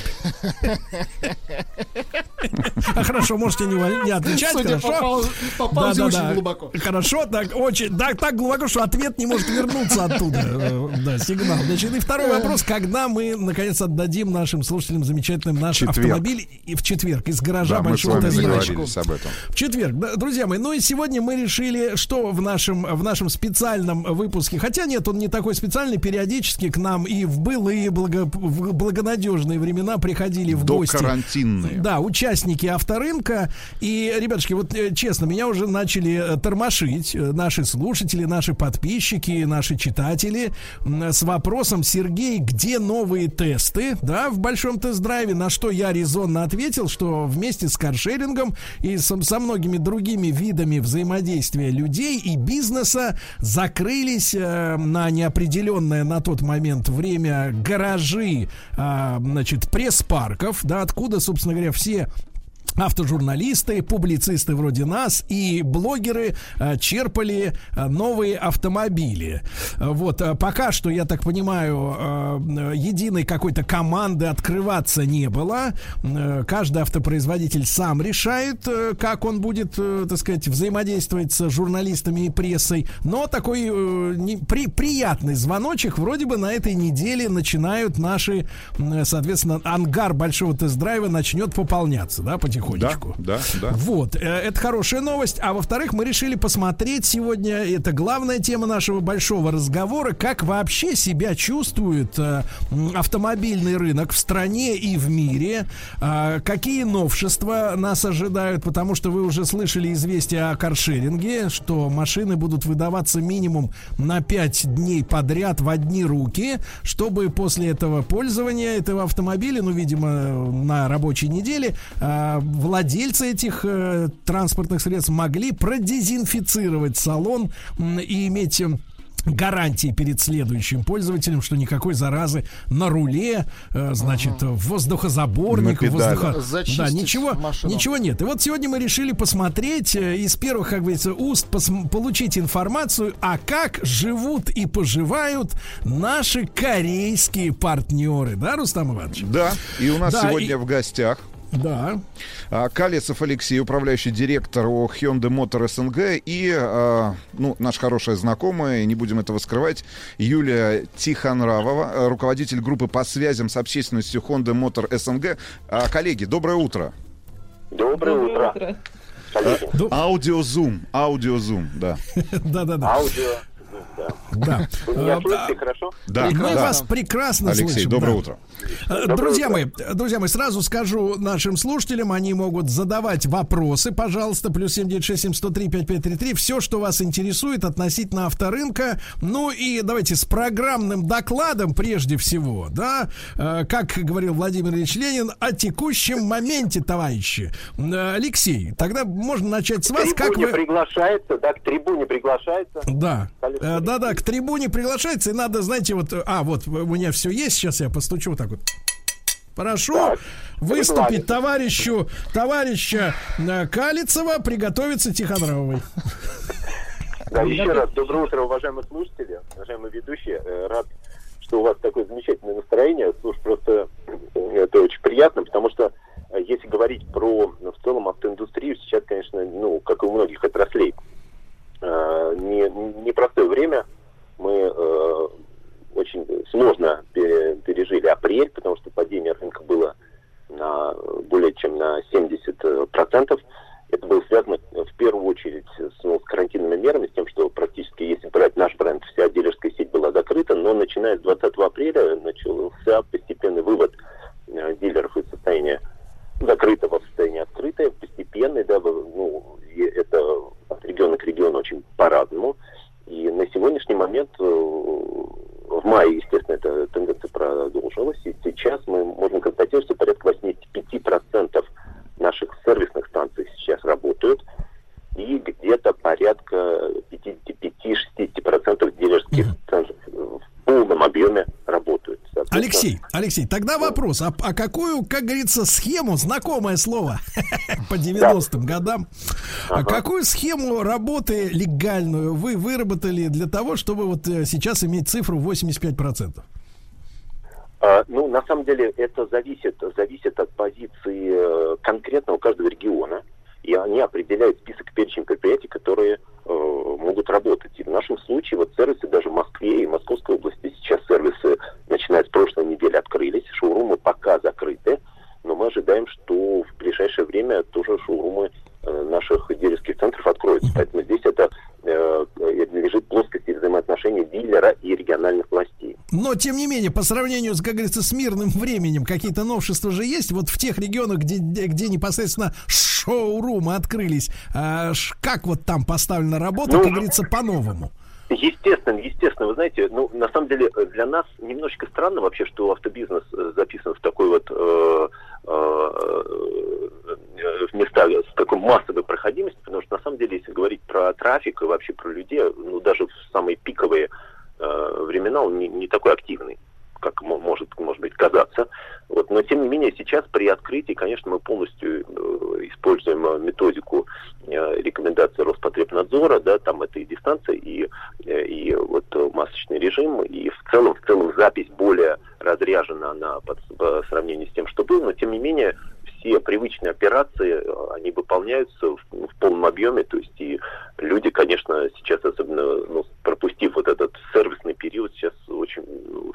А хорошо, можете не, не отвечать, Судя хорошо? по паузе, очень глубоко. Хорошо, так очень, так, так глубоко, что ответ не может вернуться оттуда. Да, сигнал. Значит, и второй вопрос, когда мы наконец отдадим нашим слушателям замечательным наш Четверг. автомобиль и в четверг из гаража Да, мы с вами договорились об этом. В четверг, друзья мои. Ну и сегодня мы решили, что в нашем, в нашем специальном выпуске, хотя нет, он не такой специальный, периодически к нам и в былые благо, в благонадежные времена приходили в До гости. карантинные. Да, участники авторынка. И, ребятушки, вот э, честно, меня уже начали э, тормошить э, наши слушатели, наши подписчики, наши читатели с вопросом, Сергей, где новые тесты, да, в большом тест-драйве, на что я резонно ответил, что вместе с каршерингом и со, со многими другими видами взаимодействия людей и бизнеса закрылись э, на неопределенное на тот момент время гаражи, а, значит, пресс-парков, да, откуда, собственно говоря, все автожурналисты, публицисты вроде нас и блогеры э, черпали э, новые автомобили. Э, Вот, пока что, я так понимаю, единой какой-то команды открываться не было. Каждый автопроизводитель сам решает, как он будет, так сказать, взаимодействовать с журналистами и прессой. Но такой при- приятный звоночек вроде бы на этой неделе начинают наши, соответственно, ангар большого тест-драйва начнет пополняться, да, потихонечку. Да, да. Вот, э, это хорошая новость. А во-вторых, мы решили посмотреть сегодня, это главная тема нашего большого разговора, как вообще себя чувствует э, автомобильный рынок в стране и в мире, А, какие новшества нас ожидают, потому что вы уже слышали известия о каршеринге, что машины будут выдаваться минимум на 5 дней подряд в одни руки, чтобы после этого пользования этого автомобиля, ну, видимо, на рабочей неделе, а, владельцы этих э, транспортных средств могли продезинфицировать салон и иметь м, гарантии перед следующим пользователем, что никакой заразы на руле, э, значит, воздухозаборник, На педали. воздуха... Да, ничего, машину. ничего нет. И вот сегодня мы решили посмотреть э, из первых, как говорится, уст пос- получить информацию, а как живут и поживают наши корейские партнеры, да, Рустам Иванович? Да, и у нас Да, сегодня и- в гостях Да. а, Калецов Алексей, управляющий директор о Hyundai Motor СНГ и, а, ну, наша хорошая знакомая, не будем этого скрывать, Юлия Тихонравова, а, руководитель группы по связям с общественностью Honda Motor СНГ. А, коллеги, доброе утро. Доброе утро. Аудиозум, аудиозум, да. Да-да-да. Аудио. Да. Вы меня А, слышите хорошо? Да, Мы да. вас прекрасно Алексей, слышим. доброе да. утро. Э, Друзья мои, друзья мои, сразу скажу нашим слушателям, они могут задавать вопросы, пожалуйста, плюс 7967 все, что вас интересует относительно авторынка. Ну и давайте с программным докладом прежде всего, да, э, как говорил Владимир Ильич Ленин, о текущем моменте, товарищи. Э, Алексей, тогда можно начать с вас. К Как трибуне вы... приглашается, да, к трибуне приглашается. Да. Э, Да-да, к трибуне приглашается, и надо, знаете, вот, а, вот у меня все есть, сейчас я постучу вот так вот. Прошу выступить товарищу, товарища э, Калицева, приготовиться Тихонравовой. Да, еще раз, доброе утро, уважаемые слушатели, уважаемые ведущие. Э, Рад, что у вас такое замечательное настроение. Слушай, просто э, это очень приятно, потому что если говорить про ну, в целом автоиндустрию, сейчас, конечно, ну, как и у многих отраслей, э, не- непростое время. Мы э, очень сложно пере- пережили апрель, потому что падение рынка было на более чем на 70%. процентов. Это было связано э, в первую очередь с, ну, с карантинными мерами, с тем, что практически, если брать наш бренд, вся дилерская сеть была закрыта, но начиная с 20 апреля начался постепенный вывод э, дилеров из состояния закрытого в состояние открытое, постепенный, да, ну, это от региона к региону очень по-разному. И на сегодняшний момент, э, в мае, естественно, эта тенденция продолжилась, и сейчас мы можем констатировать, что порядка 85% наших сервисных станций сейчас работают, и где-то порядка 55-60% дилерских центров в полном объеме работают. Соответственно, Алексей, Алексей, тогда вопрос, а, а какую, как говорится, схему, знакомое слово по 90-м годам, а какую схему работы легальную вы выработали для того, чтобы вот э, сейчас иметь цифру 85%? А, Ну, на самом деле, это зависит, зависит от позиции э, конкретного каждого региона. И они определяют список перечень предприятий, которые могут работать. И в нашем случае вот сервисы даже в Москве и Московской области сейчас сервисы, начиная с прошлой недели, открылись. Шоурумы пока закрыты, но мы ожидаем, что в ближайшее время тоже шоурумы э, наших дилерских центров откроются. Поэтому здесь это э, э, лежит плоскости взаимоотношений дилера и региональных властей. Но, тем не менее, по сравнению, с, как говорится, с мирным временем, какие-то новшества же есть. Вот в тех регионах, где, где непосредственно шоурумы открылись, а, как вот там поставлена работа, Ну, как говорится, по-новому? Естественно, естественно, вы знаете, ну, на самом деле, для нас немножечко странно вообще, что автобизнес э, записан в такой вот э, э, в места с такой массовой проходимостью, потому что на самом деле, если говорить про трафик и вообще про людей, ну, даже в самые пиковые э, времена он не, не такой активный как мо- может, может быть, казаться. Вот. Но, тем не менее, сейчас при открытии, конечно, мы полностью э, используем э, методику э, рекомендаций Роспотребнадзора, да, там это и дистанция, и, и вот масочный режим, и в целом, в целом запись более разряжена она по, по сравнению с тем, что было, но, тем не менее, все привычные операции, они выполняются в, в полном объеме, то есть и люди, конечно, сейчас особенно, ну, пропустив вот этот сервисный период, сейчас очень ну,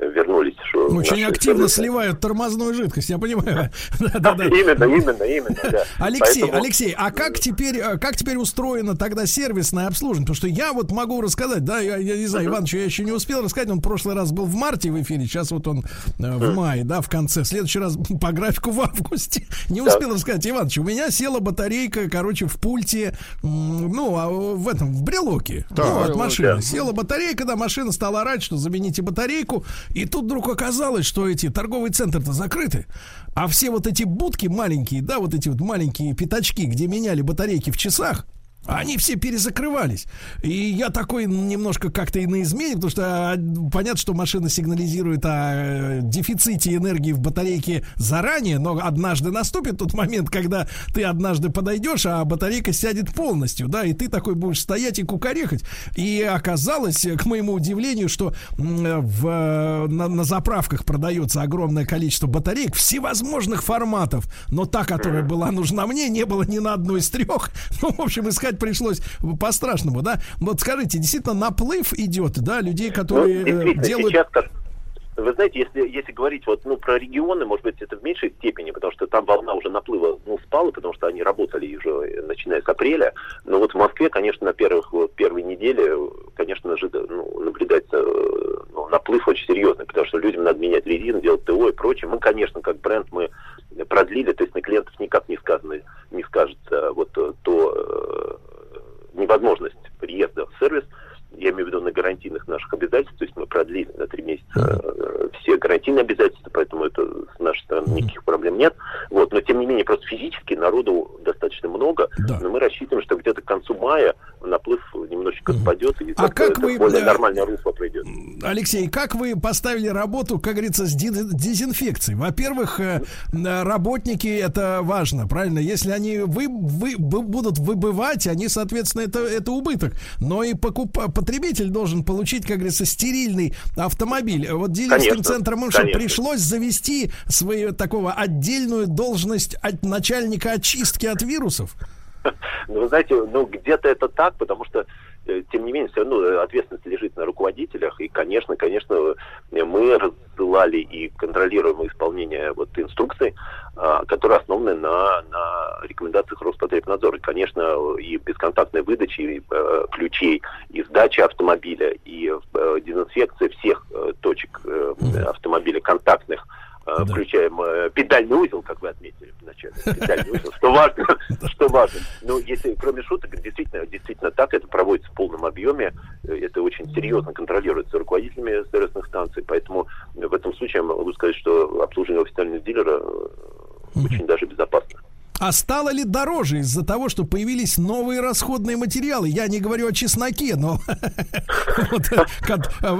вернулись. Что Очень наши активно сервисы- сливают тормозную жидкость, я понимаю. Именно, именно, именно. Алексей, Алексей, а как теперь, э, как теперь устроено тогда сервисное обслуживание? Потому что я вот могу рассказать, да, я, я не знаю, Ивановичу я еще не успел рассказать, он в прошлый раз был в марте в эфире, сейчас вот он э, в мае, да, в конце, в следующий раз по графику в августе. Не успел рассказать, Иванович, у меня села батарейка, короче, в пульте, ну, а в этом, в брелоке, ну, от машины. Села батарейка, да, машина стала орать, что замените батарейку, и тут вдруг оказалось, что эти торговые центры-то закрыты, а все вот эти будки маленькие, да, вот эти вот маленькие пятачки, где меняли батарейки в часах, они все перезакрывались. И я такой немножко как-то и на измене, потому что а, понятно, что машина сигнализирует о э, дефиците энергии в батарейке заранее, но однажды наступит тот момент, когда ты однажды подойдешь, а батарейка сядет полностью, да, и ты такой будешь стоять и кукарехать. И оказалось, к моему удивлению, что м, в, э, на, на заправках продается огромное количество батареек всевозможных форматов, но та, которая была нужна мне, не было ни на одной из трех. Ну, в общем, искать пришлось по-страшному, да. Вот скажите, действительно наплыв идет, да, людей, которые Ну, э, действительно, делают... сейчас как Вы знаете, если, если говорить вот, ну, про регионы, может быть, это в меньшей степени, потому что там волна уже наплыва ну, спала, потому что они работали уже э, начиная с апреля. Но вот в Москве, конечно, на первых, вот, первой неделе, конечно, ожида- ну, наблюдается э, ну, наплыв очень серьезный, потому что людям надо менять резину, делать ТО и прочее. Мы, конечно, как бренд, мы продлили, то есть на клиентов никак не сказано, не скажется вот э, то э, невозможность приезда в сервис, я имею в виду на гарантийных наших обязательств, то есть мы продлили на три месяца э, все гарантийные обязательства, поэтому это с нашей стороны никаких проблем нет. Вот, но тем не менее, просто физически народу достаточно много, но мы рассчитываем, что где-то к концу мая наплыв немножечко спадет, и А это- как это вы, более э, нормальное русло пройдет. Алексей, как вы поставили работу, как говорится, с дезинфекцией? Во-первых, э, работники это важно, правильно? Если они вы, вы- бу- будут выбывать, они, соответственно, это, это убыток. Но и покупа- потребитель должен получить, как говорится, стерильный автомобиль. Вот дилерским центрам конечно. пришлось завести свою такого отдельную должность от начальника очистки от вирусов? Ну, вы знаете, ну, где-то это так, потому что, э, тем не менее, все равно э, ответственность лежит на руководителях. И, конечно, конечно, э, мы рассылали и контролируем исполнение вот инструкций, которые основаны на, на рекомендациях Роспотребнадзора. И, Конечно, и бесконтактной выдачи и, э, ключей, и сдачи автомобиля, и э, дезинфекция всех э, точек э, автомобиля контактных, э, включая э, педальный узел, как вы отметили вначале. Педальный узел, что важно, что важно. Но если, кроме шуток, действительно, действительно так, это проводится в полном объеме, э, это очень серьезно контролируется руководителями сервисных станций, поэтому в этом случае я могу сказать, что обслуживание официального дилера э, очень даже безопасно. А стало ли дороже из-за того, что появились новые расходные материалы? Я не говорю о чесноке, но э,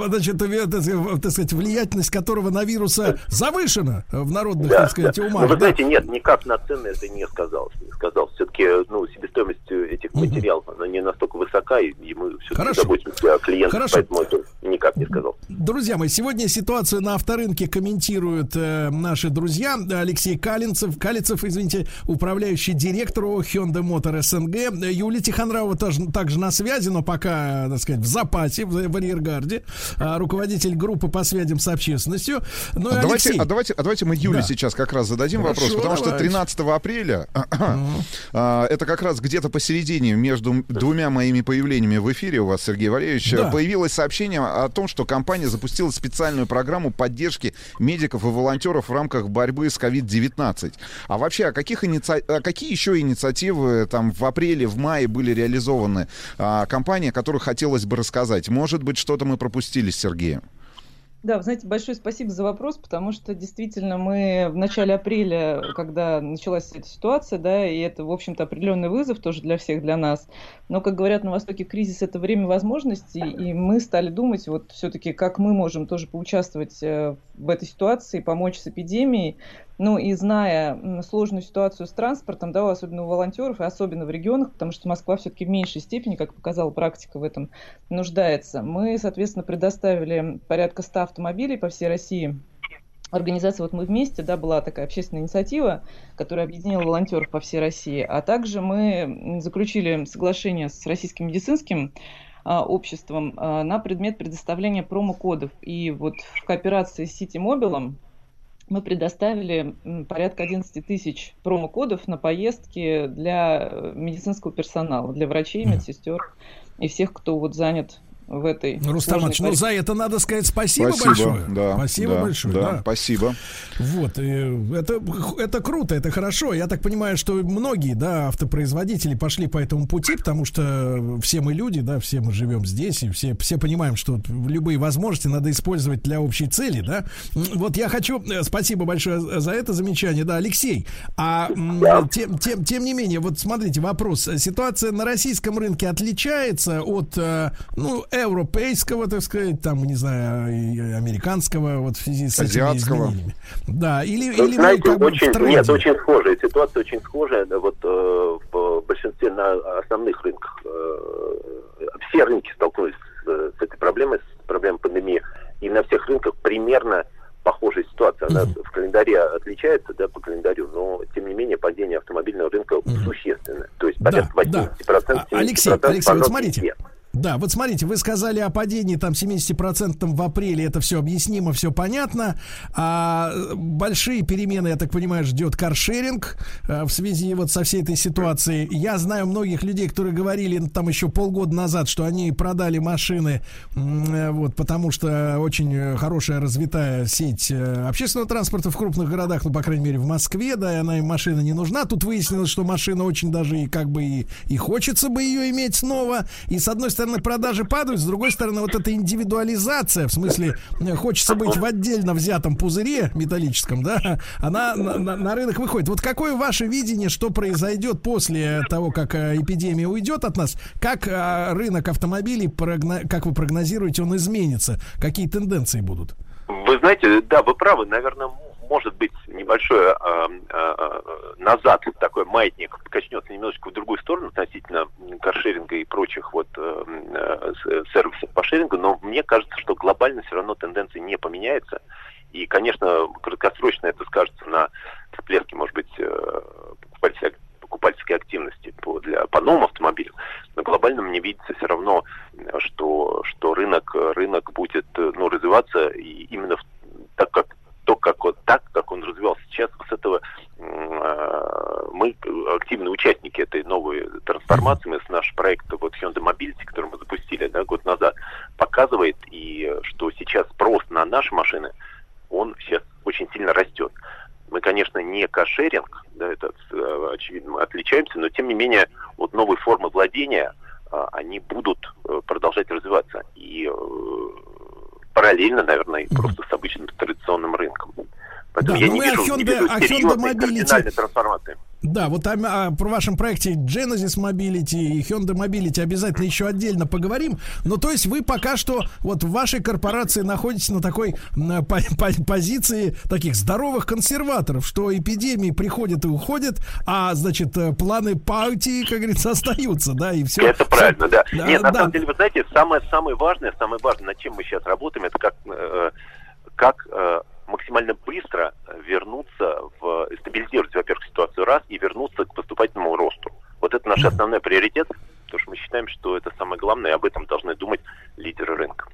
значит, влиятельность которого на вируса завышена в народных, так сказать, да. умах. Вы знаете, нет, никак на цены это не сказалось. Не сказалось. Все-таки ну, себестоимость э, этих материалов она не настолько высока, и, мы все-таки заботимся о клиентах, поэтому это никак не сказалось. Друзья мои, сегодня ситуацию на авторынке комментируют э, наши друзья. Алексей Калинцев, Калицев, извините, управляющий директор Hyundai Motor СНГ. Юлия Тихонрава тоже, также на связи, но пока, так сказать, в запасе, в, в арьергарде. А, руководитель группы по связям с общественностью. Ну А давайте, Алексей. а, давайте, а давайте мы Юле Да. сейчас как раз зададим Хорошо, вопрос, потому что давайте. 13 апреля а, это как раз где-то посередине между двумя моими появлениями в эфире у вас, Сергей Валерьевич, Да. появилось сообщение о том, что компания запустила специальную программу поддержки медиков и волонтеров в рамках борьбы с COVID-19. А вообще, а каких иници- а какие еще инициативы там в апреле, в мае были реализованы а, компания, о которых хотелось бы рассказать? Может быть, что-то мы пропустили с Сергеем? Да, вы знаете, большое спасибо за вопрос, потому что действительно мы в начале апреля, когда началась эта ситуация, да, и это, в общем-то, определенный вызов тоже для всех, для нас. Но, как говорят на Востоке, кризис – это время возможностей, и мы стали думать, вот все-таки, как мы можем тоже поучаствовать э, в этой ситуации, помочь с эпидемией. Ну и зная сложную ситуацию с транспортом, да, особенно у волонтеров, и особенно в регионах, потому что Москва все-таки в меньшей степени, как показала практика, в этом нуждается. Мы, соответственно, предоставили порядка 100 автомобилей по всей России. Организация «Вот мы вместе», да, была такая общественная инициатива, которая объединила волонтеров по всей России. А также мы заключили соглашение с Российским медицинским обществом а, на предмет предоставления промокодов. И вот в кооперации с Mobile мы предоставили порядка 11 тысяч промокодов на поездки для э, медицинского персонала, для врачей, медсестер и всех, кто вот занят в этой Рустам ну за это надо сказать спасибо, Спасибо, большое. да, спасибо да, большое. да, Да, спасибо. Вот, и это, это круто, это хорошо. Я так понимаю, что многие, да, автопроизводители пошли по этому пути, потому что все мы люди, да, все мы живем здесь, и все, все понимаем, что любые возможности надо использовать для общей цели, да. Вот я хочу, э, спасибо большое за это замечание, да, Алексей. А тем, тем, тем не менее, вот смотрите, вопрос. Ситуация на российском рынке отличается от, э, ну, европейского, так сказать, там, не знаю, американского, вот в связи с этими Азиатского. изменениями. Да, или, Ну, или мы знаете, как бы в очень, тренде. нет, очень схожая ситуация, очень схожая. да, Вот э, в большинстве на основных рынках э, все рынки столкнулись с, с этой проблемой, с проблемой пандемии, и на всех рынках примерно похожая ситуация. Она в календаре отличается, да, по календарю, но тем не менее падение автомобильного рынка существенное. То есть порядка 80%, А, Алексей, 70% Алексей, вот смотрите. везде. Да, вот смотрите, вы сказали о падении там 70% в апреле, это все объяснимо, все понятно. А большие перемены, я так понимаю, ждет каршеринг а, в связи вот со всей этой ситуацией. Я знаю многих людей, которые говорили там еще полгода назад, что они продали машины, м, вот, потому что очень хорошая развитая сеть э, общественного транспорта в крупных городах, ну, по крайней мере, в Москве, да, и она им машина не нужна. Тут выяснилось, что машина очень даже и как бы и, и хочется бы ее иметь снова. И с одной стороны продажи падают, с другой стороны вот эта индивидуализация, в смысле хочется быть в отдельно взятом пузыре металлическом, да, она на, на- на рынок выходит. Вот какое ваше видение, что произойдет после того, как э, эпидемия уйдет от нас? Как э, рынок автомобилей, как вы прогнозируете, он изменится? Какие тенденции будут? Вы знаете, да, вы правы, наверное, может быть небольшое а, а, а, назад такой маятник качнется немножечко в другую сторону относительно каршеринга и прочих вот э, э, с- сервисов по шерингу, но мне кажется, что глобально все равно тенденция не поменяется. И, конечно, краткосрочно это скажется на всплеске, может быть, э, покупательской, покупательской активности по, для, по новым автомобилям. Но глобально мне видится все равно, э, что, что рынок, рынок будет э, ну, развиваться и именно в- так, как то, как вот так, как он развивался сейчас, с этого э, мы активные участники этой новой трансформации. Мы с наш проект вот Hyundai Mobility, который мы запустили да, год назад, показывает и что сейчас спрос на наши машины, он сейчас очень сильно растет. Мы, конечно, не кошеринг, да, это э, очевидно, мы отличаемся, но тем не менее вот новые формы владения, а, они будут э, продолжать развиваться. И э, параллельно, наверное, и просто с обычным традиционным рынком. Поэтому Да, я ну не мы о вижу, не Hyundai- вижу о Hyundai Mobility- трансформации. Да, вот там, а, про вашем проекте Genesis Mobility и Hyundai Mobility обязательно еще отдельно поговорим. Но то есть вы пока что вот в вашей корпорации находитесь на такой м, по- по- позиции таких здоровых консерваторов, что эпидемии приходят и уходят, а значит э, планы партии, как говорится, остаются, да, и все. Это правильно, да. Да, Нет, на да. самом деле, вы знаете, самое, самое важное, самое важное, над чем мы сейчас работаем, это как, э, как э, максимально быстро вернуться в стабилизировать, во-первых, ситуацию раз и вернуться к поступательному росту. Вот это наш основной приоритет, потому что мы считаем, что это самое главное, и об этом должны думать лидеры рынка.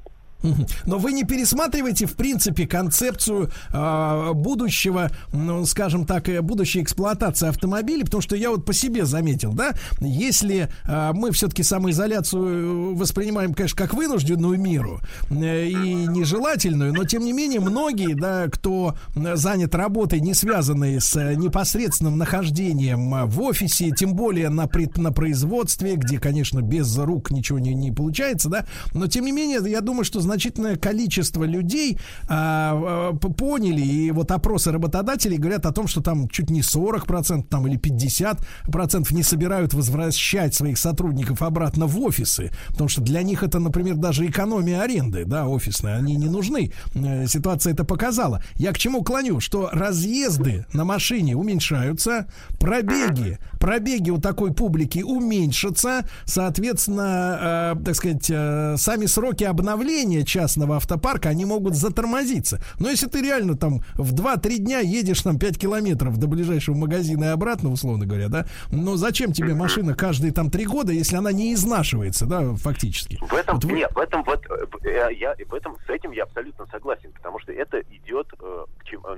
Но вы не пересматриваете, в принципе, концепцию а, будущего, ну, скажем так, э, будущей эксплуатации автомобилей, потому что я вот по себе заметил, да, если а, мы все-таки самоизоляцию воспринимаем, конечно, как вынужденную меру э, и нежелательную, но тем не менее многие, да, кто занят работой, не связанной с э, непосредственным нахождением а, в офисе, тем более на, пред- на производстве, где, конечно, без рук ничего не, не получается, да, но тем не менее, я думаю, что значительное количество людей а, а, поняли, и вот опросы работодателей говорят о том, что там чуть не 40% там, или 50% не собирают возвращать своих сотрудников обратно в офисы, потому что для них это, например, даже экономия аренды, да, офисная, они не нужны. Э, Ситуация это показала. Я к чему клоню? Что разъезды на машине уменьшаются, пробеги, пробеги у такой публики уменьшатся, соответственно, э, так сказать, э, сами сроки обновления частного автопарка, они могут затормозиться. Но если ты реально там в 2-3 дня едешь там 5 километров до ближайшего магазина и обратно, условно говоря, да, но зачем тебе машина каждые там 3 года, если она не изнашивается, да, фактически? В этом, Вот вы- нет, в этом, вот, э, я, в этом, с этим я абсолютно согласен, потому что это идет, э,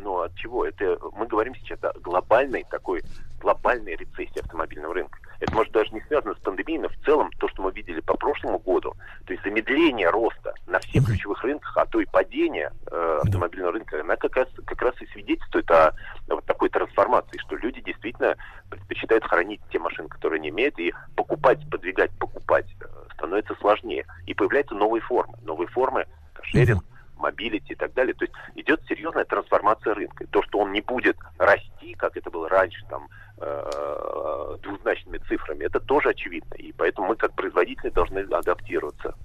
ну, от чего? Это, мы говорим сейчас о глобальной такой, глобальной рецессии автомобильного рынка. Это, может, даже не связано с пандемией, но в целом то, что мы видели по прошлому году, то есть замедление роста на всех ключевых рынках, а то и падение э, автомобильного рынка, она как раз, как раз и свидетельствует о вот такой трансформации, что люди действительно предпочитают хранить те машины, которые они имеют, и покупать, подвигать, покупать э, становится сложнее. И появляются новые формы. Новые формы, sharing, mobility и так далее. То есть идет серьезная трансформация рынка. То, что он не будет расти, как это было раньше, там, двузначными цифрами, это тоже очевидно. И поэтому мы, как производители, должны адаптироваться.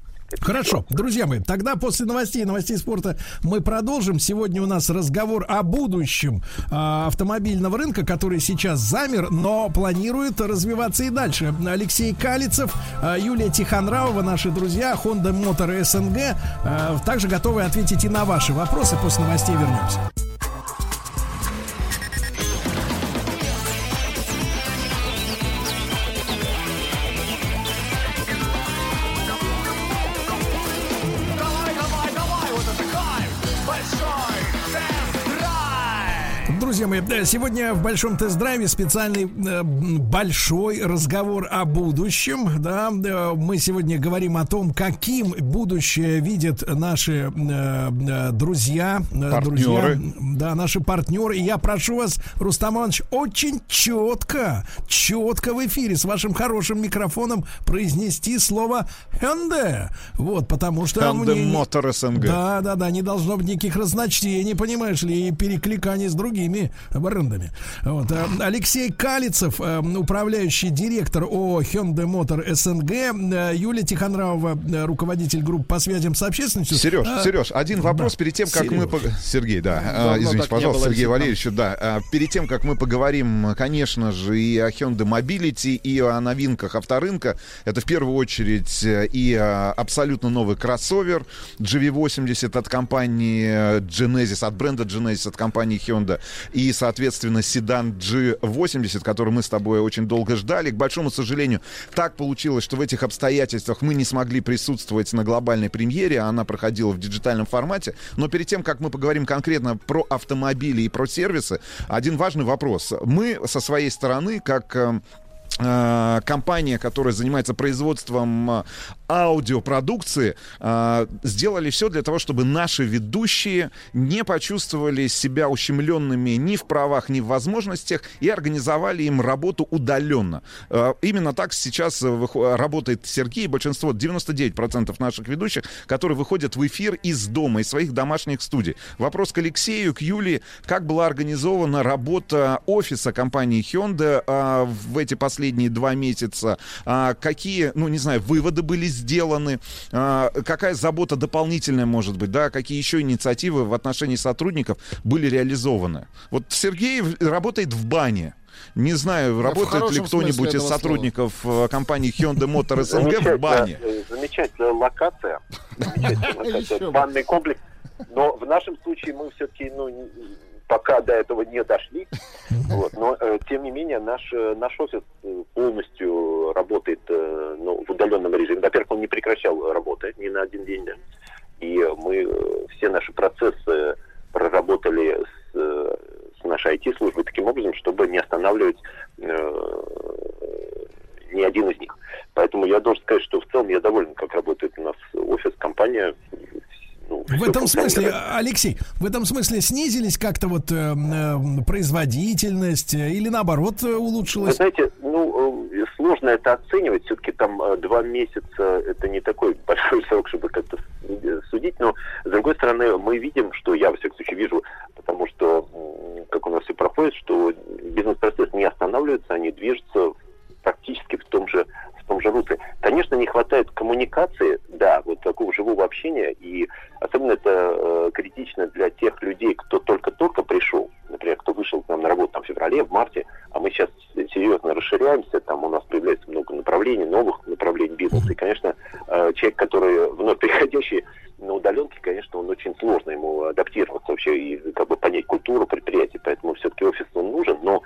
Хорошо, друзья мои, тогда после новостей, новостей спорта мы продолжим. Сегодня у нас разговор о будущем а, автомобильного рынка, который сейчас замер, но планирует развиваться и дальше. Алексей Калицев, а, Юлия Тихонравова, наши друзья, Honda Motor СНГ, а, также готовы ответить и на ваши вопросы. После новостей вернемся. Друзья мои, да, сегодня в большом тест-драйве специальный э, большой разговор о будущем. Да, Да, мы сегодня говорим о том, каким будущее видят наши э, э, друзья, э, Партнеры. друзья, да, наши партнеры. И я прошу вас, Рустам Иванович, очень четко, четко в эфире с вашим хорошим микрофоном произнести слово Hyundai. Вот, потому что Hyundai Motor СНГ. Да, да, да, не должно быть никаких разночтений, понимаешь ли, и перекликаний с другими брендами. Вот. а, Алексей Калицев, э, управляющий директор ООО Hyundai Motor СНГ, э, Юлия Тихонравова, э, руководитель группы по связям с общественностью. Сереж, А, Сереж, один вопрос перед тем, как мы... Сереж. пог- Сергей, да. А, Давно извините, так не пожалуйста, было, Сергей. Валерьевич, да. А, Перед тем, как мы поговорим, конечно же, и о Hyundai Mobility, и о новинках авторынка, это в первую очередь э, и а, абсолютно новый кроссовер GV80 от компании э, Genesis, от бренда Genesis, от компании Hyundai, и, соответственно, седан G80, который мы с тобой очень долго ждали. К большому сожалению, так получилось, что в этих обстоятельствах мы не смогли присутствовать на глобальной премьере, а она проходила в диджитальном формате. Но перед тем, как мы поговорим конкретно про автомобили и про сервисы, один важный вопрос. Мы со своей стороны, как э, э, компания, которая занимается производством э, аудиопродукции, э, сделали все для того, чтобы наши ведущие не почувствовали себя ущемленными ни в правах, ни в возможностях и организовали им работу удаленно. Э, Именно так сейчас э, работает Сергей большинство, 99% наших ведущих, которые выходят в эфир из дома, из своих домашних студий. Вопрос к Алексею, к Юлии. Как была организована работа офиса компании Hyundai в эти последние два месяца? А, какие, ну, не знаю, выводы были сделаны? А, какая забота дополнительная может быть? Да? Какие еще инициативы в отношении сотрудников были реализованы? Вот Сергей работает в бане. Не знаю, работает ли кто-нибудь из этого слова. сотрудников э, компании Hyundai Motor СНГ в бане. э, Замечательная локация. Замечательная. Банный комплекс. Но в нашем случае мы все-таки ну, пока до этого не дошли. Вот. Но, э, тем не менее, наш, э, наш офис э, полностью работает э, ну, в удаленном режиме. Во-первых, он не прекращал работы ни на один день. И мы э, все наши процессы проработали с, э, с нашей IT-службой таким образом, чтобы не останавливать э, ни один из них. Поэтому я должен сказать, что в целом я доволен, как работает у нас офис, компания. Ну, В этом смысле. Алексей, в этом смысле снизились как-то вот э, э, производительность э, или наоборот э, Вы улучшилась? знаете, ну, э, сложно это оценивать. Все-таки там э, два месяца это не такой большой срок, чтобы как-то с- судить. Но, с другой стороны, мы видим, что я, во всяком случае, вижу, потому что, как у нас все проходит, что бизнес-процесс не останавливается, они движутся практически в том же в том же русле. Конечно, не хватает коммуникации, да, вот такого живого общения, и особенно это э, критично для тех людей, кто только-только пришел, например, кто вышел к нам на работу там, в феврале, в марте, а мы сейчас серьезно расширяемся, там у нас появляется много направлений, новых направлений бизнеса, и, конечно, э, человек, который вновь приходящий на удаленке, конечно, он очень сложно ему адаптироваться вообще и как бы понять культуру предприятия, поэтому все-таки офис он нужен, но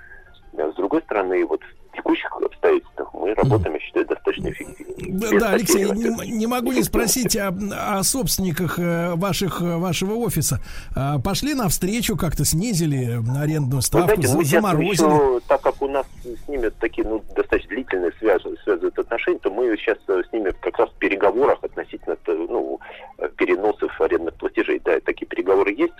э, с другой стороны, вот в текущих обстоятельствах мы работаем, я считаю, достаточно эффективно. Да, Без да, Алексей, не, не могу не спросить о, о собственниках э, ваших, э, вашего офиса. А, Пошли навстречу, как-то снизили арендную Вы ставку, знаете, за- мы сейчас заморозили. еще, так как у нас с ними такие ну, достаточно длительные связи, связывают отношения, то мы сейчас э, с ними как раз в переговорах относительно ну, переносов арендных платежей. Да, такие переговоры есть.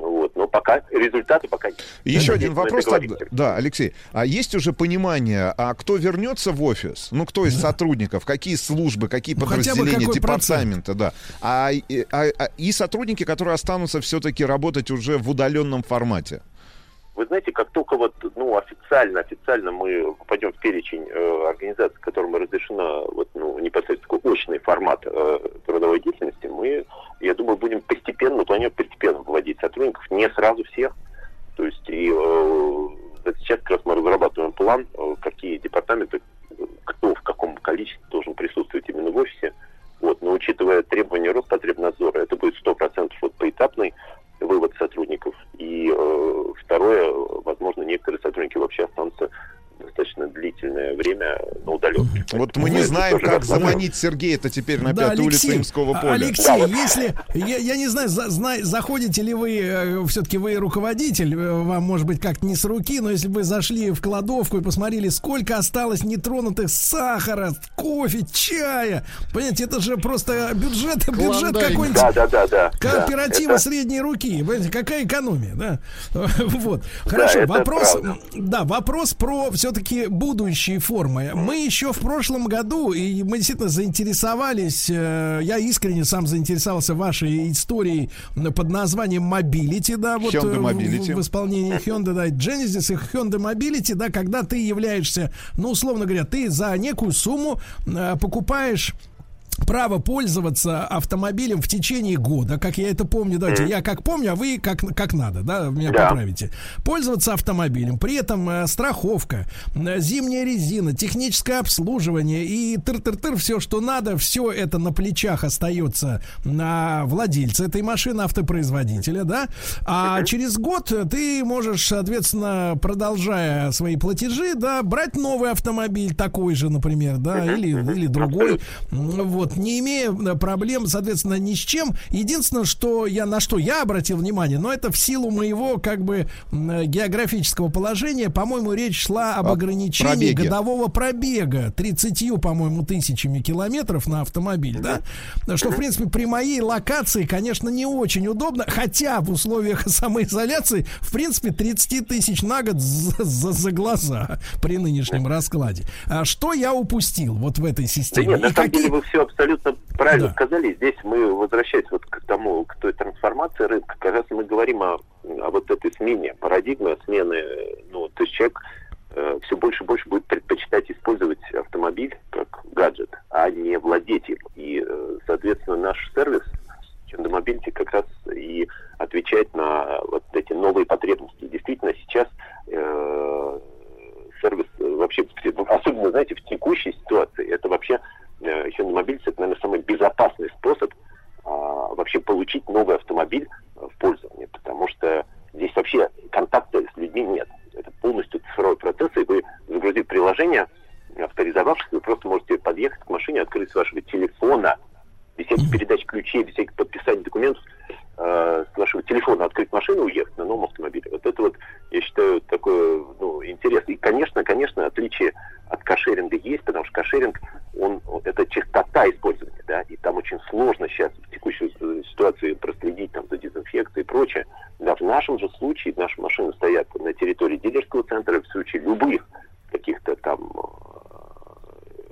Вот, но пока результаты пока нет. Еще один вопрос тогда. договоримся. Да, Алексей. А есть уже понимание, а кто вернется в офис? Ну, кто из сотрудников? Какие службы, какие Ну, подразделения, департаменты, да. А, а- а- и сотрудники, которые останутся все-таки работать уже в удаленном формате. Вы знаете, как только вот, ну, официально, официально мы попадем в перечень э, организаций, которым разрешено вот, ну, непосредственно такой очный формат э, трудовой деятельности, мы, я думаю, будем постепенно, мы планируем постепенно вводить сотрудников, не сразу всех. То есть и э, сейчас как раз мы разрабатываем план, э, какие департаменты, кто в каком количестве должен присутствовать именно в офисе. Вот, но учитывая требования Роспотребнадзора, это будет 100% вот поэтапный вывод сотрудников. И э, второе, возможно, некоторые сотрудники вообще останутся достаточно длительное время на удаленке. Вот мы не знаем, как заманить Сергея-то теперь на Да, пятую улицу Имского а- поля. Алексей, если я, я не знаю, за- зна- заходите ли вы, все-таки вы руководитель, э, вам может быть как-то не с руки, но если бы вы зашли в кладовку и посмотрели, сколько осталось нетронутых сахара, кофе, чая, понимаете, это же просто бюджет, бюджет Клондайк. какой-нибудь Да, да, да, да. кооператива Да, это- средней руки, понимаете, какая экономия, да? Вот, хорошо, это вопрос, правда. да, вопрос про все-таки будущие формы. Мы еще в прошлом году, и мы действительно заинтересовались, э, я искренне сам заинтересовался вашей историей под названием Mobility, да, вот Hyundai э, в- Mobility. В, исполнении Hyundai, да, Genesis и Hyundai Mobility, да, когда ты являешься, ну, условно говоря, ты за некую сумму э, покупаешь право пользоваться автомобилем в течение года, как я это помню, давайте, я как помню, а вы как, как надо, да, меня Да. поправите. Пользоваться автомобилем, при этом э, страховка, э, зимняя резина, техническое обслуживание и тыр-тыр-тыр, все, что надо, все это на плечах остается на владельца этой машины, автопроизводителя, да, а через год ты можешь, соответственно, продолжая свои платежи, да, брать новый автомобиль, такой же, например, да, или, или другой, М, вот, не имея э, проблем, соответственно, ни с чем. Единственное, что я, на что я обратил внимание, но это в силу моего, как бы, э, географического положения, по-моему, речь шла об ограничении пробеге. годового пробега 30, по-моему, тысячами километров на автомобиль, да, что, в принципе, при моей локации, конечно, не очень удобно, хотя в условиях самоизоляции, в принципе, 30 тысяч на год за, за- за глаза при нынешнем раскладе. А что я упустил вот в этой Да системе? нет, на самом какие- деле вы все абсолютно правильно Да. сказали. Здесь мы, возвращаясь вот к тому, к той трансформации рынка, как раз мы говорим о, о вот этой смене парадигмы, смены, э, ну, то есть человек все больше и больше будет предпочитать использовать автомобиль как гаджет, а не владеть им. И, э, соответственно, наш сервис Mobility как раз и отвечает на вот эти новые потребности. Действительно, сейчас э, сервис э, вообще, особенно, знаете, в текущей ситуации, это вообще э, Hyundai Mobility, это, наверное, самый безопасный способ а, вообще получить новый автомобиль э, в пользование, потому что здесь вообще контакта с людьми нет. Это полностью цифровой процесс, и вы, загрузив приложение, авторизовавшись, вы просто можете подъехать к машине, открыть с вашего телефона, без всяких передач ключей, без всяких подписаний документов, э, с вашего телефона открыть машину и уехать на новом автомобиле. Вот это вот, я считаю, такое, ну, интерес. И, конечно, конечно, отличие от кошеринга есть, потому что кошеринг, он, это чистота использования, да, и там очень сложно сейчас в текущей э, ситуации проследить там за дезинфекцией и прочее. Да, в нашем же случае наши машины стоят на территории дилерского центра, в случае любых каких-то там э,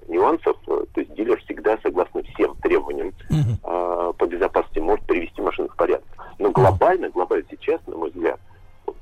нюансов, э, то есть дилер всегда, согласно всем требованиям э, по безопасности, может привести машину в порядок. Но глобально, глобально сейчас, на мой взгляд,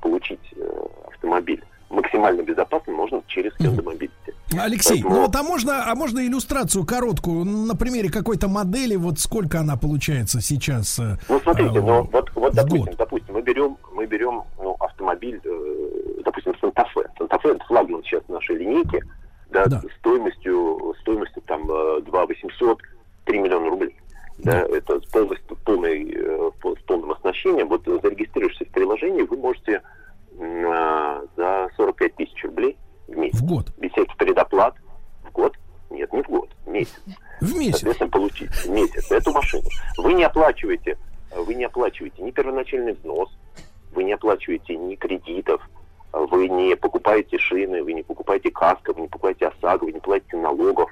получить э, автомобиль максимально безопасным можно через Mobility. Алексей, Поэтому- ну вот а можно, а можно иллюстрацию короткую на примере какой-то модели, вот сколько она получается сейчас? э, Ну, смотрите, э, ну, вот, вот допустим, год? допустим, мы берем, мы берем ну, автомобиль, э, допустим, Санта-Фе. Санта-Фе это флагман сейчас нашей линейки, да, стоимостью, стоимостью там э, 2 800, 3 миллиона рублей. Да, это с полностью полной, э, по- с полным оснащением. Вот э, зарегистрировавшись в приложении, вы можете а, за 45 тысяч рублей в месяц. В год. Без всяких предоплат. В год? Нет, не в год, в месяц. В месяц. Соответственно, получить в месяц эту машину. Вы не оплачиваете, вы не оплачиваете ни первоначальный взнос, вы не оплачиваете ни кредитов, вы не покупаете шины, вы не покупаете каска, вы не покупаете ОСАГО, вы не платите налогов,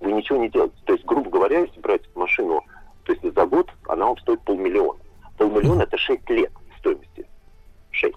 вы ничего не делаете. То есть, грубо говоря, если брать машину, то есть за год она вам стоит полмиллиона. Полмиллиона это 6 лет стоимости. 6.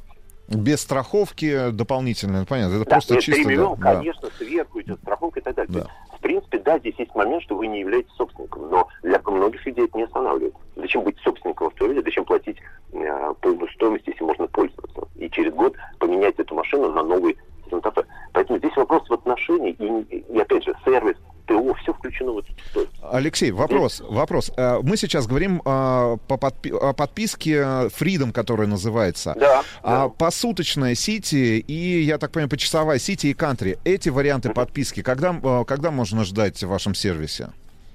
Без страховки дополнительно, понятно, это Да, просто чисто... 3 да, миллиона, да. конечно, сверху идет страховка и так далее. В принципе, да, здесь есть момент, что вы не являетесь собственником, но для многих людей это не останавливает. Зачем быть собственником автомобиля, зачем платить э, полную стоимость, если можно пользоваться, и через год поменять эту машину на новый Санта-Фе. Поэтому здесь вопрос в отношении, и, и опять же, сервис, ТО, все включено в эту стоимость. Алексей, вопрос, вопрос. Э, Мы сейчас говорим по подпи- о подписке Freedom, которая называется. Да, А посуточная Сити и, я так понимаю, почасовая Сити и Кантри. Эти варианты подписки, когда, э, когда можно ждать в вашем сервисе?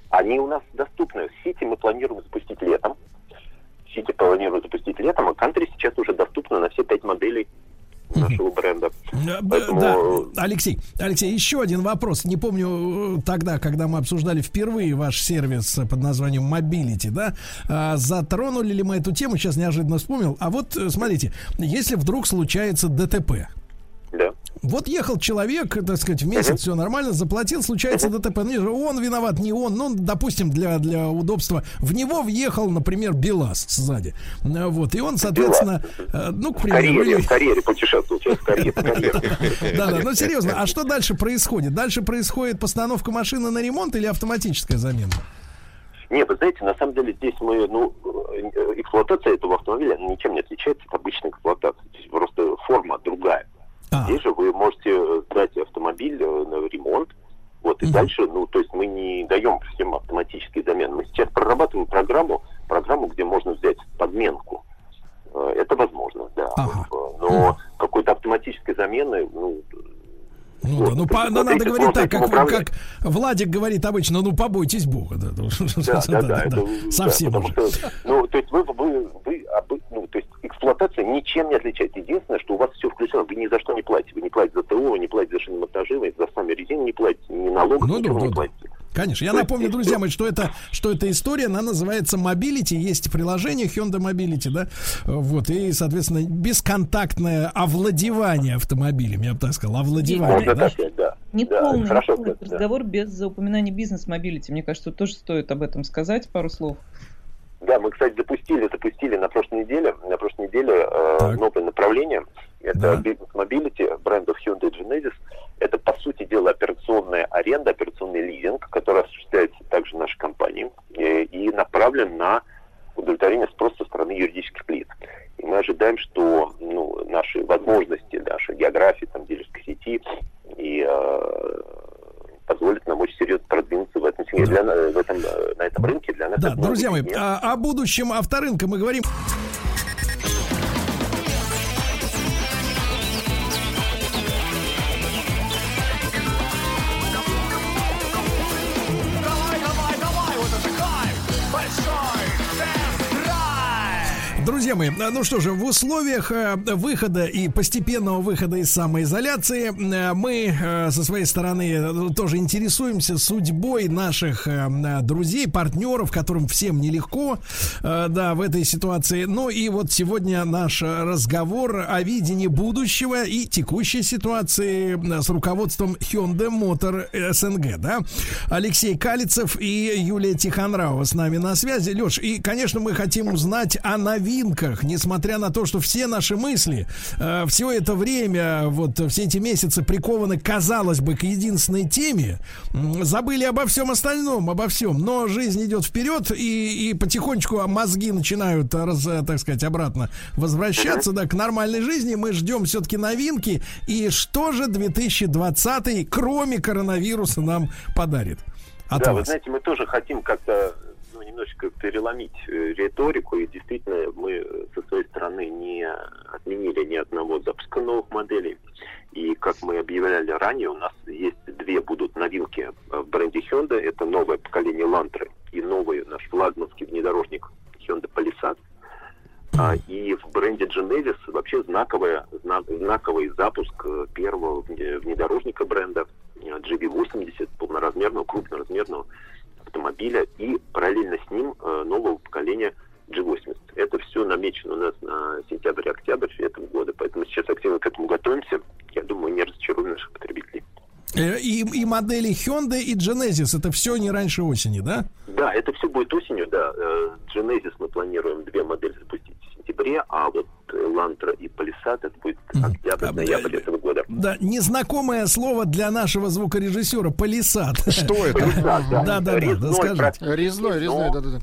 Они у нас доступны. Сити мы планируем запустить летом. Сити планируем запустить летом, а кантри сейчас уже доступно на все пять моделей нашего бренда. Да, Поэтому- да, Алексей, Алексей, еще один вопрос. Не помню э, тогда, когда мы обсуждали впервые ваш сервис под названием Mobility, да, а, затронули ли мы эту тему, сейчас неожиданно вспомнил. А вот э, смотрите, если вдруг случается ДТП. Вот ехал человек, так сказать, в месяц все нормально, заплатил, случается ДТП. Ну, он виноват, не он. Ну, допустим, для, для удобства. В него въехал, например, БелАЗ сзади. Э, Вот. И он, соответственно, э, ну, к примеру... карьере, или- в карьере путешествовал, сейчас в карьере, в карьере. да, да, ну серьезно, а что дальше происходит? Дальше происходит постановка машины на ремонт или автоматическая замена? Не, вы знаете, на самом деле здесь мы, ну, э, эксплуатация этого автомобиля ничем не отличается от обычной эксплуатации. То есть просто форма другая. Можете э, сдать автомобиль э, на ремонт, вот, и дальше, ну, то есть мы не даем всем автоматические замены. Мы сейчас прорабатываем программу, программу, где можно взять подменку. Э, Это возможно, да. Э, Но какой-то автоматической замены, ну, Ну да, ну, по- ну, надо говорить так, как, как Владик говорит обычно, ну побойтесь Бога. Да, ну, Да, да, да, это, совсем да, потому что, ну, то есть вы, вы, эксплуатация ничем не отличается. Единственное, что у вас все включено, вы ни за что не платите. Вы не платите за ТО, вы не платите за шиномонтажи, вы за сами резину не платите, ни налогов, Ну, ничего да, не да, платите. Конечно. Я напомню, друзья мои, что это, что эта история, она называется Mobility. Есть приложение Hyundai Mobility, да? Вот. И, соответственно, бесконтактное овладевание автомобилем, я бы так сказал. Овладевание. Можно да? так сказать, да. Не Да, полный, хорошо не полный сказать, да. разговор без упоминания бизнес- mobility. Мне кажется, тоже стоит об этом сказать пару слов. Да, мы, кстати, запустили, запустили на прошлой неделе, на прошлой неделе э, новое направление. Это бизнес- mobility брендов Hyundai Genesis. Это, по сути дела, операционная аренда, операционный лизинг, который осуществляется также нашей компанией э, и направлен на удовлетворение спроса со стороны юридических лиц. И мы ожидаем, что ну, наши возможности, наша география, там, дилерской сети и э, позволит нам очень серьезно продвинуться в этом, сегменте, для на- в этом, э, на этом рынке. Для нас Да, друзья мои, сегмент. а- о будущем авторынка мы говорим. Друзья мои, а, ну что же, в условиях э, выхода и постепенного выхода из самоизоляции э, мы со своей стороны э, тоже интересуемся судьбой наших друзей, партнеров, которым всем нелегко, да, в этой ситуации. Ну и вот сегодня наш разговор о видении будущего и текущей ситуации с руководством Hyundai Motor СНГ, да. Алексей Калицев и Юлия Тихонравова с нами на связи. Леш, и, конечно, мы хотим узнать о новинках, несмотря на то, что все наши мысли э, все это время, вот все эти месяцы прикованы, казалось бы, к единственной теме, м, забыли обо всем остальном, обо всем. Но жизнь идет вперед, и, и потихонечку мозги начинают, э, раз, э, так сказать, обратно возвращаться да, к нормальной жизни. Мы ждем все-таки новинки. И что же 2020, кроме коронавируса, нам подарит? От да, вы вас. знаете, мы тоже хотим как-то немножечко переломить э, риторику, и действительно мы э, со своей стороны не отменили ни одного запуска новых моделей. И как мы объявляли ранее, у нас есть две будут новинки э, в бренде Hyundai. Это новое поколение Lantra и новый наш флагманский внедорожник Hyundai Palisade. А, и в бренде Genesis вообще знаковая, зна- знаковый запуск первого вне- внедорожника бренда э, GV80, полноразмерного, крупноразмерного автомобиля, и параллельно с ним э, нового поколения G80. Это все намечено у нас на сентябрь-октябрь этого года, поэтому сейчас активно к этому готовимся. Я думаю, не разочаруем наших потребителей. Э, И, и модели Hyundai и Genesis это все не раньше осени, да? Да, это все будет осенью, да. Э, Genesis мы планируем две модели запустить в сентябре, а вот Lantra и Palisade это будет октябрь, ноябрь этого года. Да, незнакомое слово для нашего звукорежиссера Палисад. Что это? Да. Да, да, да, да, Резной скажите. Резной, резной, но- да-да-да.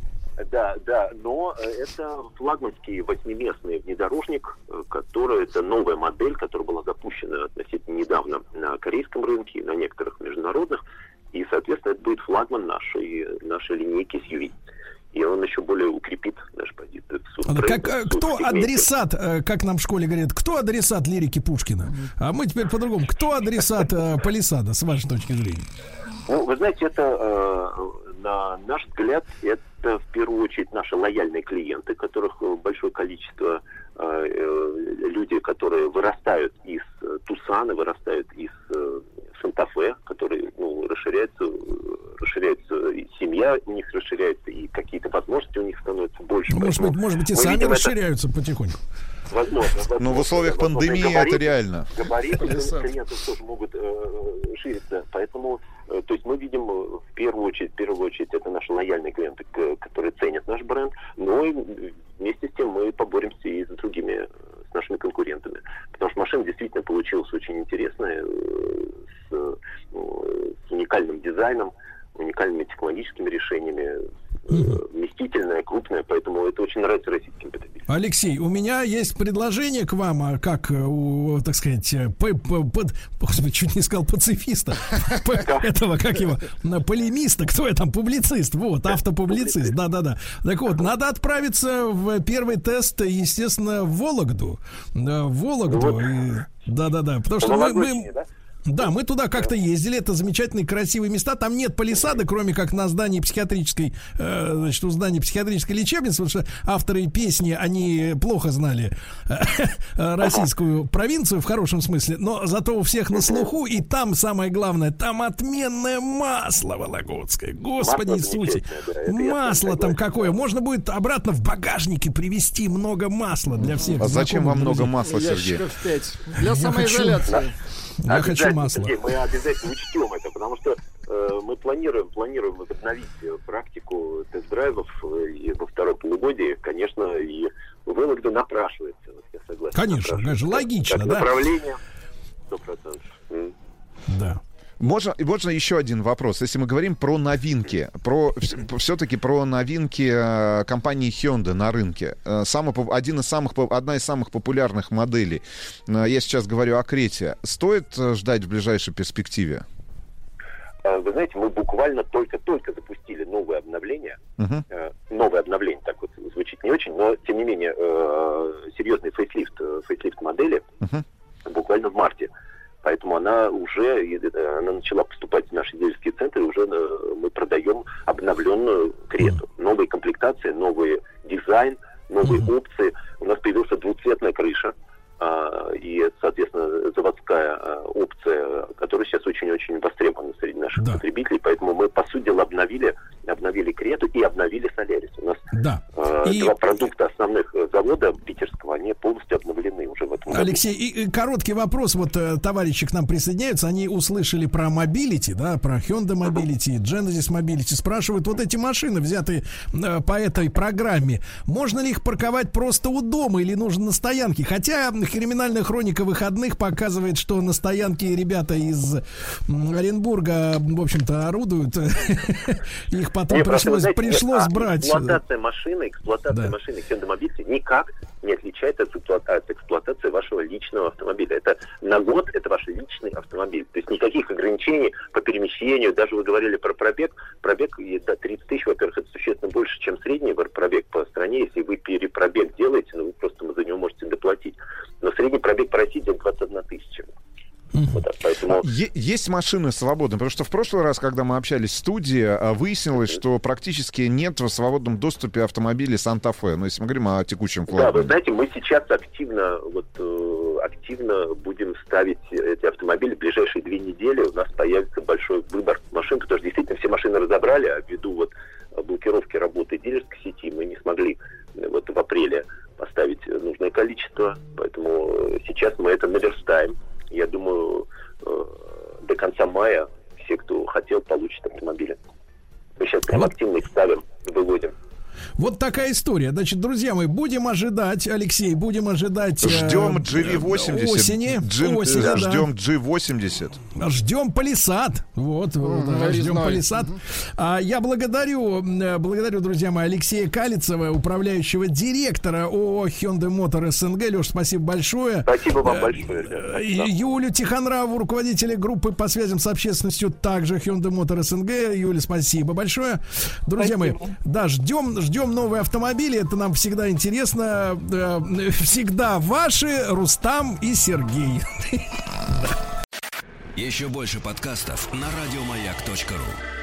Да, да, но э, это флагманский восьмиместный внедорожник, э, который это новая модель, которая была запущена относительно недавно на корейском рынке и на некоторых международных, и, соответственно, это будет флагман нашей, нашей линейки SUV. И он еще более укрепит в А, суббренде, Как, э, в кто субсегменте. адресат, э, как нам в школе говорят, кто адресат лирики Пушкина? А мы теперь по-другому. Кто адресат э, Палисада, с вашей точки зрения? Ну, вы знаете, это э, на наш взгляд, это в первую очередь наши лояльные клиенты, которых э, большое количество э, э, люди, которые вырастают из э, Тусана, вырастают из э, Санта-Фе, которые ну, расширяются, э, расширяется и семья у них расширяется, и какие-то возможности у них становятся больше. Может Поэтому быть, может быть, и сами это- расширяются потихоньку. Возможно. возможно. Но в условиях Возможно, пандемии габариты- это реально. Габариты клиентов тоже могут э, шириться. Поэтому, э, то есть мы видим э, в первую очередь, в первую очередь, это наши лояльные клиенты, к- которые ценят наш бренд, но и вместе с тем мы поборемся и с другими, с нашими конкурентами. Потому что машина действительно получилась очень интересная, э, с, э, с уникальным дизайном, уникальными технологическими решениями, э, вместительная, крупная, поэтому это очень нравится российским потребителям. Алексей, у меня есть предложение к вам, а, как э, у, так сказать, э, п- п- под- господи, чуть не сказал пацифиста, этого, как его, полемиста, кто я там, публицист, вот, автопублицист, да-да-да. Так вот, надо отправиться в первый тест, естественно, в Вологду, в Вологду, да-да-да, потому что мы- да? мы туда как-то ездили, это замечательные красивые места. Там нет палисады, кроме как на здании психиатрической, э, значит, у здания психиатрической лечебницы, потому что авторы песни, они плохо знали э, российскую провинцию в хорошем смысле, но зато у всех на слуху, и там самое главное, там отменное масло вологодское. Господи Масло Иисусе. да, Масло там какое. Можно будет обратно в багажнике привезти много масла для всех. А зачем вам много масла, Сергей? Ящиков 5. Для самоизоляции. Я хочу масло. Сергей, мы обязательно учтем это, потому что э, мы планируем, планируем возобновить э, практику тест-драйвов э, и во второй полугодии, конечно, и Вологда напрашивается, вот я согласен. Конечно, конечно, логично, Как да. направление, сто процентов. М. Да. Можно, и можно еще один вопрос. Если мы говорим про новинки, про все-таки про новинки э, компании Hyundai на рынке, э, самый, один из самых, одна из самых популярных моделей. Э, Я сейчас говорю о Крете. Стоит э, ждать в ближайшей перспективе? Вы знаете, мы буквально только-только запустили новое обновление. Э, Новое обновление, так вот звучит не очень, но тем не менее серьезный фейслифт, фейслифт модели Мгм. буквально в марте. Поэтому она уже э, она начала поступать в наши дилерские центры, уже э, мы продаем обновленную Крету. Новые комплектации, новый дизайн, новые опции. У нас появилась двухцветная крыша. А, и, соответственно, заводская а, опция, которая сейчас очень-очень востребована среди наших потребителей. Поэтому мы, по сути дела, обновили, обновили Крету и обновили Солярис. У нас Да. э, И- два продукта основных э, завода питерского, они полностью обновлены уже в этом году. Алексей, и, и короткий вопрос. Вот э, товарищи к нам присоединяются, они услышали про Mobility, да, про Hyundai Mobility, Genesis Mobility. Спрашивают, вот эти машины, взятые э, по этой программе, можно ли их парковать просто у дома или нужно на стоянке? Хотя криминальная хроника выходных показывает, что на стоянке ребята из Оренбурга, в общем-то, орудуют. Их потом пришлось, а брать. Эксплуатация машины, эксплуатация машины Hyundai никак не отличается от, эксплуата- от эксплуатации вашего личного автомобиля. Это на год это ваш личный автомобиль. То есть никаких ограничений по перемещению. Даже вы говорили про пробег. Пробег до 30 тысяч, во-первых, это существенно больше, чем средний пробег по стране. Если вы перепробег делаете, ну вы просто за него можете доплатить. Но средний пробег по России где-то 21 тысяча. Вот так, поэтому Есть машины свободные, потому что в прошлый раз, когда мы общались в студии, а, выяснилось, что практически нет в свободном доступе автомобилей Санта-Фе. Ну, если мы говорим о текущем Да, флагмане. вы знаете, мы сейчас активно, вот, э, активно будем ставить эти автомобили. В ближайшие две недели у нас появится большой выбор машин, потому что действительно все машины разобрали, а ввиду вот блокировки работы дилерской сети мы не смогли вот в апреле поставить нужное количество. Поэтому э, сейчас мы это наверстаем. Я думаю, э, до конца мая все, кто хотел, получат автомобили. Мы сейчас прям активно их ставим, выводим. Вот такая история. Значит, друзья мои, будем ожидать, Алексей, будем ожидать... э, Ждем э, GV80. Осени. Джин- осени, да. Ждем G80. Ждем палисад. Вот, вот, да, ждем нарезной. палисад. А, я благодарю, э, благодарю, друзья мои, Алексея Калицева, управляющего директора ООО Hyundai Motor СНГ. Леш, спасибо большое. Спасибо вам Э, большое. э, Юлю Тихонраву, руководителя группы по связям с общественностью, также Hyundai Motor СНГ. Юля, спасибо большое. Друзья мои, да, ждем, ждем новые автомобили. Это нам всегда интересно. Э, Всегда ваши Рустам и Сергей. Еще больше подкастов на радиомаяк.ру.